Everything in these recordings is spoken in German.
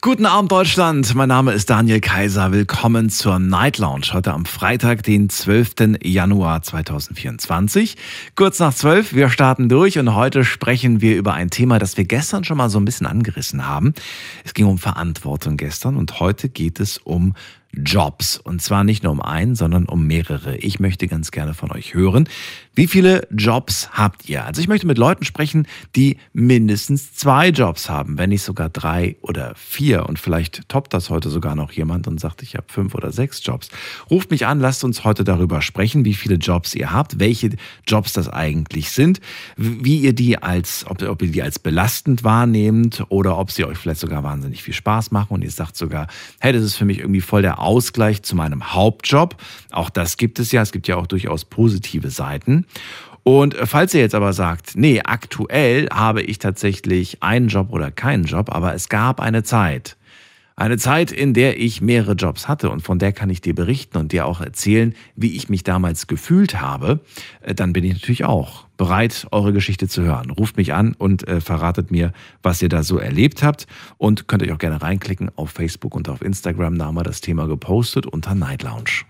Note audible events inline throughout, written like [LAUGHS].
Guten Abend Deutschland, mein Name ist Daniel Kaiser. Willkommen zur Night Lounge heute am Freitag, den 12. Januar 2024. Kurz nach 12, wir starten durch und heute sprechen wir über ein Thema, das wir gestern schon mal so ein bisschen angerissen haben. Es ging um Verantwortung gestern und heute geht es um Jobs. Und zwar nicht nur um einen, sondern um mehrere. Ich möchte ganz gerne von euch hören. Wie viele Jobs habt ihr? Also ich möchte mit Leuten sprechen, die mindestens zwei Jobs haben, wenn nicht sogar drei oder vier. Und vielleicht toppt das heute sogar noch jemand und sagt, ich habe fünf oder sechs Jobs. Ruft mich an, lasst uns heute darüber sprechen, wie viele Jobs ihr habt, welche Jobs das eigentlich sind, wie ihr die als, ob, ob ihr die als belastend wahrnehmt oder ob sie euch vielleicht sogar wahnsinnig viel Spaß machen und ihr sagt sogar, hey, das ist für mich irgendwie voll der Ausgleich zu meinem Hauptjob. Auch das gibt es ja. Es gibt ja auch durchaus positive Seiten. Und falls ihr jetzt aber sagt, nee, aktuell habe ich tatsächlich einen Job oder keinen Job, aber es gab eine Zeit, eine Zeit, in der ich mehrere Jobs hatte und von der kann ich dir berichten und dir auch erzählen, wie ich mich damals gefühlt habe, äh, dann bin ich natürlich auch bereit, eure Geschichte zu hören. Ruft mich an und äh, verratet mir, was ihr da so erlebt habt und könnt euch auch gerne reinklicken auf Facebook und auf Instagram. Da haben wir das Thema gepostet unter Night Lounge.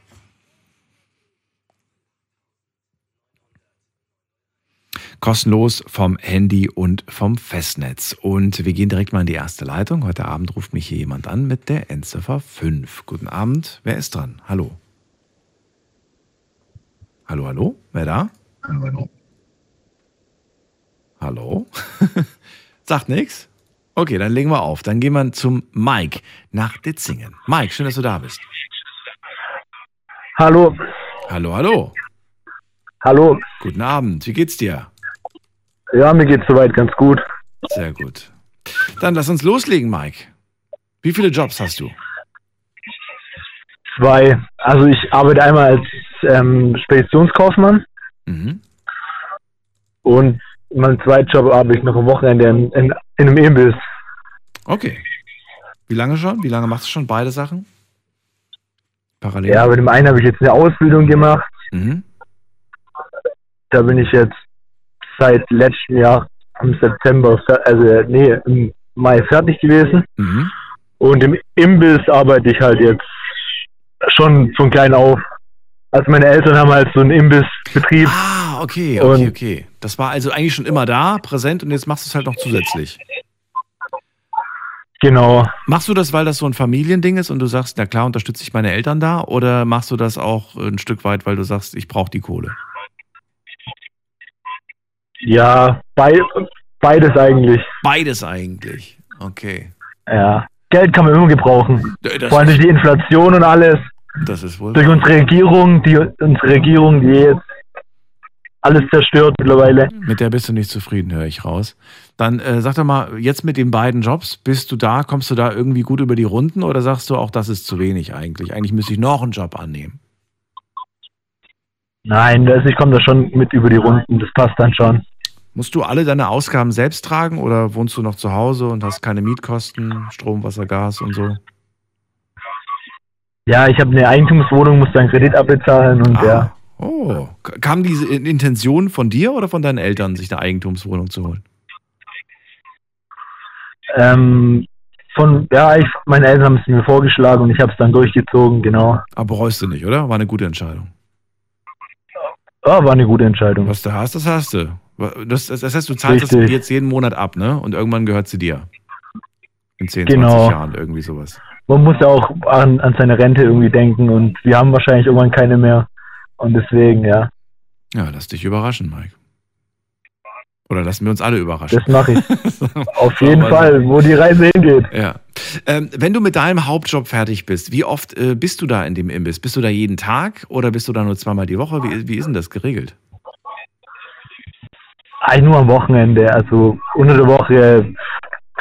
Kostenlos vom Handy und vom Festnetz. Und wir gehen direkt mal in die erste Leitung. Heute Abend ruft mich hier jemand an mit der Endziffer 5. Guten Abend, wer ist dran? Hallo. Hallo, hallo, wer da? Hallo, hallo. Hallo? [LAUGHS] Sagt nichts? Okay, dann legen wir auf. Dann gehen wir zum Mike nach Ditzingen. Mike, schön, dass du da bist. Hallo. Hallo, hallo. Hallo. Guten Abend, wie geht's dir? Ja, mir geht's soweit ganz gut. Sehr gut. Dann lass uns loslegen, Mike. Wie viele Jobs hast du? Zwei. Also ich arbeite einmal als ähm, Speditionskaufmann Mhm. und mein zweiten Job arbeite ich noch am Wochenende in, in, in einem Imbiss. Okay. Wie lange schon? Wie lange machst du schon beide Sachen? Parallel? Ja, bei dem einen habe ich jetzt eine Ausbildung gemacht. Mhm. Da bin ich jetzt seit letztem Jahr im September, also nee, im Mai fertig gewesen. Mhm. Und im Imbiss arbeite ich halt jetzt schon von klein auf. Also meine Eltern haben halt so einen Imbissbetrieb. Ah, okay, okay, okay. Das war also eigentlich schon immer da, präsent und jetzt machst du es halt noch zusätzlich. Genau. Machst du das, weil das so ein Familiending ist und du sagst, na klar, unterstütze ich meine Eltern da? Oder machst du das auch ein Stück weit, weil du sagst, ich brauche die Kohle? Ja, bei, beides eigentlich. Beides eigentlich. Okay. Ja. Geld kann man immer gebrauchen. Das, Vor allem durch die Inflation und alles. das ist wohl. Durch unsere Regierung, die unsere Regierung, die jetzt alles zerstört mittlerweile. Mit der bist du nicht zufrieden, höre ich raus. Dann äh, sag doch mal, jetzt mit den beiden Jobs, bist du da, kommst du da irgendwie gut über die Runden oder sagst du auch, das ist zu wenig eigentlich? Eigentlich müsste ich noch einen Job annehmen. Nein, das, ich komme da schon mit über die Runden. Das passt dann schon. Musst du alle deine Ausgaben selbst tragen oder wohnst du noch zu Hause und hast keine Mietkosten, Strom, Wasser, Gas und so? Ja, ich habe eine Eigentumswohnung, muss dann Kredit abbezahlen und ja. Oh, kam diese In- Intention von dir oder von deinen Eltern, sich eine Eigentumswohnung zu holen? Ähm, von, ja, ich, meine Eltern haben es mir vorgeschlagen und ich habe es dann durchgezogen, genau. Aber bereust du nicht, oder? War eine gute Entscheidung. Ja, war eine gute Entscheidung. Was du hast, das hast du. Das, das, das heißt, du zahlst das Richtig. jetzt jeden Monat ab, ne? Und irgendwann gehört sie dir. In 10, Genau. 20 Jahren, irgendwie sowas. Man muss ja auch an, an seine Rente irgendwie denken und wir haben wahrscheinlich irgendwann keine mehr. Und deswegen, ja, Ja, lass dich überraschen, Mike. Oder lassen wir uns alle überraschen. das mache ich. [LAUGHS] Auf jeden Fall, wo die Reise hingeht. Ja. Ähm, wenn du mit deinem Hauptjob fertig bist, wie oft äh, bist du da in dem Imbiss? Bist du da jeden Tag oder bist du da nur zweimal die Woche? Wie, wie ist denn das geregelt? Eigentlich nur am Wochenende. Also unter der Woche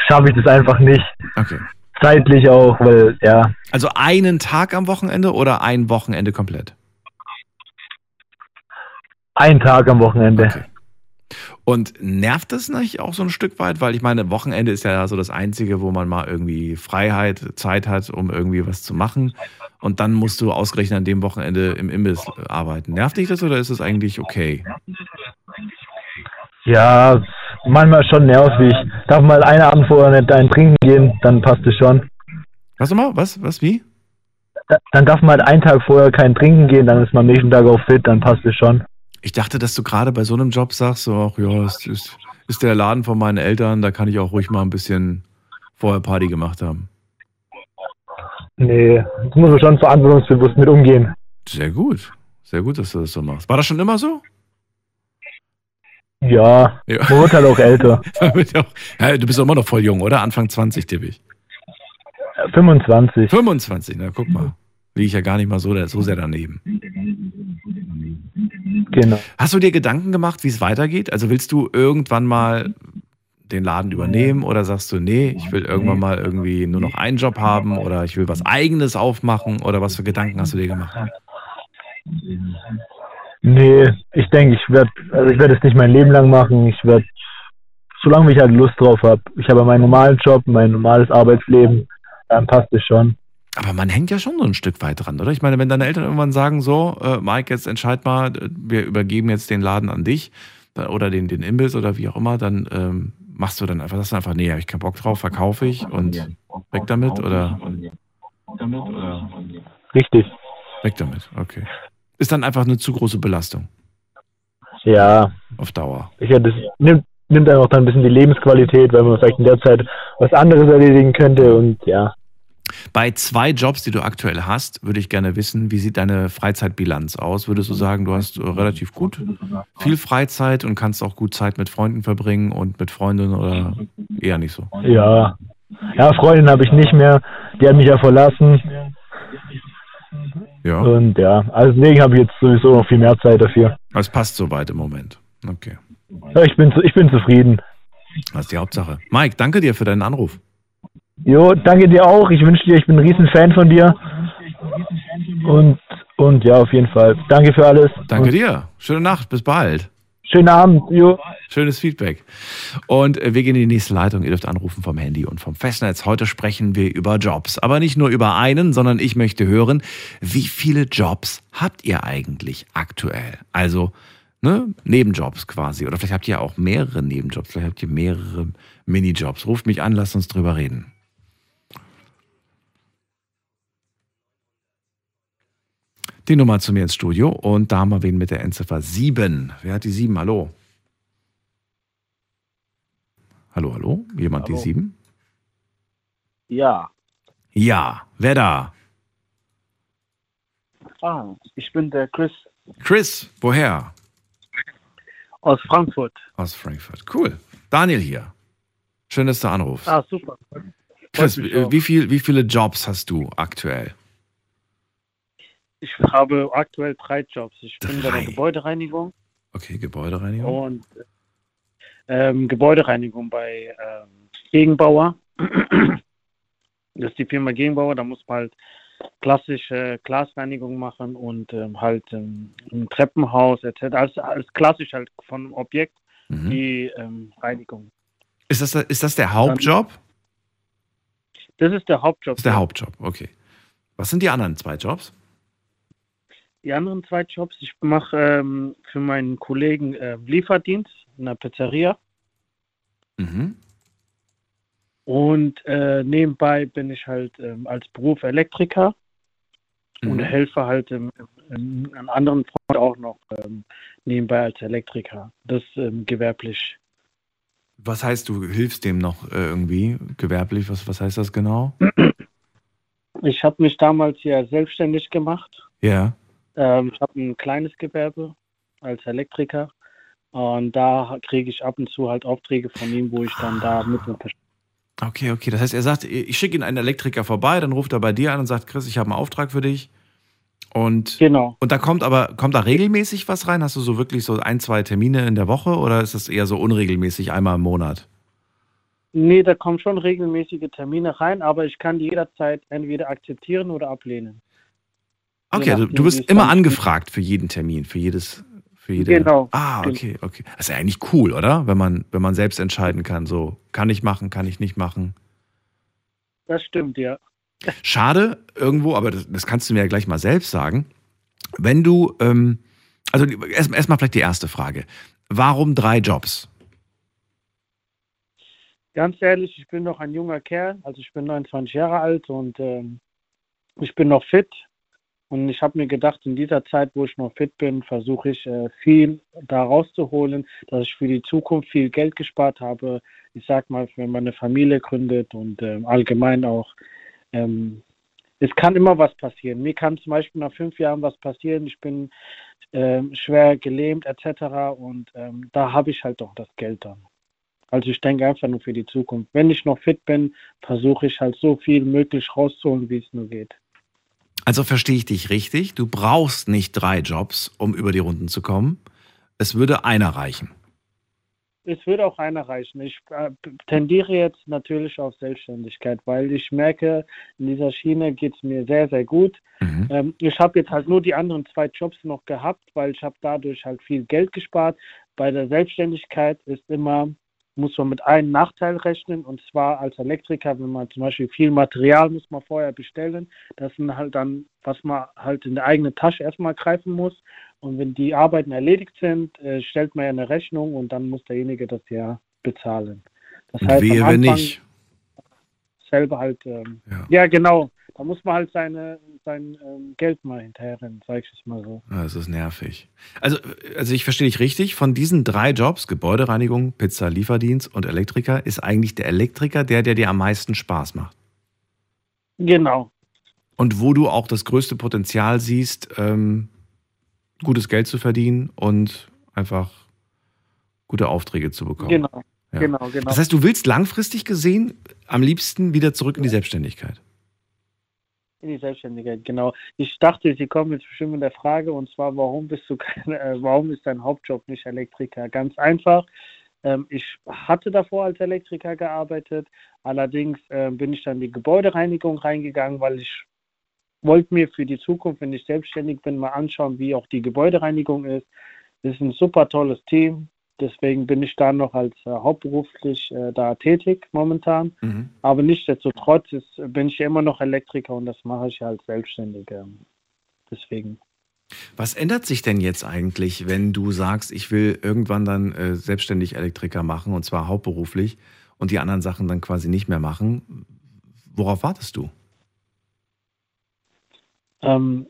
schaffe ich das einfach nicht. Okay. Zeitlich auch, weil, ja, Also einen Tag am Wochenende oder ein Wochenende komplett? ein Tag am Wochenende. Okay. Und nervt das nicht auch so ein Stück weit? Weil ich meine, Wochenende ist ja so das Einzige, wo man mal irgendwie Freiheit, Zeit hat, um irgendwie was zu machen. Und dann musst du ausgerechnet an dem Wochenende im Imbiss arbeiten. Nervt dich das oder ist es eigentlich okay? Ja, manchmal schon nervig. Darf mal einen Abend vorher nicht ein trinken gehen, dann passt es schon. Was nochmal? Was? Was? Wie? Da- Dann darf man halt einen Tag vorher kein Trinken gehen, dann ist man am nächsten Tag auch fit, dann passt es schon. Ich dachte, dass du gerade bei so einem Job sagst, so, ach ja, es ist, ist der Laden von meinen Eltern, da kann ich auch ruhig mal ein bisschen vorher Party gemacht haben. Nee, das muss man schon verantwortungsbewusst mit umgehen. Sehr gut. Sehr gut, dass du das so machst. War das schon immer so? Ja, Ja. man wird halt auch älter. [LAUGHS] ja, du bist immer noch voll jung, oder? Anfang 20, tippe ich. 25. 25, na guck mal. Liege ich ja gar nicht mal so, so sehr daneben. Genau. Hast du dir Gedanken gemacht, wie es weitergeht? Also willst du irgendwann mal den Laden übernehmen oder sagst du, nee, ich will irgendwann mal irgendwie nur noch einen Job haben oder ich will was eigenes aufmachen oder was für Gedanken hast du dir gemacht? Nee, ich denke, ich werde also ich werde es nicht mein Leben lang machen. Ich werde, solange ich halt Lust drauf habe. Ich habe meinen normalen Job, mein normales Arbeitsleben, dann passt es schon. Aber man hängt ja schon so ein Stück weit dran, oder? Ich meine, wenn deine Eltern irgendwann sagen, so, äh, Mike, jetzt entscheid mal, äh, wir übergeben jetzt den Laden an dich dann- oder den, den Imbiss oder wie auch immer, dann ähm, machst du dann einfach, du einfach, nee, hab ich keinen Bock drauf, verkaufe ich und weg damit oder Richtig. weg damit, okay. Ist dann einfach eine zu große Belastung Ja, auf Dauer. hätte, das nimmt, nimmt einfach dann ein bisschen die Lebensqualität, weil man vielleicht in der Zeit was anderes erledigen könnte und ja. Bei zwei Jobs, die du aktuell hast, würde ich gerne wissen, wie sieht deine Freizeitbilanz aus? Würdest du sagen, du hast äh, relativ gut viel Freizeit und kannst auch gut Zeit mit Freunden verbringen und mit Freundinnen oder eher nicht so? Ja. Ja, Freundin habe ich nicht mehr. Die hat mich ja verlassen. Ja, Und ja, also deswegen habe ich jetzt sowieso noch viel mehr Zeit dafür. es passt soweit im Moment. Okay, Ja, ich bin, ich bin zufrieden. das ist die Hauptsache. Mike, danke dir für deinen Anruf. Jo, danke dir auch. Ich wünsche dir, ich bin ein riesen Fan von dir. Und, und ja, auf jeden Fall. Danke für alles. Danke und dir. Schöne Nacht, bis bald. Schönen Abend. Jo. Schönes Feedback. Und äh, wir gehen in die nächste Leitung. Ihr dürft anrufen vom Handy und vom Festnetz. Heute sprechen wir über Jobs. Aber nicht nur über einen, sondern ich möchte hören, wie viele Jobs habt ihr eigentlich aktuell? Also, ne, Nebenjobs quasi. Oder vielleicht habt ihr auch mehrere Nebenjobs. Vielleicht habt ihr mehrere Minijobs. Ruft mich an, lasst uns drüber reden. Die Nummer zu mir ins Studio und da haben wir wen mit der Endziffer 7. Wer hat die 7? Hallo? Hallo, hallo? Jemand Hallo. die 7? Ja. Ja, wer da? Ah, ich bin der Chris Chris, woher? aus Frankfurt. Aus Frankfurt. Cool. Daniel hier. Schön, dass du anrufst. Ah, super. Chris, äh, wie, viel, wie viele Jobs hast du aktuell? Ich habe aktuell drei Jobs. Ich bin bei Drei. der Gebäudereinigung Okay, Gebäudereinigung. und ähm, Gebäudereinigung bei ähm, Gegenbauer. Das ist die Firma Gegenbauer. Da muss man halt klassische Glasreinigung machen und ähm, halt ähm, im Treppenhaus etc. Alles, alles klassisch halt von Objekt Mhm. die ähm, Reinigung. Ist, das, ist das der Hauptjob? Das ist der Hauptjob. Das ist der Hauptjob, okay. Was sind die anderen zwei Jobs? Die anderen zwei Jobs, ich mache ähm, für meinen Kollegen äh, Lieferdienst in einer Pizzeria Mhm. und äh, nebenbei bin ich halt ähm, als Beruf Elektriker und Mhm. helfe halt ähm, ähm, an anderen Freunden auch noch ähm, nebenbei als Elektriker. Das ähm, gewerblich. Was heißt, du hilfst dem noch äh, irgendwie gewerblich? Was, was heißt das genau? Ich habe mich damals ja selbstständig gemacht. Ja. Ähm, ich habe ein kleines Gewerbe als Elektriker und da kriege ich ab und zu halt Aufträge von ihm, wo ich dann da mit. Okay, okay. Das heißt, er sagt, ich schicke ihn einen Elektriker vorbei, dann ruft er bei dir an und sagt, Chris, ich habe einen Auftrag für dich. Und, Genau. und da kommt aber, kommt da regelmäßig was rein? Hast du so wirklich so ein, zwei Termine in der Woche oder ist das eher so unregelmäßig einmal im Monat? Nee, da kommen schon regelmäßige Termine rein, aber ich kann die jederzeit entweder akzeptieren oder ablehnen. Okay, du, nachdem, du wirst immer angefragt für jeden Termin, für jedes, Für jede. Genau. Ah, okay, okay. Das ist ja eigentlich cool, oder? Wenn man, wenn man selbst entscheiden kann, so kann ich machen, kann ich nicht machen. Das stimmt, ja. Schade irgendwo, aber das, das kannst du mir ja gleich mal selbst sagen. Wenn du, ähm, also erstmal erst mal vielleicht die erste Frage. Warum drei Jobs? Ganz ehrlich, ich bin noch ein junger Kerl, also ich bin 29 Jahre alt und ähm, ich bin noch fit. Und ich habe mir gedacht, in dieser Zeit, wo ich noch fit bin, versuche ich äh, viel da rauszuholen, dass ich für die Zukunft viel Geld gespart habe. Ich sag mal, wenn man eine Familie gründet und ähm, allgemein auch, ähm, es kann immer was passieren. Mir kann zum Beispiel nach fünf Jahren was passieren. Ich bin ähm, schwer gelähmt etc. Und da habe ich halt auch das Geld dann. Also ich denke einfach nur für die Zukunft. Wenn ich noch fit bin, versuche ich halt so viel möglich rauszuholen, wie es nur geht. Also verstehe ich dich richtig. Du brauchst nicht drei Jobs, um über die Runden zu kommen. Es würde einer reichen. Es würde auch einer reichen. Ich äh, tendiere jetzt natürlich auf Selbstständigkeit, weil ich merke, in dieser Schiene geht es mir sehr, sehr gut. Mhm. Ähm, ich habe jetzt halt nur die anderen zwei Jobs noch gehabt, weil ich habe dadurch halt viel Geld gespart. Bei der Selbstständigkeit ist immer, muss man mit einem Nachteil rechnen und zwar als Elektriker, wenn man zum Beispiel viel Material muss man vorher bestellen, das sind halt dann, was man halt in der eigenen Tasche erstmal greifen muss und wenn die Arbeiten erledigt sind, äh, stellt man ja eine Rechnung und dann muss derjenige das ja bezahlen. Das Und wehe, am wenn Anfang nicht. selber halt, ähm, Ja. ja. genau, da muss man halt seine, sein ähm, Geld mal hinterherrennen, sag ich es mal so. Ah, Das ist nervig. Also, also ich verstehe dich richtig. Von diesen drei Jobs, Gebäudereinigung, Pizza, Lieferdienst und Elektriker, ist eigentlich der Elektriker der, der dir am meisten Spaß macht. Genau, Und wo du auch das größte Potenzial siehst, ähm, gutes Geld zu verdienen und einfach gute Aufträge zu bekommen. genau, Ja. genau, genau. Das heißt, du willst langfristig gesehen am liebsten wieder zurück in die Selbstständigkeit. In die Selbstständigkeit, genau. Ich dachte, Sie kommen jetzt bestimmt mit der Frage, und zwar, warum bist du kein, äh, warum ist dein Hauptjob nicht Elektriker? Ganz einfach. Ähm, ich hatte davor als Elektriker gearbeitet, allerdings äh, bin ich dann in die Gebäudereinigung reingegangen, weil ich wollte mir für die Zukunft, wenn ich selbstständig bin, mal anschauen, wie auch die Gebäudereinigung ist. Das ist ein super tolles Team. Deswegen bin ich da noch als äh, hauptberuflich äh, da tätig momentan. Mhm. Aber nichtsdestotrotz ist, bin ich ja immer noch Elektriker und das mache ich als Selbstständiger. Deswegen. Was ändert sich denn jetzt eigentlich, wenn du sagst, ich will irgendwann dann äh, selbstständig Elektriker machen und zwar hauptberuflich und die anderen Sachen dann quasi nicht mehr machen? Worauf wartest du? Ähm,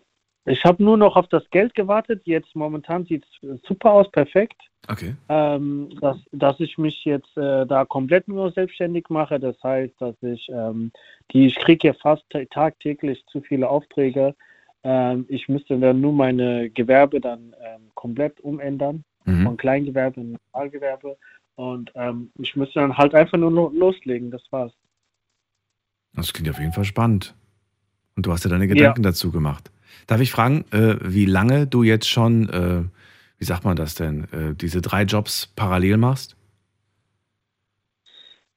ich habe nur noch auf das Geld gewartet. Jetzt momentan sieht es super aus, perfekt. Okay. Ähm, dass, dass ich mich jetzt äh, da komplett nur selbstständig mache. Das heißt, dass ich ähm, die, ich kriege ja fast ta- tagtäglich zu viele Aufträge. Ähm, ich müsste dann nur meine Gewerbe dann ähm, komplett umändern. Mhm. von Kleingewerbe in Normalgewerbe. Und ähm, ich müsste dann halt einfach nur lo- loslegen, das war's. Das klingt auf jeden Fall spannend. Und du hast dir deine Gedanken dazu gemacht. Darf ich fragen, äh, wie lange du jetzt schon, äh, wie sagt man das denn, äh, diese drei Jobs parallel machst?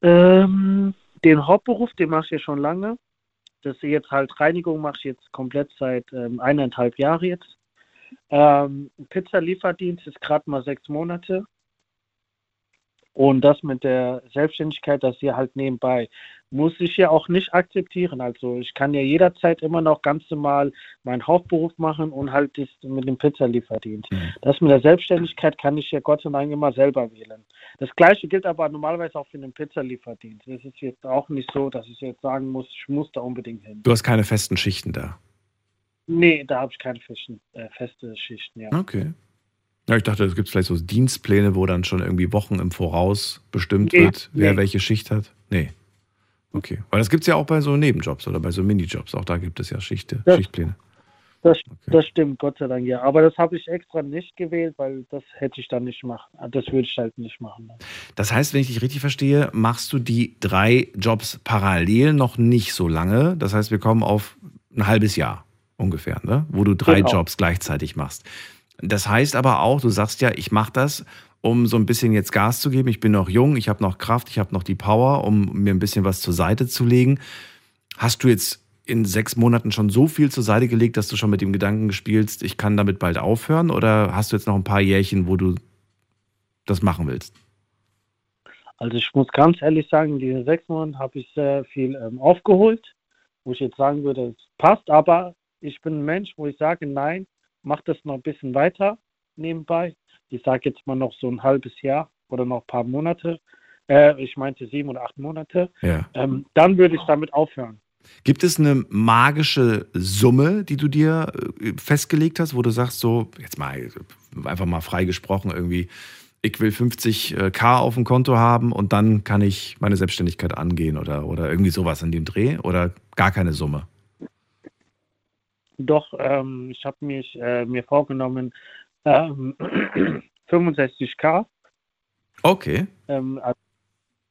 Ähm, den Hauptberuf, den mache ich ja schon lange. Das ist jetzt halt Reinigung mache ich jetzt komplett seit ähm, eineinhalb Jahre jetzt. Ähm, Pizza-Lieferdienst ist gerade mal sechs Monate. Und das mit der Selbstständigkeit, das hier halt nebenbei, muss ich ja auch nicht akzeptieren. Also ich kann ja jederzeit immer noch ganz normal meinen Hauptberuf machen und halt das mit dem Pizzalieferdienst. Mhm. Das mit der Selbstständigkeit kann ich ja Gott sei Dank immer selber wählen. Das gleiche gilt aber normalerweise auch für den Pizzalieferdienst. Es ist jetzt auch nicht so, dass ich jetzt sagen muss, ich muss da unbedingt hin. Du hast keine festen Schichten da. Nee, da habe ich keine fischen, äh, feste Schichten, ja. Okay. Ja, ich dachte, es gibt vielleicht so Dienstpläne, wo dann schon irgendwie Wochen im Voraus bestimmt Nee, wird, wer nee. welche Schicht hat. Nee. Okay. Weil das gibt es ja auch bei so Nebenjobs oder bei so Minijobs. Auch da gibt es ja Schichte, Das- Schichtpläne. Das, Okay. das stimmt, Gott sei Dank, ja. Aber das habe ich extra nicht gewählt, weil das hätte ich dann nicht machen. Das würde ich halt nicht machen. Das heißt, wenn ich dich richtig verstehe, machst du die drei Jobs parallel noch nicht so lange. Das heißt, wir kommen auf ein halbes Jahr ungefähr, ne? wo du drei Genau. Jobs gleichzeitig machst. Das heißt aber auch, du sagst ja, ich mache das, um so ein bisschen jetzt Gas zu geben. Ich bin noch jung, ich habe noch Kraft, ich habe noch die Power, um mir ein bisschen was zur Seite zu legen. Hast du jetzt in sechs Monaten schon so viel zur Seite gelegt, dass du schon mit dem Gedanken spielst, ich kann damit bald aufhören? Oder hast du jetzt noch ein paar Jährchen, wo du das machen willst? Also ich muss ganz ehrlich sagen, in diesen sechs Monaten habe ich sehr viel ähm, aufgeholt, wo ich jetzt sagen würde, es passt, aber ich bin ein Mensch, wo ich sage, nein, mach das noch ein bisschen weiter nebenbei. Ich sage jetzt mal noch so ein halbes Jahr oder noch ein paar Monate. Äh, ich meinte sieben oder acht Monate. Ja. Ähm, dann würde ich damit aufhören. Gibt es eine magische Summe, die du dir äh, festgelegt hast, wo du sagst, so, jetzt mal einfach mal frei gesprochen, irgendwie, ich will 50k auf dem Konto haben und dann kann ich meine Selbstständigkeit angehen oder, oder irgendwie sowas in dem Dreh oder gar keine Summe? Doch, ähm, ich habe mich äh, mir vorgenommen, ähm, [CLEARS THROAT] 65k Okay. ähm,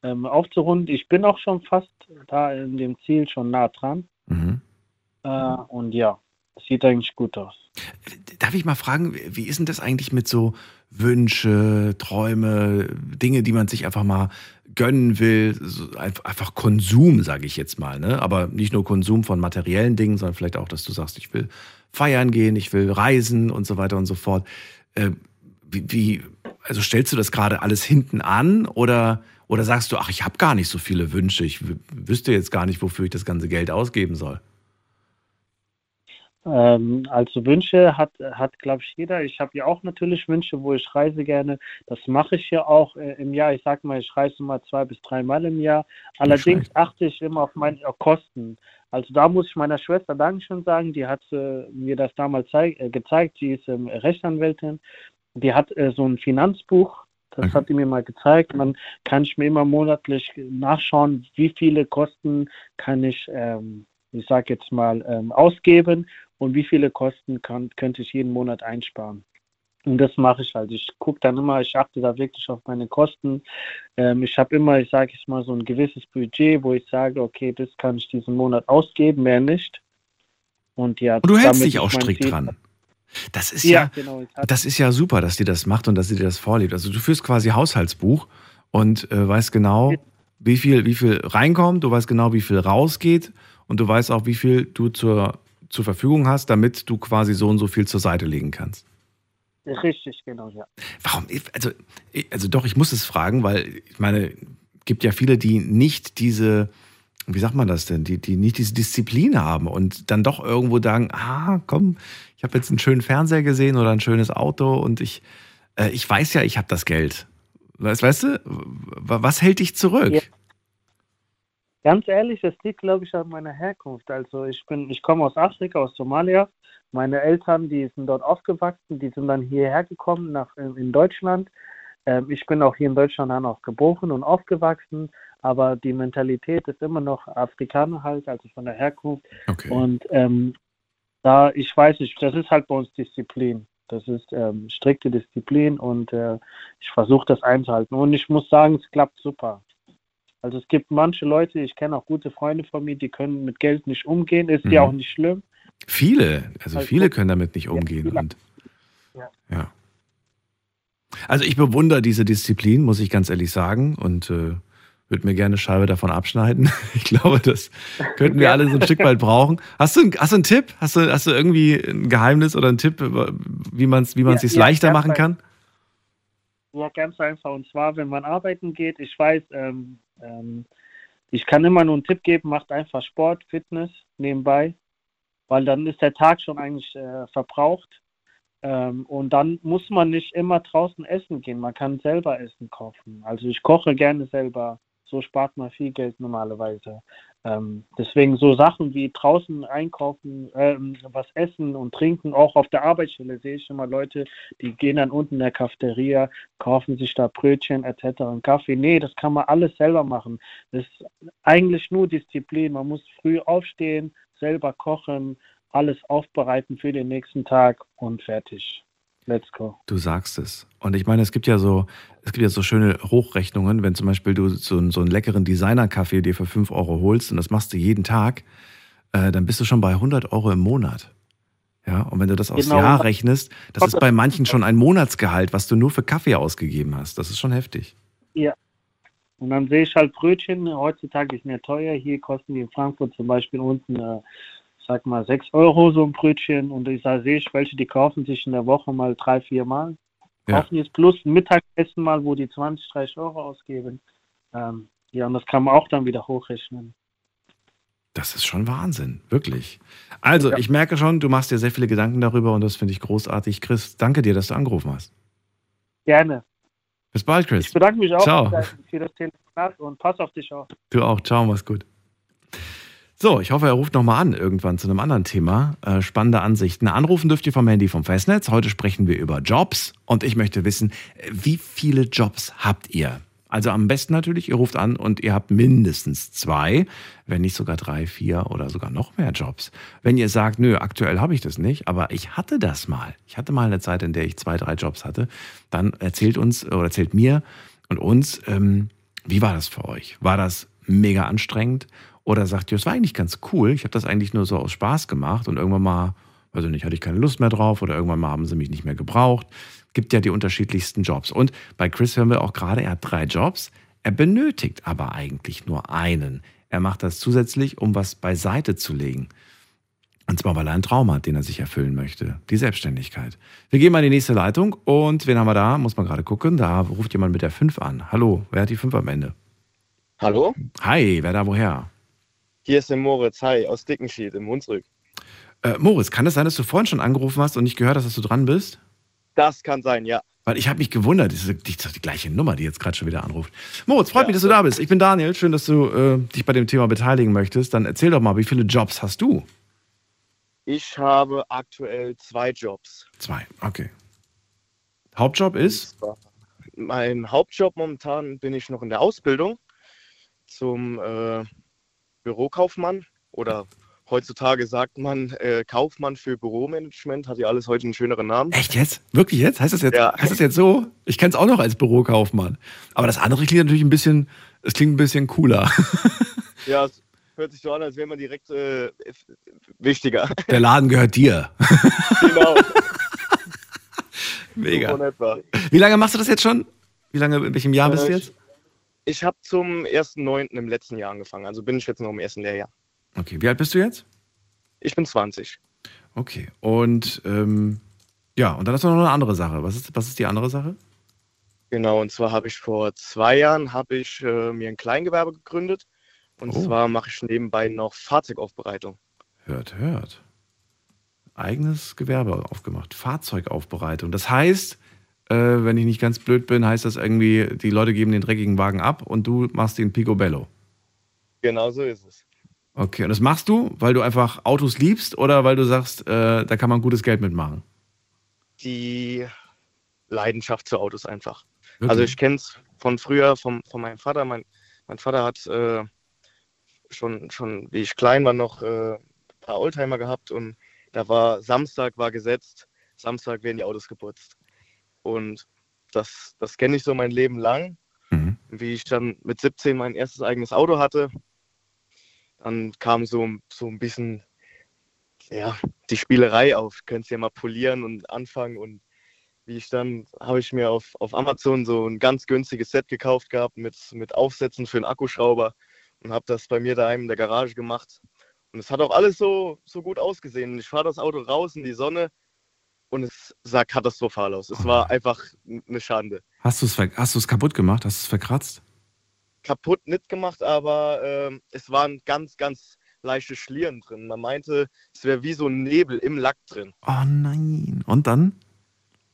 ähm, aufzurunden. Ich bin auch schon fast da in dem Ziel schon nah dran. Mhm. Äh, und ja, sieht eigentlich gut aus. Darf ich mal fragen, wie ist denn das eigentlich mit so Wünsche, Träume, Dinge, die man sich einfach mal gönnen will, einfach, Konsum, sage ich jetzt mal, ne? Aber nicht nur Konsum von materiellen Dingen, sondern vielleicht auch, dass du sagst, ich will feiern gehen, ich will reisen und so weiter und so fort. Äh, wie, wie, also stellst du das gerade alles hinten an oder, oder sagst du, ach, ich habe gar nicht so viele Wünsche, ich wü- wüsste jetzt gar nicht, wofür ich das ganze Geld ausgeben soll? Ähm, also Wünsche hat, hat glaube ich, jeder. Ich habe ja auch natürlich Wünsche, wo ich reise gerne. Das mache ich ja auch äh, im Jahr. Ich sage mal, ich reise mal zwei bis dreimal im Jahr. Allerdings achte ich immer auf meine Kosten. Also da muss ich meiner Schwester Dankeschön sagen. Die hat äh, mir das damals äh, gezeigt. Die ist ähm, Rechtsanwältin. Die hat äh, so ein Finanzbuch. Das Okay. hat die mir mal gezeigt. Man kann ich mir immer monatlich nachschauen, wie viele Kosten kann ich, ähm, ich sage jetzt mal, ähm, ausgeben und wie viele Kosten kann, könnte ich jeden Monat einsparen. Und das mache ich halt. Ich gucke dann immer, ich achte da wirklich auf meine Kosten. Ähm, ich habe immer, ich sage jetzt mal, so ein gewisses Budget, wo ich sage, okay, das kann ich diesen Monat ausgeben, mehr nicht. Und ja, Und du hältst dich ich auch strikt Ziel- dran. Das ist Ja, ja, genau. Das ist ja super, dass die das macht und dass sie dir das vorlebt. Also du führst quasi Haushaltsbuch und äh, weißt genau, wie viel, wie viel reinkommt, du weißt genau, wie viel rausgeht und du weißt auch, wie viel du zur, zur Verfügung hast, damit du quasi so und so viel zur Seite legen kannst. Richtig, genau, ja. Warum? Also, also doch, ich muss es fragen, weil ich meine, gibt ja viele, die nicht diese, wie sagt man das denn, die, die nicht diese Disziplin haben und dann doch irgendwo sagen, ah, komm, ich habe jetzt einen schönen Fernseher gesehen oder ein schönes Auto und ich, äh, ich weiß ja, ich habe das Geld. Weißt, weißt du, was hält dich zurück? Ja. Ganz ehrlich, das liegt, glaube ich, an meiner Herkunft. Also ich bin, ich komme aus Afrika, aus Somalia. Meine Eltern, die sind dort aufgewachsen, die sind dann hierher gekommen nach in Deutschland. Ähm, ich bin auch hier in Deutschland dann auch geboren und aufgewachsen, aber die Mentalität ist immer noch Afrikaner halt, also von der Herkunft. Okay. Und ähm, da, ich weiß nicht, das ist halt bei uns Disziplin. Das ist ähm, strikte Disziplin und äh, ich versuche das einzuhalten. Und ich muss sagen, es klappt super. Also es gibt manche Leute, ich kenne auch gute Freunde von mir, die können mit Geld nicht umgehen, ist ja Mhm. auch nicht schlimm. Viele, also Also- viele können damit nicht umgehen. viele. und, Ja. ja. Also ich bewundere diese Disziplin, muss ich ganz ehrlich sagen. Und äh, würde mir gerne eine Scheibe davon abschneiden. [LAUGHS] Ich glaube, das könnten wir Ja. alle so ein Stück weit brauchen. Hast du, hast du einen Tipp? Hast du, hast du irgendwie ein Geheimnis oder einen Tipp, wie man es wie man's Ja, sich ja, leichter machen kann? Ja, ganz einfach. Und zwar, wenn man arbeiten geht, ich weiß, ähm, ähm, ich kann immer nur einen Tipp geben, macht einfach Sport, Fitness nebenbei, weil dann ist der Tag schon eigentlich äh, verbraucht. Ähm, und dann muss man nicht immer draußen essen gehen. Man kann selber Essen kochen. Also ich koche gerne selber. So spart man viel Geld normalerweise. Ähm, deswegen so Sachen wie draußen einkaufen, ähm, was essen und trinken, auch auf der Arbeitsstelle sehe ich immer Leute, die gehen dann unten in der Cafeteria, kaufen sich da Brötchen etc. und Kaffee. Nee, das kann man alles selber machen. Das ist eigentlich nur Disziplin. Man muss früh aufstehen, selber kochen, alles aufbereiten für den nächsten Tag und fertig. Let's go. Du sagst es. Und ich meine, es gibt ja so, es gibt ja so schöne Hochrechnungen, wenn zum Beispiel du so, einen- so einen leckeren Designer-Kaffee dir für 5 Euro holst und das machst du jeden Tag, äh, dann bist du schon bei 100 Euro im Monat. Ja, und wenn du das aufs Genau. Jahr rechnest, das ist bei manchen schon ein Monatsgehalt, was du nur für Kaffee ausgegeben hast. Das ist schon heftig. Und dann sehe ich halt Brötchen, heutzutage ist mehr teuer. Hier kosten die in Frankfurt zum Beispiel unten, äh, sag mal, 6 Euro so ein Brötchen. Und ich sage, sehe ich welche, die kaufen sich in der Woche mal drei, vier Mal. Ja. Kaufen jetzt plus ein Mittagessen mal, wo die 20, 30 Euro ausgeben. Ähm, ja, und das kann man auch dann wieder hochrechnen. Das ist schon Wahnsinn, wirklich. Also, ich merke schon, du machst dir sehr viele Gedanken darüber und das finde ich großartig. Chris, danke dir, dass du angerufen hast. Gerne. Bis bald, Chris. Ich bedanke mich auch Ciao. für das Telefonat und pass auf dich auf. Du auch. Ciao, mach's gut. So, ich hoffe, er ruft nochmal an, irgendwann zu einem anderen Thema. Äh, spannende Ansichten. Anrufen dürft ihr vom Handy vom Festnetz. Heute sprechen wir über Jobs und ich möchte wissen, wie viele Jobs habt ihr? Also am besten natürlich, ihr ruft an und ihr habt mindestens zwei, wenn nicht sogar drei, vier oder sogar noch mehr Jobs. Wenn ihr sagt, nö, aktuell habe ich das nicht, aber ich hatte das mal. Ich hatte mal eine Zeit, in der ich zwei, drei Jobs hatte. Dann erzählt uns oder erzählt mir und uns, ähm, wie war das für euch? War das mega anstrengend? Oder sagt ihr, es war eigentlich ganz cool, ich habe das eigentlich nur so aus Spaß gemacht und irgendwann mal, weiß ich nicht, hatte ich keine Lust mehr drauf oder irgendwann mal haben sie mich nicht mehr gebraucht. Gibt ja die unterschiedlichsten Jobs. Und bei Chris hören wir auch gerade, er hat drei Jobs, er benötigt aber eigentlich nur einen. Er macht das zusätzlich, um was beiseite zu legen. Und zwar, weil er einen Traum hat, den er sich erfüllen möchte. Die Selbstständigkeit. Wir gehen mal in die nächste Leitung und wen haben wir da? Muss man gerade gucken. Da ruft jemand mit der 5 an. Hallo, wer hat die 5 am Ende? Hallo, Hi, wer da woher? Hier ist der Moritz, hi, aus Dickenschied im Hunsrück. Äh, Moritz, kann es sein, dass du vorhin schon angerufen hast und nicht gehört hast, dass du dran bist? Das kann sein, ja. Weil ich habe mich gewundert, das ist die, das ist die gleiche Nummer, die jetzt gerade schon wieder anruft. Moritz, freut Ja. mich, dass du da bist. Ich bin Daniel, schön, dass du äh, dich bei dem Thema beteiligen möchtest. Dann erzähl doch mal, wie viele Jobs hast du? Ich habe aktuell zwei Jobs. Zwei, okay. Hauptjob ist? Mein Hauptjob momentan bin ich noch in der Ausbildung zum äh, Bürokaufmann oder heutzutage sagt man äh, Kaufmann für Büromanagement, hat ja alles heute einen schöneren Namen. Echt jetzt? Wirklich jetzt? Heißt das jetzt, Ja. heißt das jetzt so? Ich kenne es auch noch als Bürokaufmann. Aber das andere klingt natürlich ein bisschen, es klingt ein bisschen cooler. [LAUGHS] Ja, es hört sich so an, als wäre man direkt äh, wichtiger. Der Laden gehört dir. [LAUGHS] genau. Mega. Wie lange machst du das jetzt schon? Wie lange, in welchem Jahr bist du Äh, jetzt? Ich habe zum 1.9. im letzten Jahr angefangen, also bin ich jetzt noch im ersten Lehrjahr. Okay, wie alt bist du jetzt? Ich bin 20. Okay. Und ähm, ja, und dann hast du noch eine andere Sache. Was ist, was ist die andere Sache? Genau, und zwar habe ich vor zwei Jahren habe ich äh, mir ein Kleingewerbe gegründet. Und Oh. zwar mache ich nebenbei noch Fahrzeugaufbereitung. Hört, hört. Eigenes Gewerbe aufgemacht. Fahrzeugaufbereitung. Das heißt, äh, wenn ich nicht ganz blöd bin, heißt das irgendwie, die Leute geben den dreckigen Wagen ab und du machst den Picobello. Genau so ist es. Okay, und das machst du, weil du einfach Autos liebst oder weil du sagst, äh, da kann man gutes Geld mitmachen? Die Leidenschaft zu Autos einfach. Wirklich? Also ich kenne es von früher, vom, von meinem Vater. Mein, mein Vater hat äh, schon, schon, wie ich klein war, noch äh, ein paar Oldtimer gehabt und da war Samstag war gesetzt, Samstag werden die Autos geputzt. Und das, das kenne ich so mein Leben lang. Mhm. Wie ich dann mit 17 mein erstes eigenes Auto hatte, dann kam so, so ein bisschen ja, die Spielerei auf. Könntest ja mal polieren und anfangen und wie ich dann, habe ich mir auf, auf Amazon so ein ganz günstiges Set gekauft gehabt mit, mit Aufsätzen für einen Akkuschrauber und habe das bei mir daheim in der Garage gemacht. Und es hat auch alles so, so gut ausgesehen. Ich fahre das Auto raus in die Sonne und es sah katastrophal aus. Es war einfach eine Schande. Hast du es hast du's kaputt gemacht? Hast du es verkratzt? Kaputt nicht gemacht, aber ähm, es waren ganz, ganz leichte Schlieren drin. Man meinte, es wäre wie so ein Nebel im Lack drin. Oh nein. Und dann?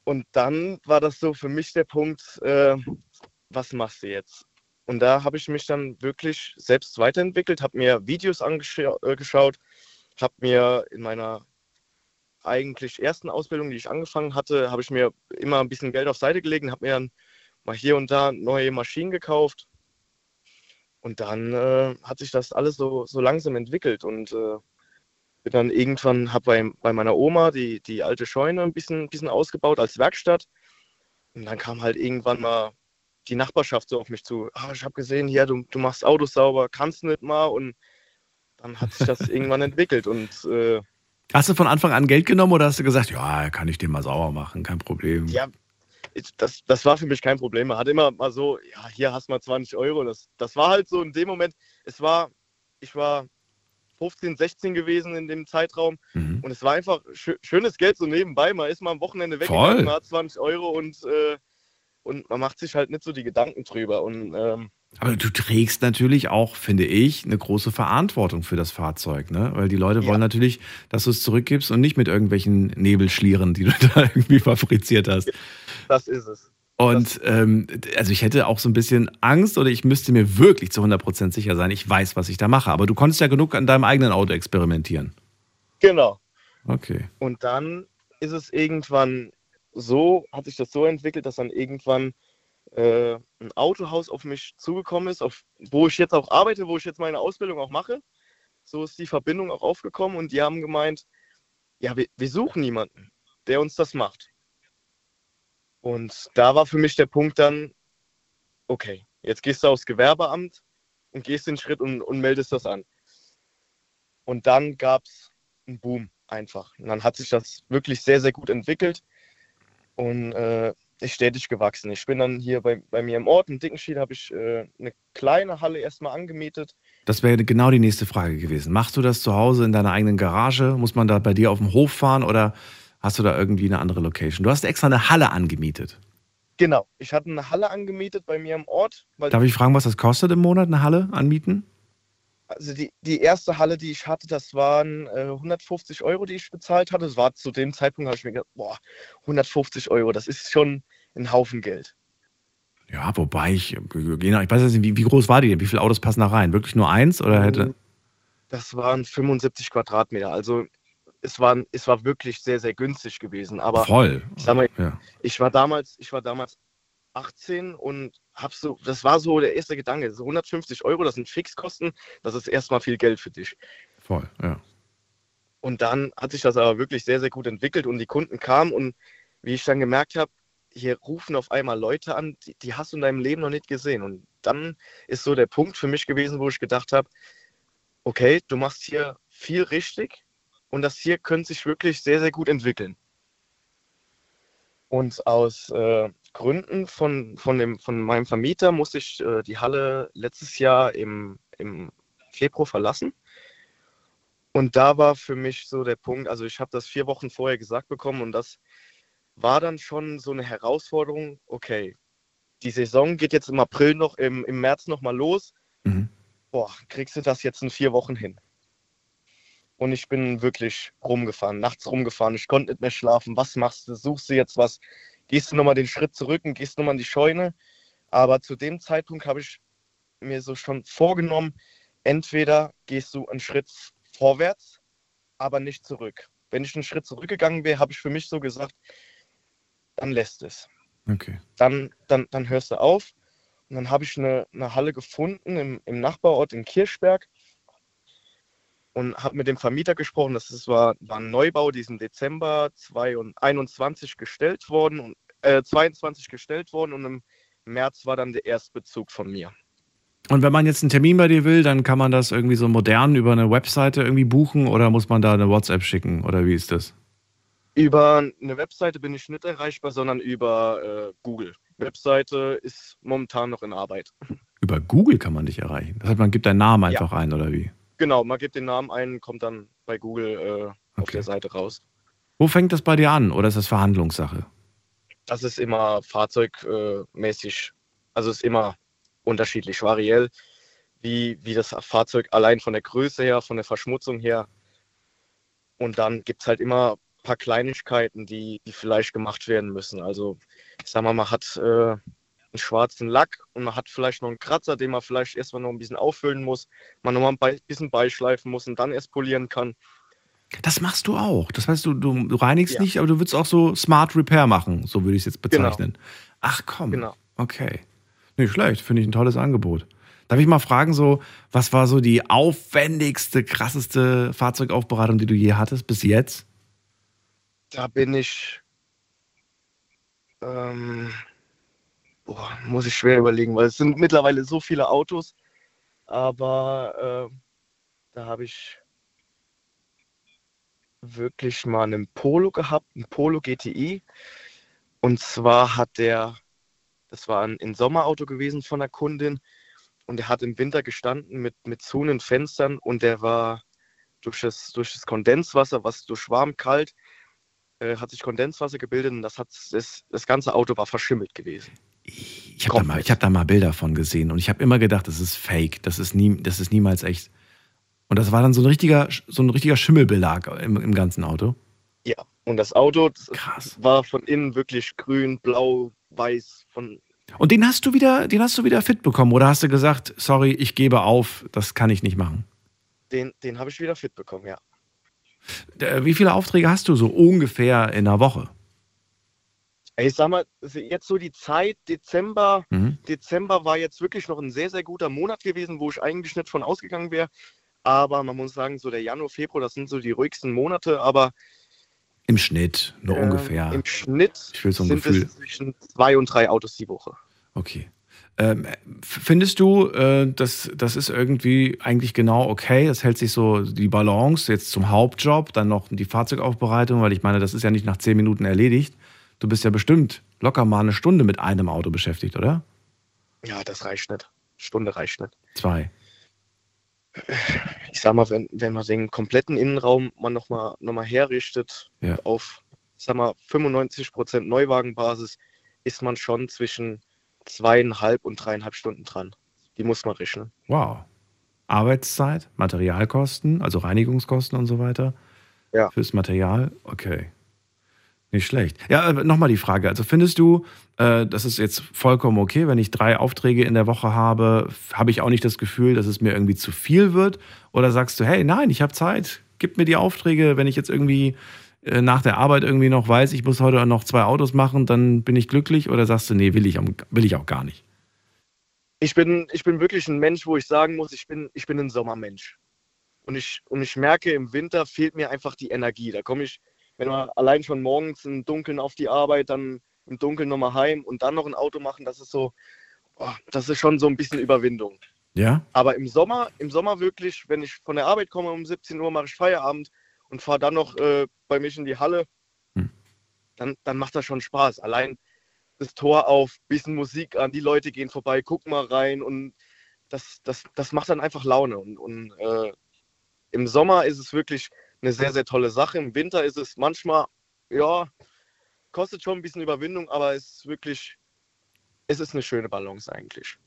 Und dann war das so für mich der Punkt, äh, was machst du jetzt? Und da habe ich mich dann wirklich selbst weiterentwickelt, habe mir Videos angeschaut, äh, geschaut, habe mir in meiner eigentlich ersten Ausbildung, die ich angefangen hatte, habe ich mir immer ein bisschen Geld auf Seite gelegt habe mir dann mal hier und da neue Maschinen gekauft. Und dann äh, hat sich das alles so, so langsam entwickelt und äh, bin dann irgendwann, habe bei, bei meiner Oma die, die alte Scheune ein bisschen, bisschen ausgebaut als Werkstatt. Und dann kam halt irgendwann mal die Nachbarschaft so auf mich zu. Ah, ich habe gesehen, hier, du, du machst Autos sauber, kannst nicht mal? Und dann hat sich das [LAUGHS] irgendwann entwickelt. Und äh, Hast du von Anfang an Geld genommen oder hast du gesagt, ja, kann ich den mal sauber machen, kein Problem? ja, das, das war für mich kein Problem. Man hat immer mal so, ja, hier hast du mal 20 Euro. Das, das war halt so in dem Moment, es war, ich war 15, 16 gewesen in dem Zeitraum Mhm. und es war einfach schö schönes Geld so nebenbei. Man ist mal am Wochenende weggegangen, man hat 20 Euro und, äh, und man macht sich halt nicht so die Gedanken drüber. Und ähm, Aber du trägst natürlich auch, finde ich, eine große Verantwortung für das Fahrzeug, ne? Weil die Leute Ja. wollen natürlich, dass du es zurückgibst und nicht mit irgendwelchen Nebelschlieren, die du [LAUGHS] da irgendwie fabriziert hast. das ist es. Und ähm, also ich hätte auch so ein bisschen Angst oder ich müsste mir wirklich zu 100% sicher sein, ich weiß, was ich da mache. Aber du konntest ja genug an deinem eigenen Auto experimentieren. Genau. Okay. Und dann ist es irgendwann so, hat sich das so entwickelt, dass dann irgendwann äh, ein Autohaus auf mich zugekommen ist, auf, wo ich jetzt auch arbeite, wo ich jetzt meine Ausbildung auch mache. So ist die Verbindung auch aufgekommen und die haben gemeint, ja, wir, wir suchen jemanden, der uns das macht. Und da war für mich der Punkt dann, okay, jetzt gehst du aufs Gewerbeamt und gehst den Schritt und, und meldest das an. Und dann gab es einen Boom einfach. Und dann hat sich das wirklich sehr, sehr gut entwickelt und äh, ist stetig gewachsen. Ich bin dann hier bei, bei mir im Ort, in Dickenschied, habe ich äh, eine kleine Halle erstmal angemietet. Das wäre genau die nächste Frage gewesen. Machst du das zu Hause in deiner eigenen Garage? Muss man da bei dir auf dem Hof fahren oder hast du da irgendwie eine andere Location? Du hast extra eine Halle angemietet. Genau, ich hatte eine Halle angemietet bei mir im Ort, Darf ich fragen, was das kostet im Monat, eine Halle anmieten? Also die, die erste Halle, die ich hatte, das waren äh, 150 Euro, die ich bezahlt hatte. Das war zu dem Zeitpunkt, habe ich mir gedacht, boah, 150 Euro, das ist schon ein Haufen Geld. Ja, wobei ich, genau, ich weiß jetzt nicht, wie, wie groß war die denn? Wie viele Autos passen da rein? Wirklich nur eins oder hätte. Das waren 75 Quadratmeter. Also es war, es war wirklich sehr, sehr günstig gewesen. Aber Voll. ich mal, Ja. ich war damals, ich war damals 18 und hab so, das war so der erste Gedanke. So 150 Euro, das sind Fixkosten, das ist erstmal viel Geld für dich. Voll, ja. Und dann hat sich das aber wirklich sehr, sehr gut entwickelt und die Kunden kamen und wie ich dann gemerkt habe, hier rufen auf einmal Leute an, die, die hast du in deinem Leben noch nicht gesehen. Und dann ist so der Punkt für mich gewesen, wo ich gedacht habe, okay, du machst hier viel richtig und das hier könnte sich wirklich sehr, sehr gut entwickeln. Und aus äh, Gründen von, von, dem, von meinem Vermieter musste ich äh, die Halle letztes Jahr im, im Februar verlassen. Und da war für mich so der Punkt, also ich habe das vier Wochen vorher gesagt bekommen und das war dann schon so eine Herausforderung, okay, die Saison geht jetzt im April noch, im, im März noch mal los. Mhm. Boah, kriegst du das jetzt in vier Wochen hin? Und ich bin wirklich rumgefahren, nachts rumgefahren, ich konnte nicht mehr schlafen. Was machst du? Suchst du jetzt was? Gehst du nochmal den Schritt zurück und gehst nochmal in die Scheune? Aber zu dem Zeitpunkt habe ich mir so schon vorgenommen, entweder gehst du einen Schritt vorwärts, aber nicht zurück. Wenn ich einen Schritt zurückgegangen wäre, habe ich für mich so gesagt, dann lässt es. Okay. Dann, dann, dann hörst du auf. Und dann habe ich eine, eine Halle gefunden im, im Nachbarort in Kirchberg und habe mit dem Vermieter gesprochen. Das ist, war, war ein Neubau, die ist im Dezember 2021 gestellt worden und äh, 22 gestellt worden und im März war dann der Erstbezug von mir. Und wenn man jetzt einen Termin bei dir will, dann kann man das irgendwie so modern über eine Webseite irgendwie buchen oder muss man da eine WhatsApp schicken oder wie ist das? Über eine Webseite bin ich nicht erreichbar, sondern über äh, Google. Webseite ist momentan noch in Arbeit. Über Google kann man dich erreichen. Das heißt, man gibt deinen Namen einfach ein oder wie? Genau, man gibt den Namen ein, kommt dann bei Google äh, auf Okay. der Seite raus. Wo fängt das bei dir an oder ist das Verhandlungssache? Das ist immer fahrzeugmäßig, also ist immer unterschiedlich, variell, wie, wie das Fahrzeug allein von der Größe her, von der Verschmutzung her. Und dann gibt es halt immer ein paar Kleinigkeiten, die, die vielleicht gemacht werden müssen. Also ich sag mal, man hat äh, einen schwarzen Lack und man hat vielleicht noch einen Kratzer, den man vielleicht erstmal noch ein bisschen auffüllen muss, man noch mal ein bisschen beischleifen muss und dann erst polieren kann. Das machst du auch. Das heißt, du, du, reinigst Ja. nicht, aber du würdest auch so Smart Repair machen, so würde ich es jetzt bezeichnen. Ach komm. Genau. Okay. Nicht schlecht, finde ich ein tolles Angebot. Darf ich mal fragen, so, was war so die aufwendigste, krasseste Fahrzeugaufbereitung, die du je hattest bis jetzt? Da bin ich, ähm, boah, muss ich schwer überlegen, weil es sind mittlerweile so viele Autos. Aber äh, da habe ich wirklich mal einen Polo gehabt, einen Polo GTI. Und zwar hat der, das war ein, ein Sommerauto gewesen von der Kundin und der hat im Winter gestanden mit, mit zunen Fenstern und der war durch das, durch das Kondenswasser, was durch warm kalt, äh, hat sich Kondenswasser gebildet und das, hat, das, das ganze Auto war verschimmelt gewesen. Ich habe da, mal- ich hab da mal Bilder von gesehen und ich habe immer gedacht, das ist fake, das ist, nie, das ist niemals echt. Und das war dann so ein richtiger, so ein richtiger Schimmelbelag im, im ganzen Auto. Ja, und das Auto das Krass. war von innen wirklich grün, blau, weiß, von Und den hast du wieder, den hast du wieder fit bekommen oder hast du gesagt, sorry, ich gebe auf, das kann ich nicht machen? den, den habe ich wieder fit bekommen, ja. Äh, Wie viele Aufträge hast du so ungefähr in einer Woche? Ey, Ich sag mal, jetzt so die Zeit, Dezember, Mhm. Dezember war jetzt wirklich noch ein sehr, sehr guter Monat gewesen, wo ich eigentlich nicht von ausgegangen wäre. Aber man muss sagen, so der Januar, Februar, das sind so die ruhigsten Monate. Aber Im Schnitt, nur ähm, ungefähr. im Schnitt Ich will so sind Gefühl. es zwischen zwei und drei Autos die Woche. Okay. Ähm, findest du, äh, das, das ist irgendwie eigentlich genau okay? Das hält sich so die Balance jetzt zum Hauptjob, dann noch die Fahrzeugaufbereitung, weil ich meine, das ist ja nicht nach zehn Minuten erledigt. Du bist ja bestimmt locker mal eine Stunde mit einem Auto beschäftigt, oder? Ja, das reicht nicht. Stunde reicht nicht. Zwei. Ich sag mal, wenn, wenn man den kompletten Innenraum mal nochmal noch mal herrichtet Ja. auf, sag mal, 95% Neuwagenbasis, ist man schon zwischen zweieinhalb und dreieinhalb Stunden dran. Die muss man rechnen. Wow. Arbeitszeit, Materialkosten, also Reinigungskosten und so weiter. Ja. Fürs Material, okay. Nicht schlecht. Ja, nochmal die Frage. Also findest du, äh, das ist jetzt vollkommen okay, wenn ich drei Aufträge in der Woche habe, habe ich auch nicht das Gefühl, dass es mir irgendwie zu viel wird? Oder sagst du, hey, nein, ich habe Zeit, gib mir die Aufträge, wenn ich jetzt irgendwie äh, nach der Arbeit irgendwie noch weiß, ich muss heute noch zwei Autos machen, dann bin ich glücklich? Oder sagst du, nee, will ich, will ich auch gar nicht? Ich bin, ich bin wirklich ein Mensch, wo ich sagen muss, ich bin, ich bin ein Sommermensch. Und ich, und ich merke, im Winter fehlt mir einfach die Energie. Da komme ich, wenn man allein schon morgens im Dunkeln auf die Arbeit, dann im Dunkeln nochmal heim und dann noch ein Auto machen, das ist so, oh, das ist schon so ein bisschen Überwindung. Ja? Aber im Sommer, im Sommer wirklich, wenn ich von der Arbeit komme um 17 Uhr, mache ich Feierabend und fahre dann noch äh, bei mich in die Halle, Hm. dann, dann macht das schon Spaß. Allein das Tor auf, bisschen Musik an, die Leute gehen vorbei, gucken mal rein und das, das, das macht dann einfach Laune. Und, und äh, im Sommer ist es wirklich eine sehr, sehr tolle Sache. Im Winter ist es manchmal, ja, kostet schon ein bisschen Überwindung, aber es ist wirklich, es ist eine schöne Balance eigentlich.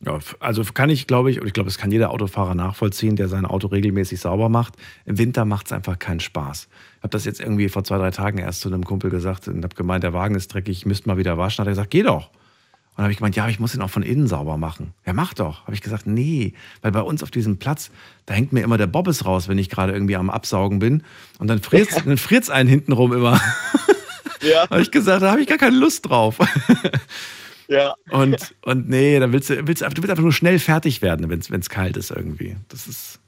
Ja, also kann ich, glaube ich, und ich glaube, es kann jeder Autofahrer nachvollziehen, der sein Auto regelmäßig sauber macht. Im Winter macht es einfach keinen Spaß. Ich habe das jetzt irgendwie vor zwei, drei Tagen erst zu einem Kumpel gesagt und habe gemeint, der Wagen ist dreckig, ich müsste mal wieder waschen. Hat er gesagt, geh doch. Und dann habe ich gemeint, ja, aber ich muss ihn auch von innen sauber machen. Ja, mach doch. Habe ich gesagt, nee, weil bei uns auf diesem Platz, da hängt mir immer der Bobbes raus, wenn ich gerade irgendwie am Absaugen bin. Und dann friert es dann friert's einen hintenrum immer. [LAUGHS] Ja, habe ich gesagt, da habe ich gar keine Lust drauf. [LAUGHS] ja. Und, und nee, dann willst du, willst, du willst einfach nur schnell fertig werden, wenn es kalt ist irgendwie. Das ist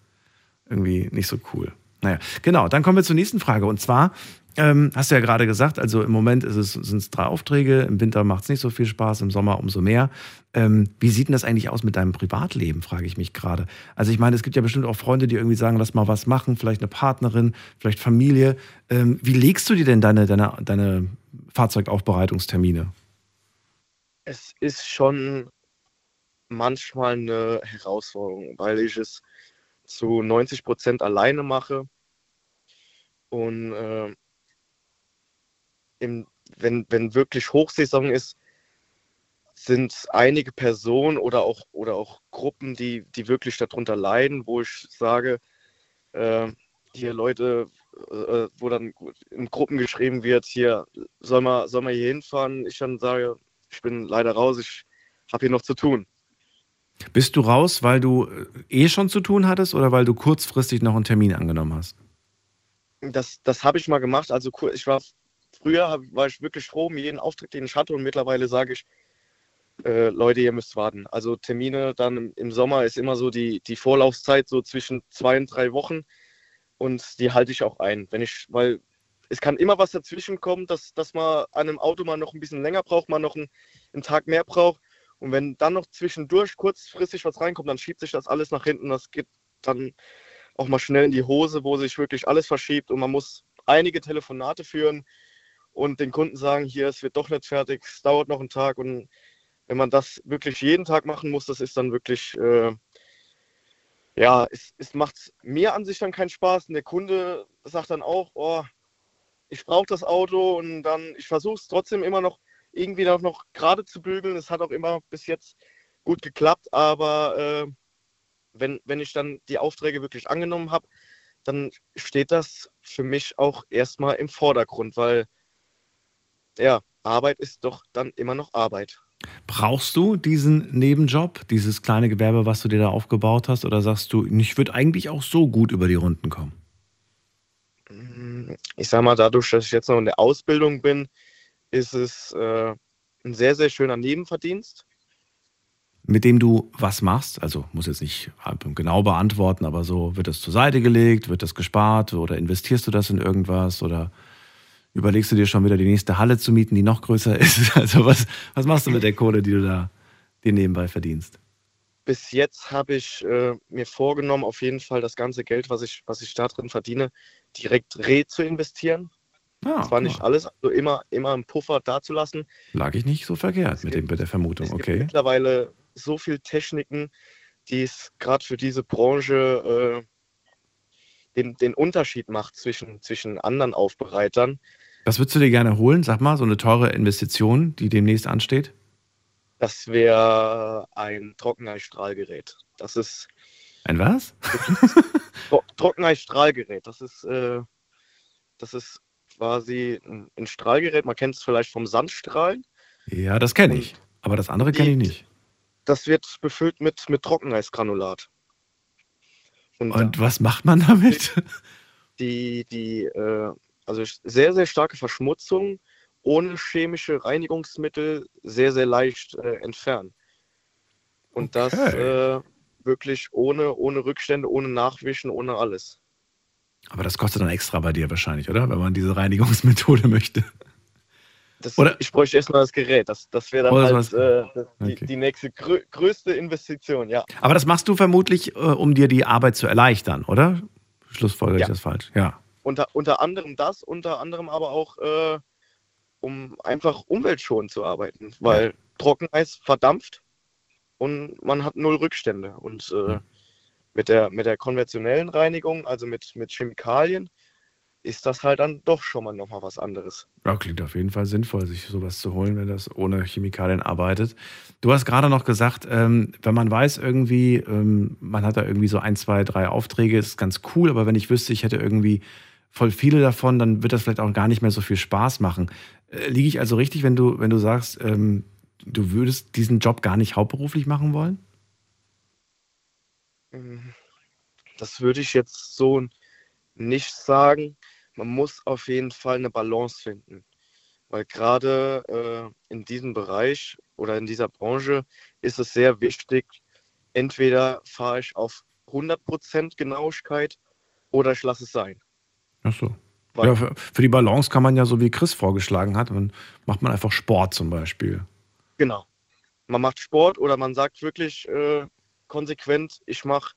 irgendwie nicht so cool. Naja, genau, dann kommen wir zur nächsten Frage. Und zwar, ähm, hast du ja gerade gesagt, also im Moment sind es drei Aufträge, im Winter macht es nicht so viel Spaß, im Sommer umso mehr. Ähm, wie sieht denn das eigentlich aus mit deinem Privatleben, frage ich mich gerade. Also ich meine, es gibt ja bestimmt auch Freunde, die irgendwie sagen, lass mal was machen, vielleicht eine Partnerin, vielleicht Familie. Ähm, wie legst du dir denn deine, deine, deine Fahrzeugaufbereitungstermine? Es ist schon manchmal eine Herausforderung, weil ich es zu 90 Prozent alleine mache. Und äh, im, wenn, wenn wirklich Hochsaison ist, sind einige Personen oder auch, oder auch Gruppen, die, die wirklich darunter leiden, wo ich sage, äh, hier Leute, äh, wo dann in Gruppen geschrieben wird, hier soll man, soll man hier hinfahren. Ich dann sage, ich bin leider raus, ich habe hier noch zu tun. Bist du raus, weil du äh, eh schon zu tun hattest oder weil du kurzfristig noch einen Termin angenommen hast? Das, das habe ich mal gemacht. Also ich war früher war ich wirklich froh um jeden Auftritt, den ich hatte und mittlerweile sage ich, äh, Leute, ihr müsst warten. Also Termine dann im, Sommer ist immer so die, die Vorlaufzeit so zwischen zwei und drei Wochen und die halte ich auch ein. Wenn ich, weil es kann immer was dazwischen kommen, dass, dass man an einem Auto mal noch ein bisschen länger braucht, man noch einen, einen Tag mehr braucht. Und wenn dann noch zwischendurch kurzfristig was reinkommt, dann schiebt sich das alles nach hinten. Das geht dann auch mal schnell in die Hose, wo sich wirklich alles verschiebt und man muss einige Telefonate führen. Und den Kunden sagen, hier, es wird doch nicht fertig, es dauert noch einen Tag und wenn man das wirklich jeden Tag machen muss, das ist dann wirklich, äh, ja, es, es macht mir an sich dann keinen Spaß und der Kunde sagt dann auch, oh, ich brauche das Auto und dann, ich versuche es trotzdem immer noch irgendwie noch, noch gerade zu bügeln. Es hat auch immer bis jetzt gut geklappt, aber äh, wenn, wenn ich dann die Aufträge wirklich angenommen habe, dann steht das für mich auch erstmal im Vordergrund, weil ja, Arbeit ist doch dann immer noch Arbeit. Brauchst du diesen Nebenjob, dieses kleine Gewerbe, was du dir da aufgebaut hast, oder sagst du, ich würde eigentlich auch so gut über die Runden kommen? Ich sag mal, dadurch, dass ich jetzt noch in der Ausbildung bin, ist es äh, ein sehr, sehr schöner Nebenverdienst. Mit dem du was machst? Also muss jetzt nicht genau beantworten, aber so wird das zur Seite gelegt, wird das gespart oder investierst du das in irgendwas oder überlegst du dir schon wieder die nächste Halle zu mieten, die noch größer [LAUGHS] ist? Also was, was machst du mit der Kohle, die du da dir nebenbei verdienst? Bis jetzt habe ich äh, mir vorgenommen, auf jeden Fall das ganze Geld, was ich, was ich da drin verdiene, direkt re zu investieren. Ah, Zwar nicht alles, also immer, immer einen Puffer dazulassen. Lag ich nicht so verkehrt mit, gibt, dem, mit der Vermutung, es okay. Gibt mittlerweile so viele Techniken, die es gerade für diese Branche äh, den, den Unterschied macht zwischen, zwischen anderen Aufbereitern. Was würdest du dir gerne holen? Sag mal, so eine teure Investition, die demnächst ansteht? Das wäre ein Trockeneisstrahlgerät. Das ist. Ein was? [LAUGHS] Trockeneisstrahlgerät. Das ist, äh, das ist quasi ein, ein Strahlgerät. Man kennt es vielleicht vom Sandstrahlen. Ja, das kenne ich. Aber das andere kenne ich nicht. Das wird befüllt mit, mit Trockeneisgranulat. Und, Und was macht man damit? Die, die, äh, also sehr, sehr starke Verschmutzung ohne chemische Reinigungsmittel sehr, sehr leicht äh, entfernen. Und okay. das äh, wirklich ohne, ohne Rückstände, ohne Nachwischen, ohne alles. Aber das kostet dann extra bei dir wahrscheinlich, oder? Wenn man diese Reinigungsmethode [LAUGHS] möchte. Das, oder? Ich bräuchte erstmal das Gerät. Das, das wäre dann oh, halt äh, die, okay. die, nächste grö größte Investition, ja. Aber das machst du vermutlich, äh, um dir die Arbeit zu erleichtern, oder? Schlussfolgere ja. ich das falsch? Ja. Unter, unter anderem das, unter anderem aber auch, äh, um einfach umweltschonend zu arbeiten, weil ja. Trockeneis verdampft und man hat null Rückstände. Und äh, mit der, mit der konventionellen Reinigung, also mit, mit Chemikalien, ist das halt dann doch schon mal nochmal was anderes. Ja, klingt auf jeden Fall sinnvoll, sich sowas zu holen, wenn das ohne Chemikalien arbeitet. Du hast gerade noch gesagt, ähm, wenn man weiß irgendwie, ähm, man hat da irgendwie so ein, zwei, drei Aufträge, ist ganz cool, aber wenn ich wüsste, ich hätte irgendwie voll viele davon, dann wird das vielleicht auch gar nicht mehr so viel Spaß machen. Äh, liege ich also richtig, wenn du, wenn du sagst, ähm, du würdest diesen Job gar nicht hauptberuflich machen wollen? Das würde ich jetzt so nicht sagen. Man muss auf jeden Fall eine Balance finden. Weil gerade äh, in diesem Bereich oder in dieser Branche ist es sehr wichtig, entweder fahre ich auf 100% Genauigkeit oder ich lasse es sein. Ach so. ja, für, für, die Balance kann man ja, so wie Chris vorgeschlagen hat, man, macht man einfach Sport zum Beispiel. Genau. Man macht Sport oder man sagt wirklich, äh, konsequent, ich mache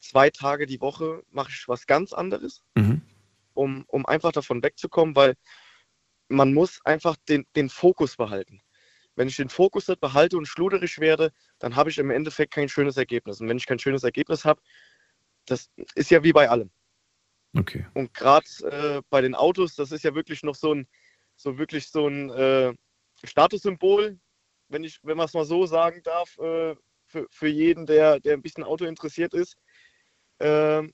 zwei Tage die Woche, mache ich was ganz anderes, mhm. um, um einfach davon wegzukommen, weil man muss einfach den, den Fokus behalten. Wenn ich den Fokus nicht behalte und schluderisch werde, dann habe ich im Endeffekt kein schönes Ergebnis. Und wenn ich kein schönes Ergebnis habe, das ist ja wie bei allem. Okay. Und gerade äh, bei den Autos, das ist ja wirklich noch so ein, so wirklich so ein äh, Statussymbol, wenn ich, wenn man es mal so sagen darf, äh, für, für jeden, der, der ein bisschen Auto interessiert ist. Ähm,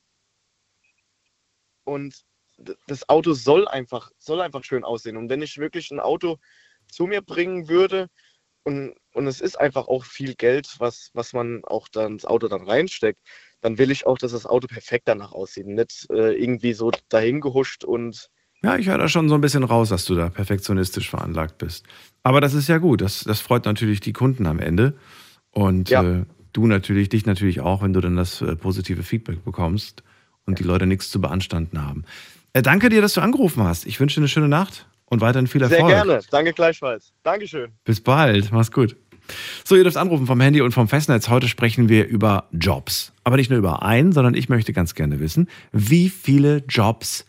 und das Auto soll einfach, soll einfach schön aussehen. Und wenn ich wirklich ein Auto zu mir bringen würde, und, und es ist einfach auch viel Geld, was, was man auch dann ins Auto dann reinsteckt, dann will ich auch, dass das Auto perfekt danach aussieht. Nicht äh, irgendwie so dahin gehuscht und. Ja, ich höre da schon so ein bisschen raus, dass du da perfektionistisch veranlagt bist. Aber das ist ja gut. Das, das freut natürlich die Kunden am Ende. Und ja. äh, du natürlich, dich natürlich auch, wenn du dann das äh, positive Feedback bekommst und die Leute nichts zu beanstanden haben. Äh, danke dir, dass du angerufen hast. Ich wünsche dir eine schöne Nacht und weiterhin viel Erfolg. Sehr gerne. Danke gleichfalls. Dankeschön. Bis bald. Mach's gut. So, ihr dürft anrufen vom Handy und vom Festnetz. Heute sprechen wir über Jobs. Aber nicht nur über einen, sondern ich möchte ganz gerne wissen, wie viele Jobs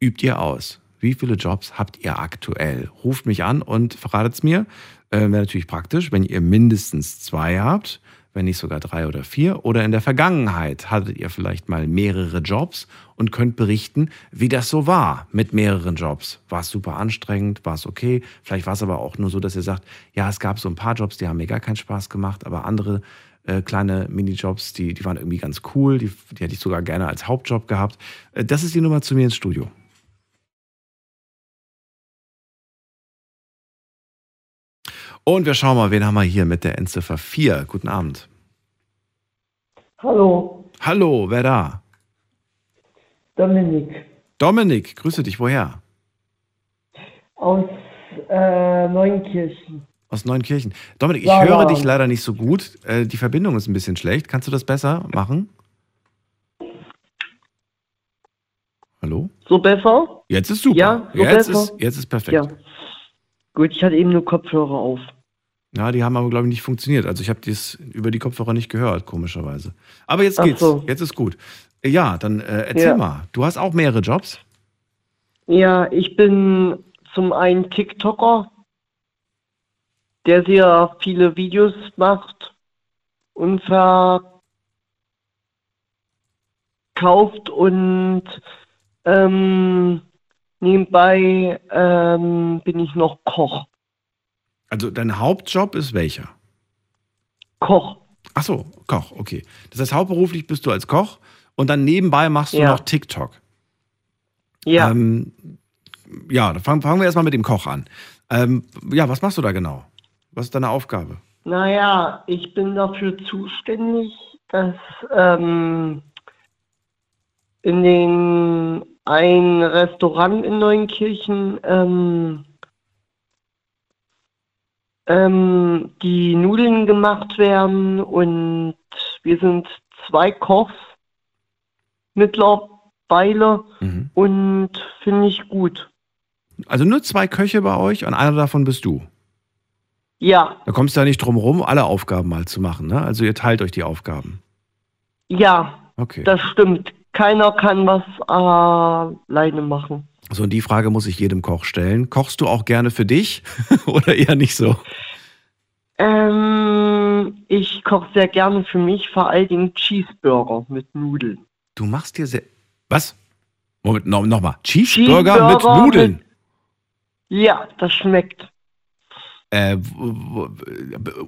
übt ihr aus? wie viele Jobs habt ihr aktuell? Ruft mich an und verratet es mir. Äh, Wäre natürlich praktisch, wenn ihr mindestens zwei habt, wenn nicht sogar drei oder vier. Oder in der Vergangenheit hattet ihr vielleicht mal mehrere Jobs und könnt berichten, wie das so war mit mehreren Jobs. War es super anstrengend? War es okay? Vielleicht war es aber auch nur so, dass ihr sagt, ja, es gab so ein paar Jobs, die haben mir gar keinen Spaß gemacht, aber andere äh, kleine Minijobs, die, die waren irgendwie ganz cool, die, die hätte ich sogar gerne als Hauptjob gehabt. Äh, das ist die Nummer zu mir ins Studio. Und wir schauen mal, wen haben wir hier mit der Endziffer 4. Guten Abend. Hallo, Hallo, wer da? Dominik Dominik, grüße dich, woher? aus äh, Neunkirchen. Aus Neunkirchen. Dominik, ich Ja, höre ja. dich leider nicht so gut. Äh, die Verbindung ist ein bisschen schlecht. Kannst du das besser machen? Hallo? So besser? Jetzt ist super. Ja, so jetzt, besser. ist, jetzt ist perfekt. Ja. Gut, ich hatte eben nur Kopfhörer auf. Ja, die haben aber, glaube ich, nicht funktioniert. Also ich habe das über die Kopfhörer nicht gehört, komischerweise. Aber jetzt Ach geht's. so. Jetzt ist gut. Ja, dann äh, erzähl Ja. mal. Du hast auch mehrere Jobs? Ja, ich bin zum einen TikToker, der sehr viele Videos macht und verkauft und ähm, nebenbei ähm, bin ich noch Koch. Also dein Hauptjob ist welcher? Koch. Ach so, Koch, okay. Das heißt, hauptberuflich bist du als Koch und dann nebenbei machst du Ja. noch TikTok. Ja. Ähm, ja, dann fangen, fangen wir erstmal mit dem Koch an. Ähm, ja, was machst du da genau? Was ist deine Aufgabe? Naja, ich bin dafür zuständig, dass ähm, in den ein Restaurant in Neunkirchen ähm, ähm, die Nudeln gemacht werden und wir sind zwei Kochs mittlerweile Mhm. und finde ich gut. Also nur zwei Köche bei euch und einer davon bist du. Ja, Da kommst du ja nicht drum rum, alle Aufgaben mal zu machen. Ne? Also ihr teilt euch die Aufgaben. ja, Okay. das stimmt. Keiner kann was alleine machen. So, und die Frage muss ich jedem Koch stellen. Kochst du auch gerne für dich [LAUGHS] oder eher nicht so? Ähm, ich koche sehr gerne für mich, vor allen Dingen Cheeseburger mit Nudeln. Du machst dir sehr. Was? Moment, no, nochmal. Cheeseburger, Cheeseburger mit Nudeln. Ja, das schmeckt. Äh,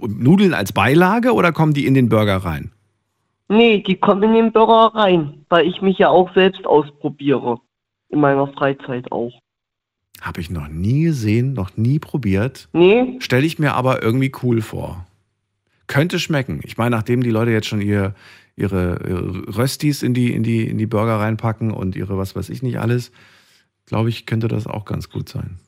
Nudeln als Beilage oder kommen die in den Burger rein? Nee, die kommen in den Burger rein, weil ich mich ja auch selbst ausprobiere. In meiner Freizeit auch. Habe ich noch nie gesehen, noch nie probiert. Nee, Stelle ich mir aber irgendwie cool vor. Könnte schmecken. Ich meine, nachdem die Leute jetzt schon ihr, ihre, ihre Röstis in die, in, die, in die Burger reinpacken und ihre was weiß ich nicht alles, glaube ich, könnte das auch ganz gut sein.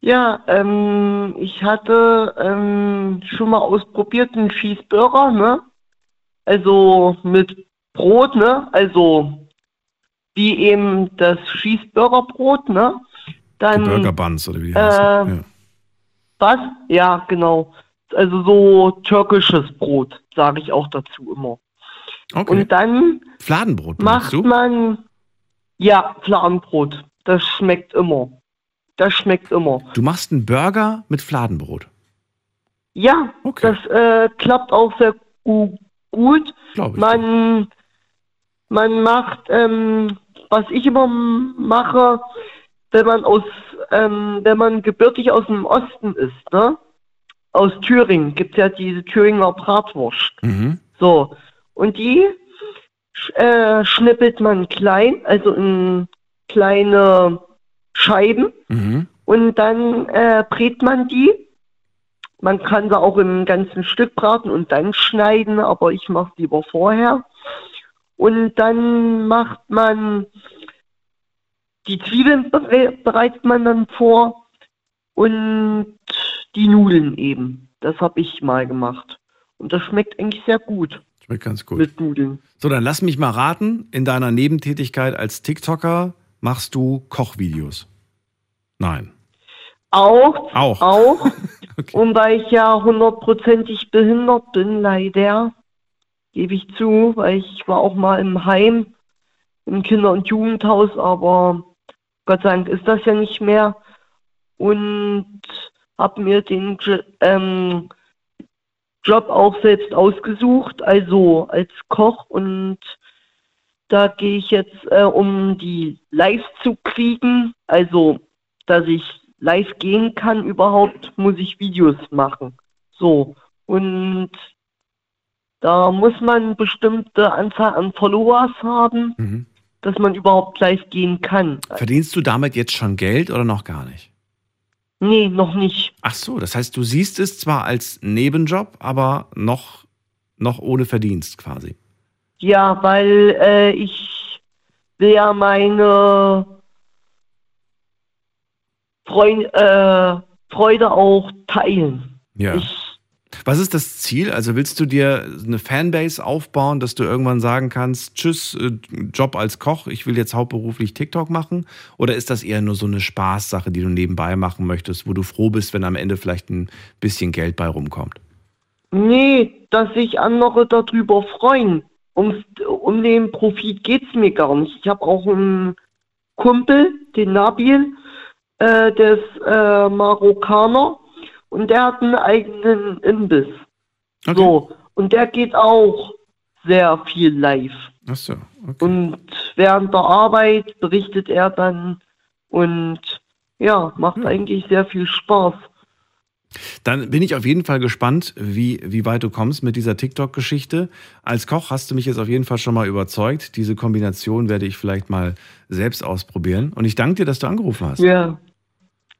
ja, ähm, ich hatte ähm, schon mal ausprobiert einen Cheeseburger, ne? Also mit Brot, ne? Also wie eben das Cheeseburgerbrot, ne? Die Dann Burger Buns oder wie die äh, heißen. Ja. Was? Ja, genau. Also so türkisches Brot, sage ich auch dazu immer. Okay. Und dann Fladenbrot macht du? man, ja, Fladenbrot. Das schmeckt immer. Das schmeckt immer. Du machst einen Burger mit Fladenbrot. Ja, Okay. das äh, klappt auch sehr gu gut. Man, man macht, ähm, was ich immer mache, wenn man aus, ähm, wenn man gebürtig aus dem Osten ist, ne? Aus Thüringen gibt's ja diese Thüringer Bratwurst. Mhm. So. Und die äh, schnippelt man klein, also in kleine Scheiben. Mhm. Und dann äh, brät man die. Man kann sie auch im ganzen Stück braten und dann schneiden, aber ich mache es lieber vorher. Und dann macht man die Zwiebeln bere- bereitet man dann vor und die Nudeln eben. Das habe ich mal gemacht. Und das schmeckt eigentlich sehr gut Schmeckt ganz gut. mit Nudeln. So, dann lass mich mal raten. In deiner Nebentätigkeit als TikToker machst du Kochvideos. Nein. Auch, Auch. auch. [LAUGHS] Okay. Und weil ich ja hundertprozentig behindert bin, leider, gebe ich zu, weil ich war auch mal im Heim, im Kinder- und Jugendhaus, aber Gott sei Dank ist das ja nicht mehr. Und habe mir den ähm, Job auch selbst ausgesucht, also als Koch. Und da gehe ich jetzt, äh, um die live zu kriegen, also dass ich live gehen kann überhaupt, muss ich Videos machen. So. Und da muss man bestimmte Anzahl an Followers haben, Mhm. dass man überhaupt live gehen kann. Verdienst du damit jetzt schon Geld oder noch gar nicht? Nee, noch nicht. Ach so, das heißt, du siehst es zwar als Nebenjob, aber noch, noch ohne Verdienst quasi. Ja, weil äh, ich will ja meine Freund, äh, Freude auch teilen. Ja. Ich, Was ist das Ziel? Also willst du dir eine Fanbase aufbauen, dass du irgendwann sagen kannst, tschüss, äh, Job als Koch, ich will jetzt hauptberuflich TikTok machen? Oder ist das eher nur so eine Spaßsache, die du nebenbei machen möchtest, wo du froh bist, wenn am Ende vielleicht ein bisschen Geld bei rumkommt? nee, dass sich andere darüber freuen. Um, um den Profit geht's mir gar nicht. Ich habe auch einen Kumpel, den Nabil, äh, der ist äh, Marokkaner und der hat einen eigenen Imbiss. Okay. So, und der geht auch sehr viel live. Ach so, okay. Und während der Arbeit berichtet er dann und ja, macht Hm. eigentlich sehr viel Spaß. Dann bin ich auf jeden Fall gespannt, wie, wie weit du kommst mit dieser TikTok-Geschichte. Als Koch hast du mich jetzt auf jeden Fall schon mal überzeugt. Diese Kombination werde ich vielleicht mal selbst ausprobieren. Und ich danke dir, dass du angerufen hast. Ja.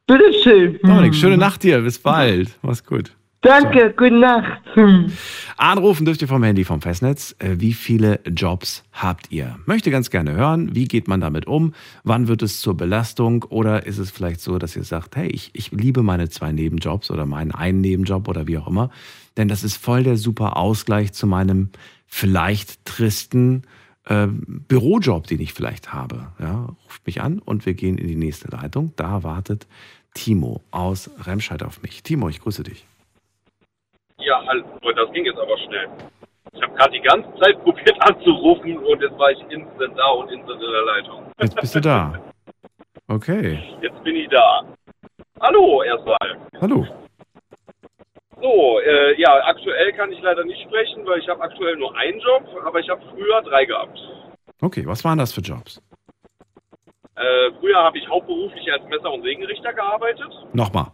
Bitteschön. Dominik, schöne Nacht dir. Bis bald. Mach's gut. Danke, gute Nacht. Hm. Anrufen dürft ihr vom Handy vom Festnetz. Äh, Wie viele Jobs habt ihr? Möchte ganz gerne hören. Wie geht man damit um? Wann wird es zur Belastung? Oder ist es vielleicht so, dass ihr sagt, hey, ich, ich liebe meine zwei Nebenjobs oder meinen einen Nebenjob oder wie auch immer. Denn das ist voll der super Ausgleich zu meinem vielleicht tristen äh, Bürojob, den ich vielleicht habe. Ja, ruft mich an und wir gehen in die nächste Leitung. Da wartet Timo aus Remscheid auf mich. Timo, ich grüße dich. Ja, hallo, das ging jetzt aber schnell. Ich habe gerade die ganze Zeit probiert anzurufen und jetzt war ich instant da und instant in der Leitung. Jetzt bist du da. Okay. Jetzt bin ich da. Hallo erstmal. Hallo. So, äh, ja, aktuell kann ich leider nicht sprechen, weil ich habe aktuell nur einen Job, aber ich habe früher drei gehabt. Okay, was waren das für Jobs? Äh, früher habe ich hauptberuflich als Messer- und Sägenrichter gearbeitet. Nochmal.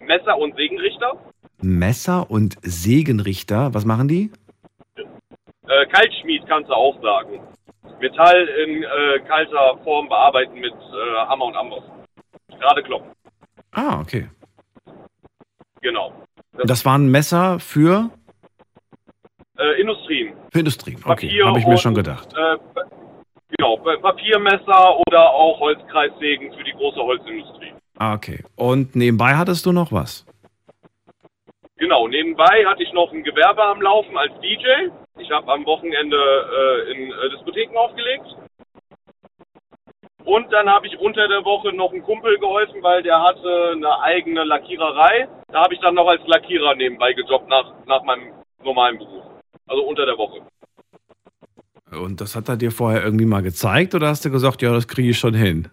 Messer- und Sägenrichter. Messer und Sägenrichter, was machen die? Äh, Kaltschmied kannst du auch sagen. Metall in äh, kalter Form bearbeiten mit äh, Hammer und Amboss. Gerade kloppen. Ah, okay. Genau. Und das waren Messer für, Äh, Industrien. für Industrien. Okay, habe ich mir schon gedacht. Genau, Pa- Papiermesser oder auch Holzkreissägen für die große Holzindustrie. Ah, okay. Und nebenbei hattest du noch was? Genau, nebenbei hatte ich noch ein Gewerbe am Laufen als DJ. Ich habe am Wochenende äh, in äh, Diskotheken aufgelegt. Und dann habe ich unter der Woche noch einem Kumpel geholfen, weil der hatte eine eigene Lackiererei. Da habe ich dann noch als Lackierer nebenbei gejobbt nach, nach meinem normalen Beruf. Also unter der Woche. Und das hat er dir vorher irgendwie mal gezeigt oder hast du gesagt, ja, das kriege ich schon hin?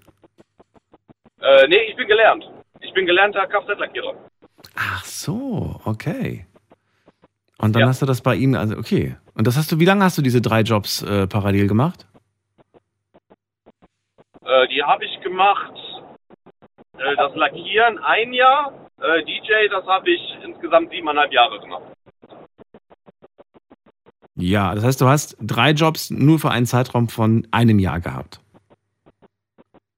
Äh, nee, ich bin gelernt. Ich bin gelernter Kfz-Lackierer. Ach so, okay. Und dann Ja. hast du das bei ihm, also okay. Und das hast du, wie lange hast du diese drei Jobs äh, parallel gemacht? Äh, die habe ich gemacht, äh, das Lackieren ein Jahr, äh, DJ, das habe ich insgesamt siebeneinhalb Jahre gemacht. Ja, das heißt, du hast drei Jobs nur für einen Zeitraum von einem Jahr gehabt.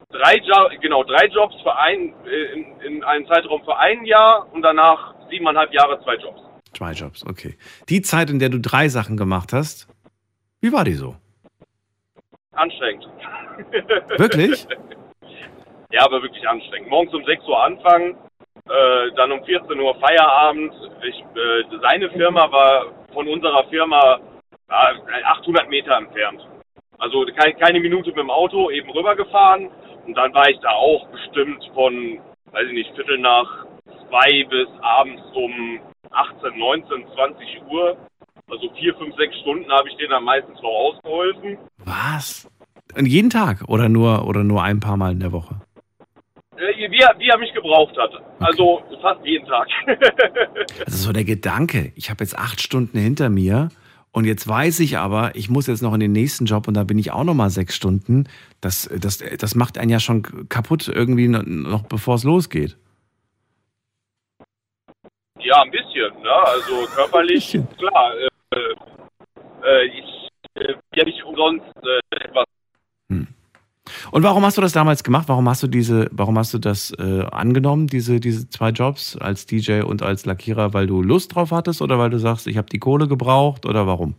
Drei jo genau, drei Jobs für ein, äh, in, in einem Zeitraum für ein Jahr und danach siebeneinhalb Jahre zwei Jobs. Zwei Jobs, okay. Die Zeit, in der du drei Sachen gemacht hast, wie war die so? Anstrengend. [LAUGHS] Wirklich? ja, aber wirklich anstrengend. Morgens um 6 Uhr anfangen, äh, dann um 14 Uhr Feierabend. Ich, äh, seine Firma war von unserer Firma äh, 800 Meter entfernt. Also kein, keine Minute mit dem Auto eben rübergefahren. Und dann war ich da auch bestimmt von, weiß ich nicht, Viertel nach zwei bis abends um 18, 19, 20 Uhr. Also vier, fünf, sechs Stunden habe ich denen dann meistens noch ausgeholfen. Was? Und jeden Tag oder nur, oder nur ein paar Mal in der Woche? Äh, Wie, er- wie er mich gebraucht hat. Also fast jeden Tag. [LAUGHS] Also so der Gedanke, ich habe jetzt acht Stunden hinter mir und jetzt weiß ich aber, ich muss jetzt noch in den nächsten Job und da bin ich auch noch mal sechs Stunden. Das, das, das macht einen ja schon kaputt irgendwie noch- bevor es losgeht. ja, ein bisschen. Ne? Also körperlich, klar. Äh, äh, ich äh, bin ja nicht umsonst äh, etwas. Und warum hast du das damals gemacht? Warum hast du diese, warum hast du das äh, angenommen, diese, diese zwei Jobs als DJ und als Lackierer, weil du Lust drauf hattest oder weil du sagst, ich habe die Kohle gebraucht oder warum?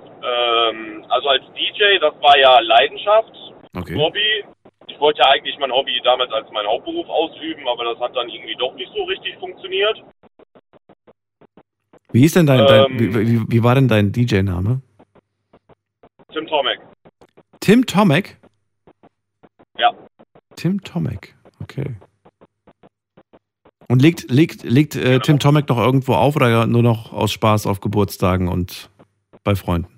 Ähm, also als DJ, das war ja Leidenschaft, Okay. Hobby. Ich wollte ja eigentlich mein Hobby damals als meinen Hauptberuf ausüben, aber das hat dann irgendwie doch nicht so richtig funktioniert. Wie ist denn dein, dein Ähm. wie, wie, wie war denn dein DJ-Name? Tim Tomek. Tim Tomek? Ja. Tim Tomek, okay. Und legt, legt, legt äh, Genau. Tim Tomek noch irgendwo auf oder nur noch aus Spaß auf Geburtstagen und bei Freunden?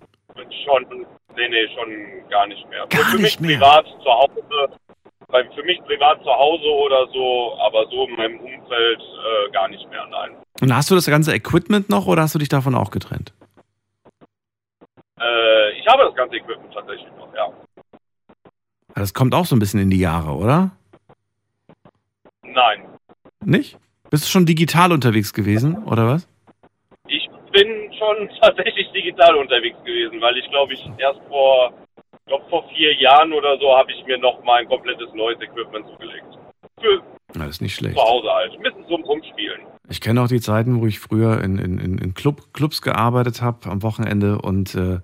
Schon, nee, nee, schon gar nicht mehr. Gar für nicht mich mehr? privat zu Hause, bei, für mich privat zu Hause oder so, aber so in meinem Umfeld äh, gar nicht mehr, nein. Und hast du das ganze Equipment noch oder hast du dich davon auch getrennt? Äh, ich habe das ganze Equipment tatsächlich noch, ja. Das kommt auch so ein bisschen in die Jahre, oder? Nein. Nicht? Bist du schon digital unterwegs gewesen, oder was? Ich bin schon [LAUGHS] tatsächlich digital unterwegs gewesen, weil ich glaube ich erst vor, glaub, vor vier Jahren oder so habe ich mir noch mal ein komplettes neues Equipment zugelegt. Für Das ist nicht schlecht. zu Hause halt. Ein bisschen zum Rumspielen. Ich kenne auch die Zeiten, wo ich früher in, in, in Club, Clubs gearbeitet habe am Wochenende und äh,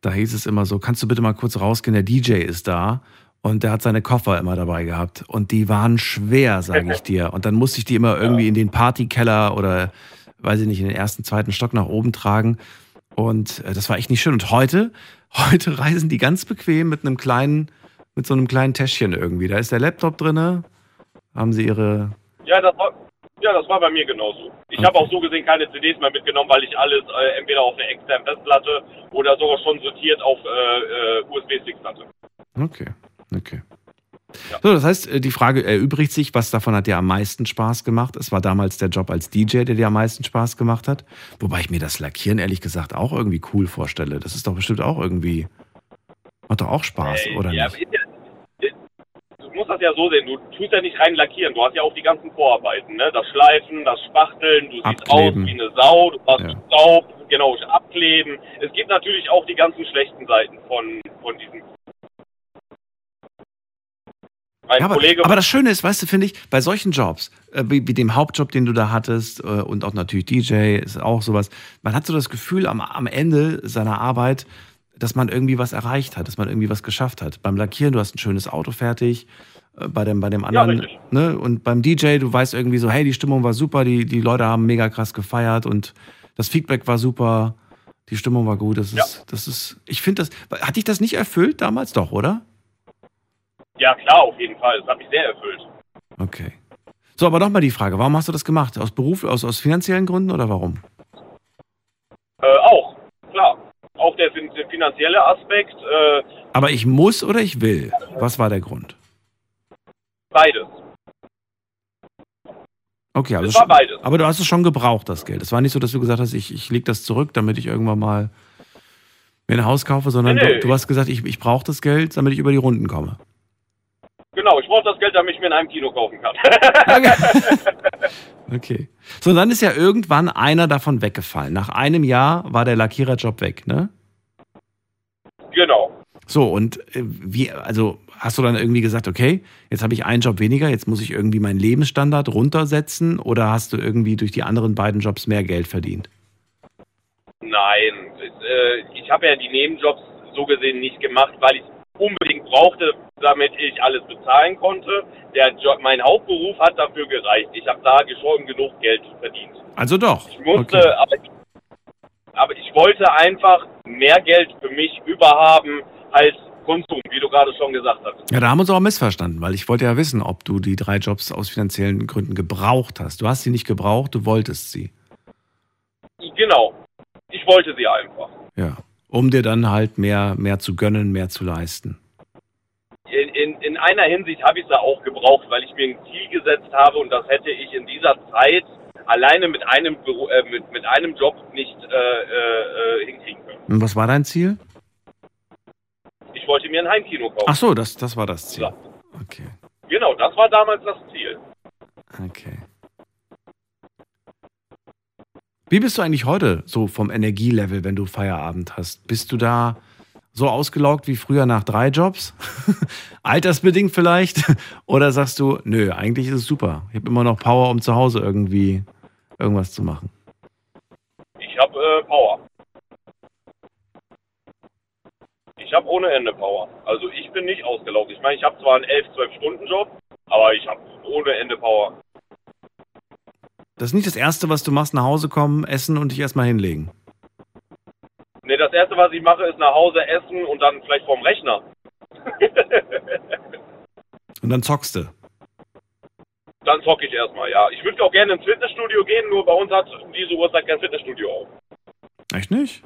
da hieß es immer so, kannst du bitte mal kurz rausgehen, der DJ ist da und der hat seine Koffer immer dabei gehabt und die waren schwer, sage ich [LAUGHS] dir. Und dann musste ich die immer irgendwie in den Partykeller oder, weiß ich nicht, in den ersten, zweiten Stock nach oben tragen und äh, das war echt nicht schön. Und heute, [LAUGHS] heute reisen die ganz bequem mit einem kleinen, mit so einem kleinen Täschchen irgendwie. Da ist der Laptop drinne, haben sie ihre Ja, das war, ja, das war bei mir genauso. Ich habe auch so gesehen keine CDs mehr mitgenommen, weil ich alles äh, entweder auf eine externe Festplatte oder sogar schon sortiert auf äh, äh, USB-Sticks hatte. Okay, okay. So, das heißt, äh, die Frage erübrigt sich, was davon hat dir am meisten Spaß gemacht? Es war damals der Job als DJ, der dir am meisten Spaß gemacht hat. Wobei ich mir das Lackieren ehrlich gesagt auch irgendwie cool vorstelle. Das ist doch bestimmt auch irgendwie. Macht doch auch Spaß, Äh, oder ja, nicht? ist ja, musst das ja so sehen, du tust ja nicht rein lackieren, du hast ja auch die ganzen Vorarbeiten, ne? Das Schleifen, das Spachteln, du siehst Abkleben. aus wie eine Sau, du hast Ja. Staub, genau, abkleben. Es gibt natürlich auch die ganzen schlechten Seiten von, von diesem. Ja, aber, aber das Schöne ist, weißt du, finde ich, bei solchen Jobs, äh, wie, wie dem Hauptjob, den du da hattest, äh, und auch natürlich DJ, ist auch sowas, man hat so das Gefühl am, am Ende seiner Arbeit, dass man irgendwie was erreicht hat, dass man irgendwie was geschafft hat. Beim Lackieren, du hast ein schönes Auto fertig, äh, bei dem, bei dem anderen, richtig. ne? Und beim DJ, du weißt irgendwie so, hey, die Stimmung war super, die, die Leute haben mega krass gefeiert und das Feedback war super, die Stimmung war gut. Das ist, das ist, ich finde das, hat dich das nicht erfüllt damals doch, oder? Ja, klar, auf jeden Fall. Das hat mich sehr erfüllt. Okay. So, aber nochmal die Frage, warum hast du das gemacht? Aus Beruf, aus, aus finanziellen Gründen oder warum? Äh, auch. Auch der, fin- der finanzielle Aspekt, äh, Aber ich muss oder ich will? Was war der Grund? beides. Okay, also schon- aber du hast es schon gebraucht, das Geld. Es war nicht so, dass du gesagt hast, ich, ich lege das zurück, damit ich irgendwann mal mir ein Haus kaufe, sondern Nee, nee. du, du hast gesagt, ich, ich brauche das Geld, damit ich über die Runden komme. Genau, ich brauche das Geld, damit ich mir in einem Kino kaufen kann. [LAUGHS] Okay. So, und dann ist ja irgendwann einer davon weggefallen. Nach einem Jahr war der Lackiererjob weg, ne? Genau. So, und äh, wie, also hast du dann irgendwie gesagt, okay, jetzt habe ich einen Job weniger, jetzt muss ich irgendwie meinen Lebensstandard runtersetzen oder hast du irgendwie durch die anderen beiden Jobs mehr Geld verdient? Nein, äh, ich habe ja die Nebenjobs so gesehen nicht gemacht, weil ich unbedingt brauchte, damit ich alles bezahlen konnte. Der Job, mein Hauptberuf hat dafür gereicht. Ich habe da schon genug Geld verdient. Also doch. Ich musste, Okay. aber, aber ich wollte einfach mehr Geld für mich überhaben als Konsum, wie du gerade schon gesagt hast. Ja, da haben wir uns auch missverstanden, weil ich wollte ja wissen, ob du die drei Jobs aus finanziellen Gründen gebraucht hast. Du hast sie nicht gebraucht, du wolltest sie. Genau. Ich wollte sie einfach. Ja. Um dir dann halt mehr, mehr zu gönnen, mehr zu leisten. In, in, in einer Hinsicht habe ich es da auch gebraucht, weil ich mir ein Ziel gesetzt habe und das hätte ich in dieser Zeit alleine mit einem, Büro, äh, mit, mit einem Job nicht äh, äh, hinkriegen können. Und was war dein Ziel? Ich wollte mir ein Heimkino kaufen. Ach so, das, das war das Ziel. Ja. Okay. Genau, das war damals das Ziel. Okay. Wie bist du eigentlich heute so vom Energielevel, wenn du Feierabend hast? Bist du da so ausgelaugt wie früher nach drei Jobs? [LAUGHS] Altersbedingt vielleicht? [LAUGHS] Oder sagst du, nö, eigentlich ist es super. Ich habe immer noch Power, um zu Hause irgendwie irgendwas zu machen? Ich habe äh, Power. Ich habe ohne Ende Power. Also ich bin nicht ausgelaugt. Ich meine, ich habe zwar einen 11, 12 Stunden Job, aber ich habe ohne Ende Power. Das ist nicht das Erste, was du machst, nach Hause kommen, essen und dich erstmal hinlegen. Ne, das Erste, was ich mache, ist nach Hause essen und dann vielleicht vorm Rechner. [LAUGHS] und dann zockst du. Dann zocke ich erstmal, ja. Ich würde auch gerne ins Fitnessstudio gehen, nur bei uns hat diese Uhrzeit kein Fitnessstudio auf. Echt nicht?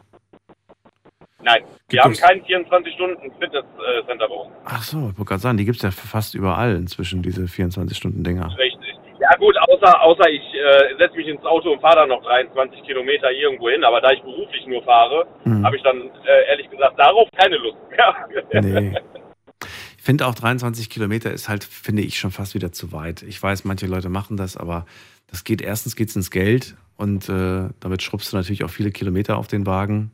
Nein, Gibt wir haben kein 24-Stunden-Fitnesscenter bei uns. Ach so, ich wollte gerade sagen, die gibt es ja fast überall inzwischen, diese 24-Stunden-Dinger. Richtig. Ja gut, außer, außer ich äh, setze mich ins Auto und fahre dann noch 23 Kilometer irgendwo hin, aber da ich beruflich nur fahre, Hm. habe ich dann äh, ehrlich gesagt darauf keine Lust mehr. Nee. [LAUGHS] Ich finde auch 23 Kilometer ist halt, finde ich, schon fast wieder zu weit. Ich weiß, manche Leute machen das, aber das geht, erstens geht es ins Geld und äh, damit schrubbst du natürlich auch viele Kilometer auf den Wagen.